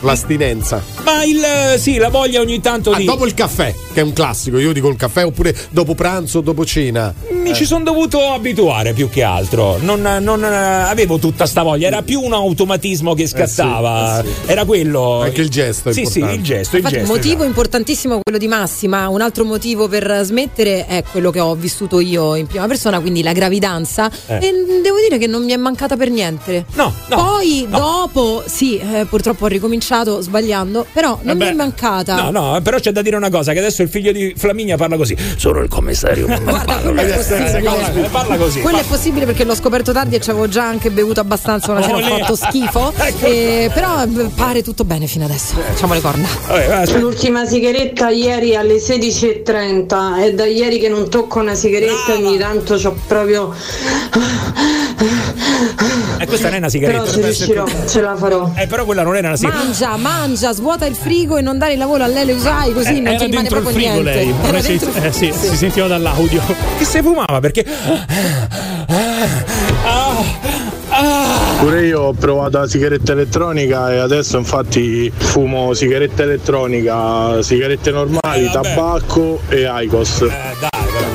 L'astinenza. Ma il sì, la voglia ogni tanto Ah, di. dopo il caffè, che è un classico, io dico il caffè, oppure dopo pranzo, dopo cena. Mi Eh. ci sono dovuto abituare più che altro. Non, non, eh, avevo tutta sta voglia, era più un automatismo che scattava. eh sì. Era quello. Anche il gesto è Sì, sì, importante. il gesto. Il Infatti, gesto motivo esatto. importantissimo quello di Massima, un altro motivo per smettere è quello che ho vissuto io in prima persona, quindi la gravidanza. Eh. E devo dire che non mi è mancata per niente. No, no. Poi no. dopo, sì, eh, purtroppo ho ricominciato sbagliando, però non Vabbè. mi è mancata. No, no, però c'è da dire una cosa: che adesso il figlio di Flaminia parla così. Sono il commissario. Guarda, quello è possibile. Parla, così. Quello è possibile perché l'ho scoperto tardi e ci avevo già anche bevuto abbastanza una sera, ho Olè. Fatto schifo. Ecco. Eh, però eh, pare tutto bene fino adesso. Facciamo le corna. L'ultima sigaretta ieri alle 16.30 è da ieri che non tocco una sigaretta ogni tanto c'ho proprio... Eh, questa non è una sigaretta. Però ci riuscirò, ce la farò. Eh, però quella non era una sigaretta. Mangia, mangia, svuota il frigo e non dare il lavoro a lei le usai così Eh, non ti rimane dentro il proprio frigo niente. lei. Era si- eh, sì, frigo. si sentiva dall'audio. Che se fumava perché. Pure io ho provato la sigaretta elettronica e adesso infatti fumo sigaretta elettronica, sigarette normali, Eh, tabacco e Icos. Eh.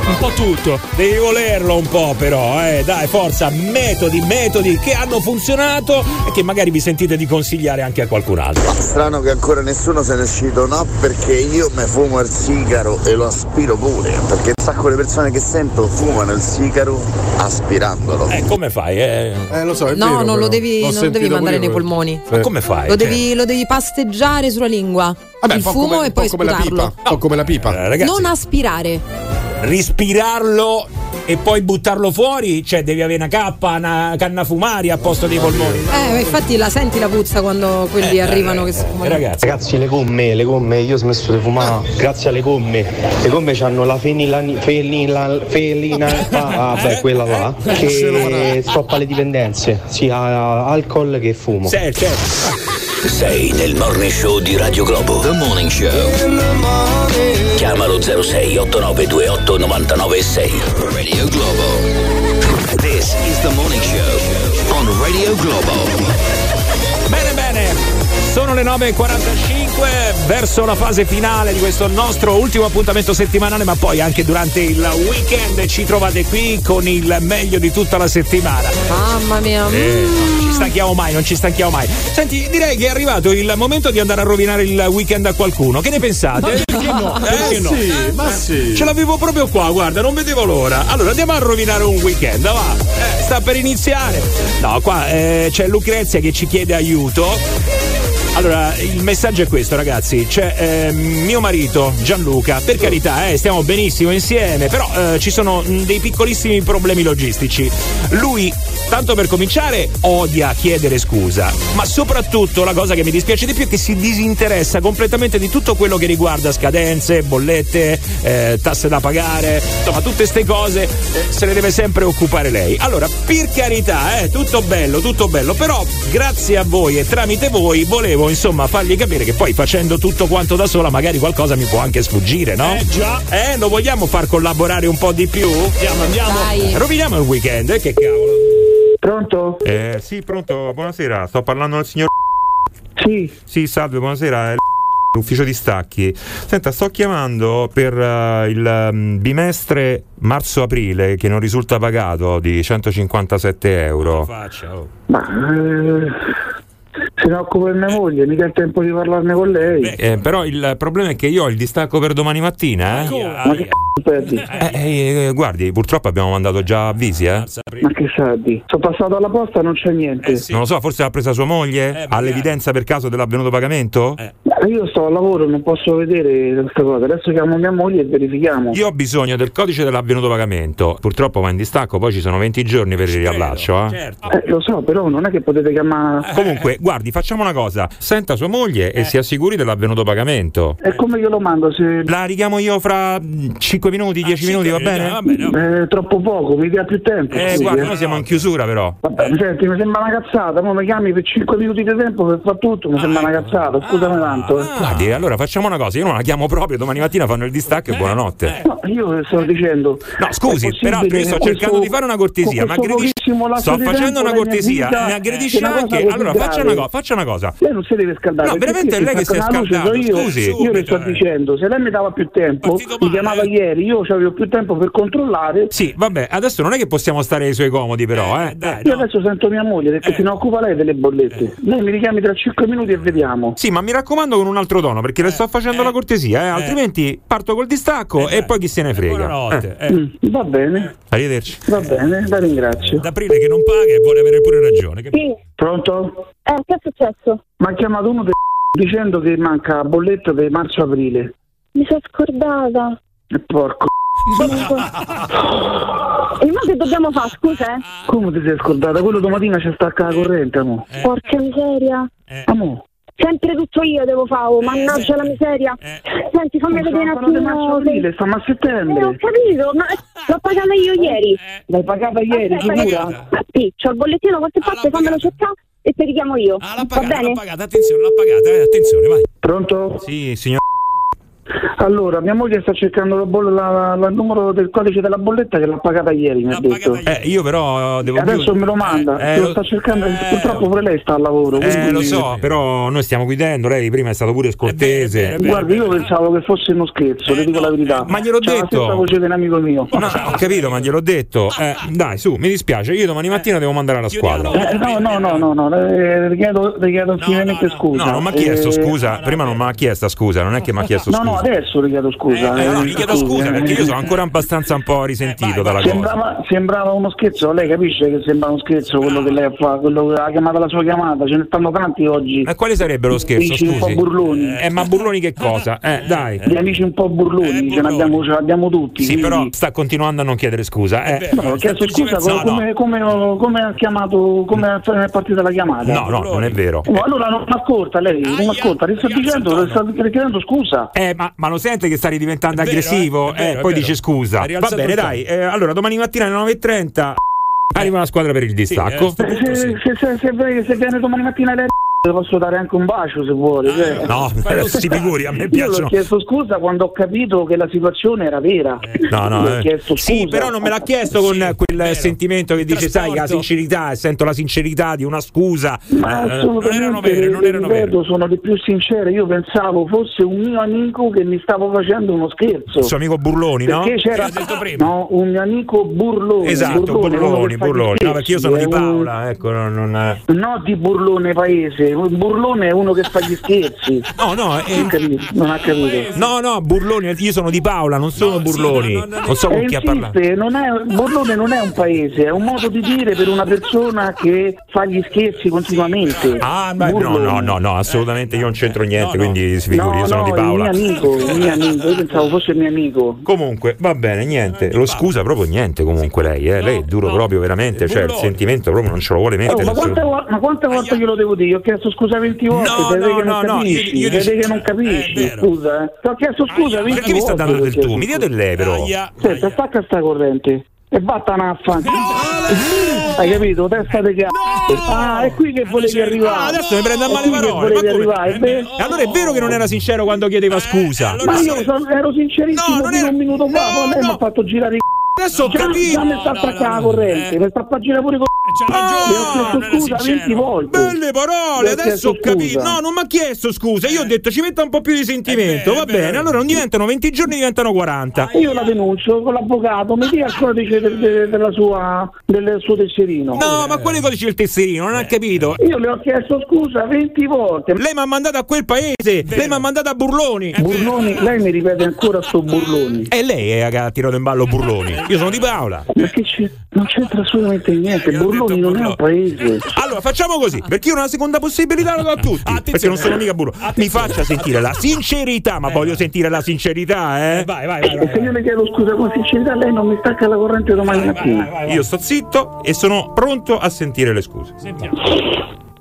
Un po' tutto. Devi volerlo un po', però, eh. Dai, forza, metodi, metodi che hanno funzionato e che magari vi sentite di consigliare anche a qualcun altro. Strano che ancora nessuno se ne è uscito, no? Perché io mi fumo il sigaro e lo aspiro pure. Perché un sacco di persone che sento fumano il sigaro aspirandolo. Eh, come fai? Eh? Eh, lo so, è No, vero, non lo però. devi, L'ho non lo devi mandare nei io. polmoni. Ma come fai? Lo Cioè, devi, lo devi pasteggiare sulla lingua. Vabbè, il fumo come, e un po' poi come la sputarlo. pipa. Un po' come la pipa. eh, ragazzi, Non aspirare. Respirarlo e poi buttarlo fuori, cioè devi avere una cappa, una canna fumaria a posto dei polmoni. Eh, ma infatti la senti la puzza quando quelli arrivano che si fumano. Eh, ragazzi, Ragazzi, le gomme, le gomme, io ho smesso di fumare grazie alle gomme. Le gomme hanno la fenilani, felina, felina, ah, vabbè, quella là, che stoppa le dipendenze, sia alcol che fumo. sì, certo. Sei nel morning show di Radio Globo. The Morning Show. Chiamalo 06 8928 996. Radio Globo. This is the morning show on Radio Globo. Bene, bene. Sono le 9.45 verso la fase finale di questo nostro ultimo appuntamento settimanale, ma poi anche durante il weekend ci trovate qui con il meglio di tutta la settimana. Mamma mia. Eh, non ci stanchiamo mai, non ci stanchiamo mai. Senti, direi che è arrivato il momento di andare a rovinare il weekend a qualcuno. Che ne pensate? Perché no? Eh, no? Sì, ma sì. Ce l'avevo proprio qua, guarda, non vedevo l'ora. Allora andiamo a rovinare un weekend, va. Eh, sta per iniziare. No, qua eh, c'è Lucrezia che ci chiede aiuto. Allora, il messaggio è questo, ragazzi. C'è eh, mio marito Gianluca, per carità, eh, stiamo benissimo insieme, però eh, ci sono mh, dei piccolissimi problemi logistici. Lui, tanto per cominciare, odia chiedere scusa, ma soprattutto la cosa che mi dispiace di più è che si disinteressa completamente di tutto quello che riguarda scadenze, bollette, eh, tasse da pagare, insomma, tutte queste cose eh, se ne deve sempre occupare lei. Allora, per carità, eh, tutto bello, tutto bello, però grazie a voi e tramite voi volevo insomma fargli capire che poi facendo tutto quanto da sola magari qualcosa mi può anche sfuggire, no? Eh già. Eh, lo vogliamo far collaborare un po' di più? Andiamo, andiamo. Dai. Roviniamo il weekend, eh, che cavolo. Pronto? Eh, sì, pronto, buonasera, sto parlando al signor Sì. Sì, salve, buonasera. L'ufficio di stacchi. Senta, sto chiamando per eh, il mm, bimestre marzo-aprile che non risulta pagato di 157 euro. Faccia, oh. Ma eh, se ne occupa mia moglie, mica il tempo di parlarne con lei. Eh, però il problema è che io ho il distacco per domani mattina. Eh? Ma che c***o perdi? Eh, eh, guardi, purtroppo abbiamo mandato già avvisi, eh? Ma che sa di? Sono passato alla posta non c'è niente. Non lo so, forse l'ha presa sua moglie? ha l'evidenza per caso dell'avvenuto pagamento? Ma Io sto al lavoro, non posso vedere questa cosa. Adesso chiamo mia moglie e verifichiamo. Io ho bisogno del codice dell'avvenuto pagamento. Purtroppo va in distacco, poi ci sono 20 giorni per il riallaccio. Eh? Eh, lo so, però non è che potete chiamare. Comunque, guardi, facciamo una cosa: senta sua moglie e si assicuri dell'avvenuto pagamento. E come glielo mando? Se... La richiamo io fra 5 minuti, 10 minuti, va bene? Eh, troppo poco, mi dia più tempo. Eh, scusi, guarda, eh. noi siamo in chiusura però. Vabbè, senti, mi sembra una cazzata, mo mi chiami per 5 minuti di tempo per fare tutto, mi sembra una cazzata, scusami tanto. Eh. Guardi, allora facciamo una cosa: io non la chiamo proprio, domani mattina fanno il distacco e buonanotte. No, io sto dicendo. No, scusi, peraltro io sto con cercando questo- di fare una cortesia, ma questo lasso Sto facendo una cortesia, mi cosa anche. Allora, faccia una, grave. cosa, faccia una cosa. Lei non si deve scaldare. No, veramente è lei che si è scaldato, io, scusi. Io le sto dicendo, se lei mi dava più tempo, mi chiamava ieri, io avevo più tempo per controllare. Sì, vabbè, adesso non è che possiamo stare ai suoi comodi, però, eh. Io adesso sento mia moglie perché se ne occupa lei delle bollette. Lei mi richiami tra 5 minuti e vediamo. Sì, ma mi raccomando con un altro tono, perché le sto facendo la cortesia, eh, altrimenti parto col distacco e poi chi se ne frega. Buonanotte. Eh. Mm, va bene, Arrivederci. va bene, la ringrazio. D'aprile che non paga e vuole avere pure ragione. che- Sì. Pronto? Eh, che è successo? Mi ha chiamato uno de- dicendo che manca la bolletta per marzo-aprile. Mi sono scordata. E porco. E ma che dobbiamo fare, scusa? eh? Come ti sei scordata? Quello domattina c'è stacca la corrente, amo. Porca miseria. Amo. Sempre tutto io devo fare, oh, mannaggia la miseria. Senti, fammi vedere un attimo. aprile, stiamo a settembre. Eh, ho capito, ma l'ho pagata io ieri. L'hai pagata ieri, Aspetta, sicura? che- Sì, c'ho il bollettino qualche parte, fammelo cercare e te richiamo io. Va bene? pagata, attenzione, l'ha pagata, eh, attenzione, vai. Pronto? Sì, signor. Allora, mia moglie sta cercando la boll- la- la- il numero del codice della bolletta che l'ha pagata ieri, mi ha detto. Eh, io però devo Adesso più- me lo manda, Eh, lo lo- sta cercando, purtroppo pure lei sta al lavoro. Eh, quindi- lo so, però noi stiamo guidando, lei prima è stato pure scortese. Guardi, io pensavo che fosse uno scherzo, le dico la verità. Ma gliel'ho la detto. stessa voce di un amico mio. No, ho capito, ma gliel'ho detto. Eh, dai, su, mi dispiace, io domani mattina devo mandare alla squadra. Eh, no, no, no, no, no, le, chiedo, le chiedo finalmente scusa. No, non mi ha chiesto Eh, scusa, prima non mi ha chiesto scusa, non è che mi ha chiesto No, scusa. No, adesso le chiedo scusa. Eh, no, eh, gli chiedo scusa perché io sono ancora abbastanza un po' risentito dalla cosa. Sembrava, sembrava uno scherzo, lei capisce che sembra uno scherzo quello che lei fa, quello che ha chiamato la sua chiamata, ce ne stanno tanti oggi. Quale sarebbe lo scherzo, Amici un po' burloni. Eh, ma burloni che cosa? Eh, dai. Gli amici un po' burloni, ce, ne abbiamo, ce ne abbiamo tutti. Sì, quindi- però sta continuando a non chiedere scusa. Eh. No, ho chiesto scusa co- come, come, come ha chiamato, come è partita la chiamata. No, no, non è vero. Oh, allora non ascolta lei, non ascolta, le sto dicendo, le sto chiedendo scusa. Eh, ma, ma lo sente che sta ridiventando vero, aggressivo? eh, vero, Eh, poi vero. dice scusa. Va bene, dai. eh, allora, domani mattina alle 9.30 arriva la squadra per il distacco. Se, se, se, se, se- se viene domani mattina lei le posso dare anche un bacio se vuole. cioè. No, si figuri, a me Io piacciono. ho chiesto scusa quando ho capito che la situazione era vera. No, no, ho eh. sì, però non me l'ha chiesto con quel sentimento che dice, sai, la sincerità, sento la sincerità di una scusa. Ma Eh, assolutamente, ripeto, sono le più sincere. Io pensavo fosse un mio amico che mi stavo facendo uno scherzo. Il suo amico Burloni, no? Perché c'era no, un mio amico Burlone. Esatto, Burloni, gli Burloni. No, perché io sono di un- Paola, ecco, non... non- No, di Burlone Paese, Un burlone è uno che fa gli scherzi. No, no, non, ha capito, non ha capito. No, no, Burloni, io sono di Paola, non sono Burloni. non so con Eh, chi ha parlato. non è, burlone non è un paese, è un modo di dire per una persona che fa gli scherzi continuamente. Ah, beh, no, Burlone. no, no, no, assolutamente io non c'entro niente, quindi si figuri, No, io sono no, di il Paola. mio amico, il mio amico, io pensavo fosse il mio amico. Comunque, va bene, niente. Lo scusa proprio niente comunque lei, eh. Lei è duro proprio veramente, cioè il sentimento proprio non ce lo vuole Oh, mettere. ma, quante, vo- ma quante volte glielo devo dire? Ho chiesto scusa 20 volte, No, vede no, che no, non no, capisci, io- io vede dico- che non capisci, scusa. Eh. Ti ho chiesto scusa 20 Perché mi sta volte. dando del tu? chiesto Mi dia del lei però. Senta, stacca sta corrente. E vattene a fan. Hai capito? Testa di cazzo. Ah, è qui che volevi arrivare. Ah, adesso mi prende a male parole. volevi ma arrivare, vero? E allora è vero che non era sincero quando chiedeva scusa. Ma io sono- ero sincerissimo fino a un minuto fa, poi lei mi ha fatto girare i Adesso ho capito. mi sta attaccando la corrente, mi sta girare pure con ho chiesto scusa 20 volte. Belle parole, adesso ho capito. No, non mi ha chiesto scusa. Io ho detto ci metta un po' più di sentimento. Va bene, allora non diventano 20 giorni, diventano 40. Io la denuncio con l'avvocato, mi dia il codice del, de- della sua, del suo tesserino. No, ma quale codice il tesserino? Non ha capito. Io le ho chiesto scusa 20 volte. Lei mi ha mandato a quel paese, lei mi ha mandato a Burloni. Burloni, lei mi ripete ancora sto Burloni. E lei è che ha tirato in ballo Burloni. Io sono di Paola. Perché c'è- non c'entra assolutamente niente, Burloni non è un paese. Allora facciamo così, perché io una seconda possibilità la do a tutti. Perché non sono mica burro. Mi faccia sentire la sincerità, ma voglio sentire la sincerità, eh? Vai, vai, E se io le chiedo scusa con sincerità, lei non mi stacca la corrente domani mattina. Io sto zitto e sono pronto a sentire le scuse.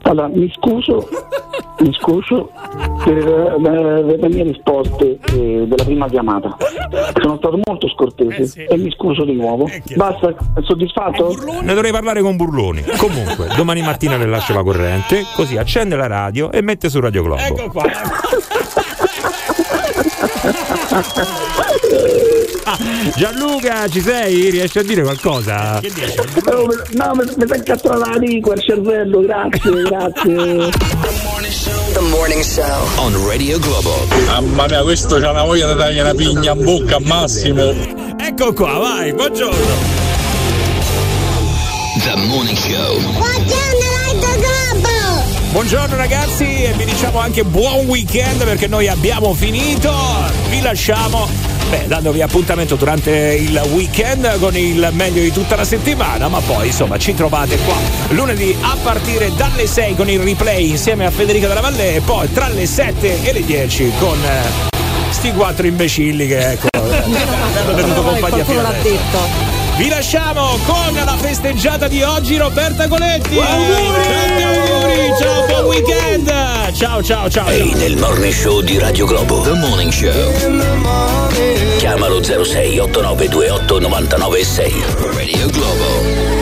Allora, mi scuso, mi scuso per eh, le mie risposte eh, della prima chiamata. Sono stato molto scortese e mi scuso di nuovo. Basta, è soddisfatto? Ne dovrei parlare con Burloni. Comunque, domani mattina le lascio la corrente, così accende la radio e mette su Radio Globo. Ecco qua. Gianluca, ci sei? Riesci a dire qualcosa? Che No, mi, mi è incastrata la lingua, il cervello, grazie, grazie. The Morning Show on Radio Globo. Mamma mia, questo c'ha una voglia di dargli una pigna in bocca a Massimo. Ecco qua, vai, buongiorno. The Morning Show. Buongiorno ragazzi e vi diciamo anche buon weekend perché noi abbiamo finito. Vi lasciamo, beh, dandovi appuntamento durante il weekend con il meglio di tutta la settimana, ma poi insomma ci trovate qua lunedì a partire dalle 6 con il replay insieme a Federica Della Valle e poi tra le 7 e le 10 con eh, sti quattro imbecilli che ecco hanno tenuto compagnia Qualcuno l'ha detto. Vi lasciamo con la festeggiata di oggi Roberta Coletti. Tanti auguri, ciao, buon weekend. Ciao, ciao, ciao. Ehi, nel Morning Show di Radio Globo. The Morning Show. Chiamalo 06 8928 996. Radio Globo.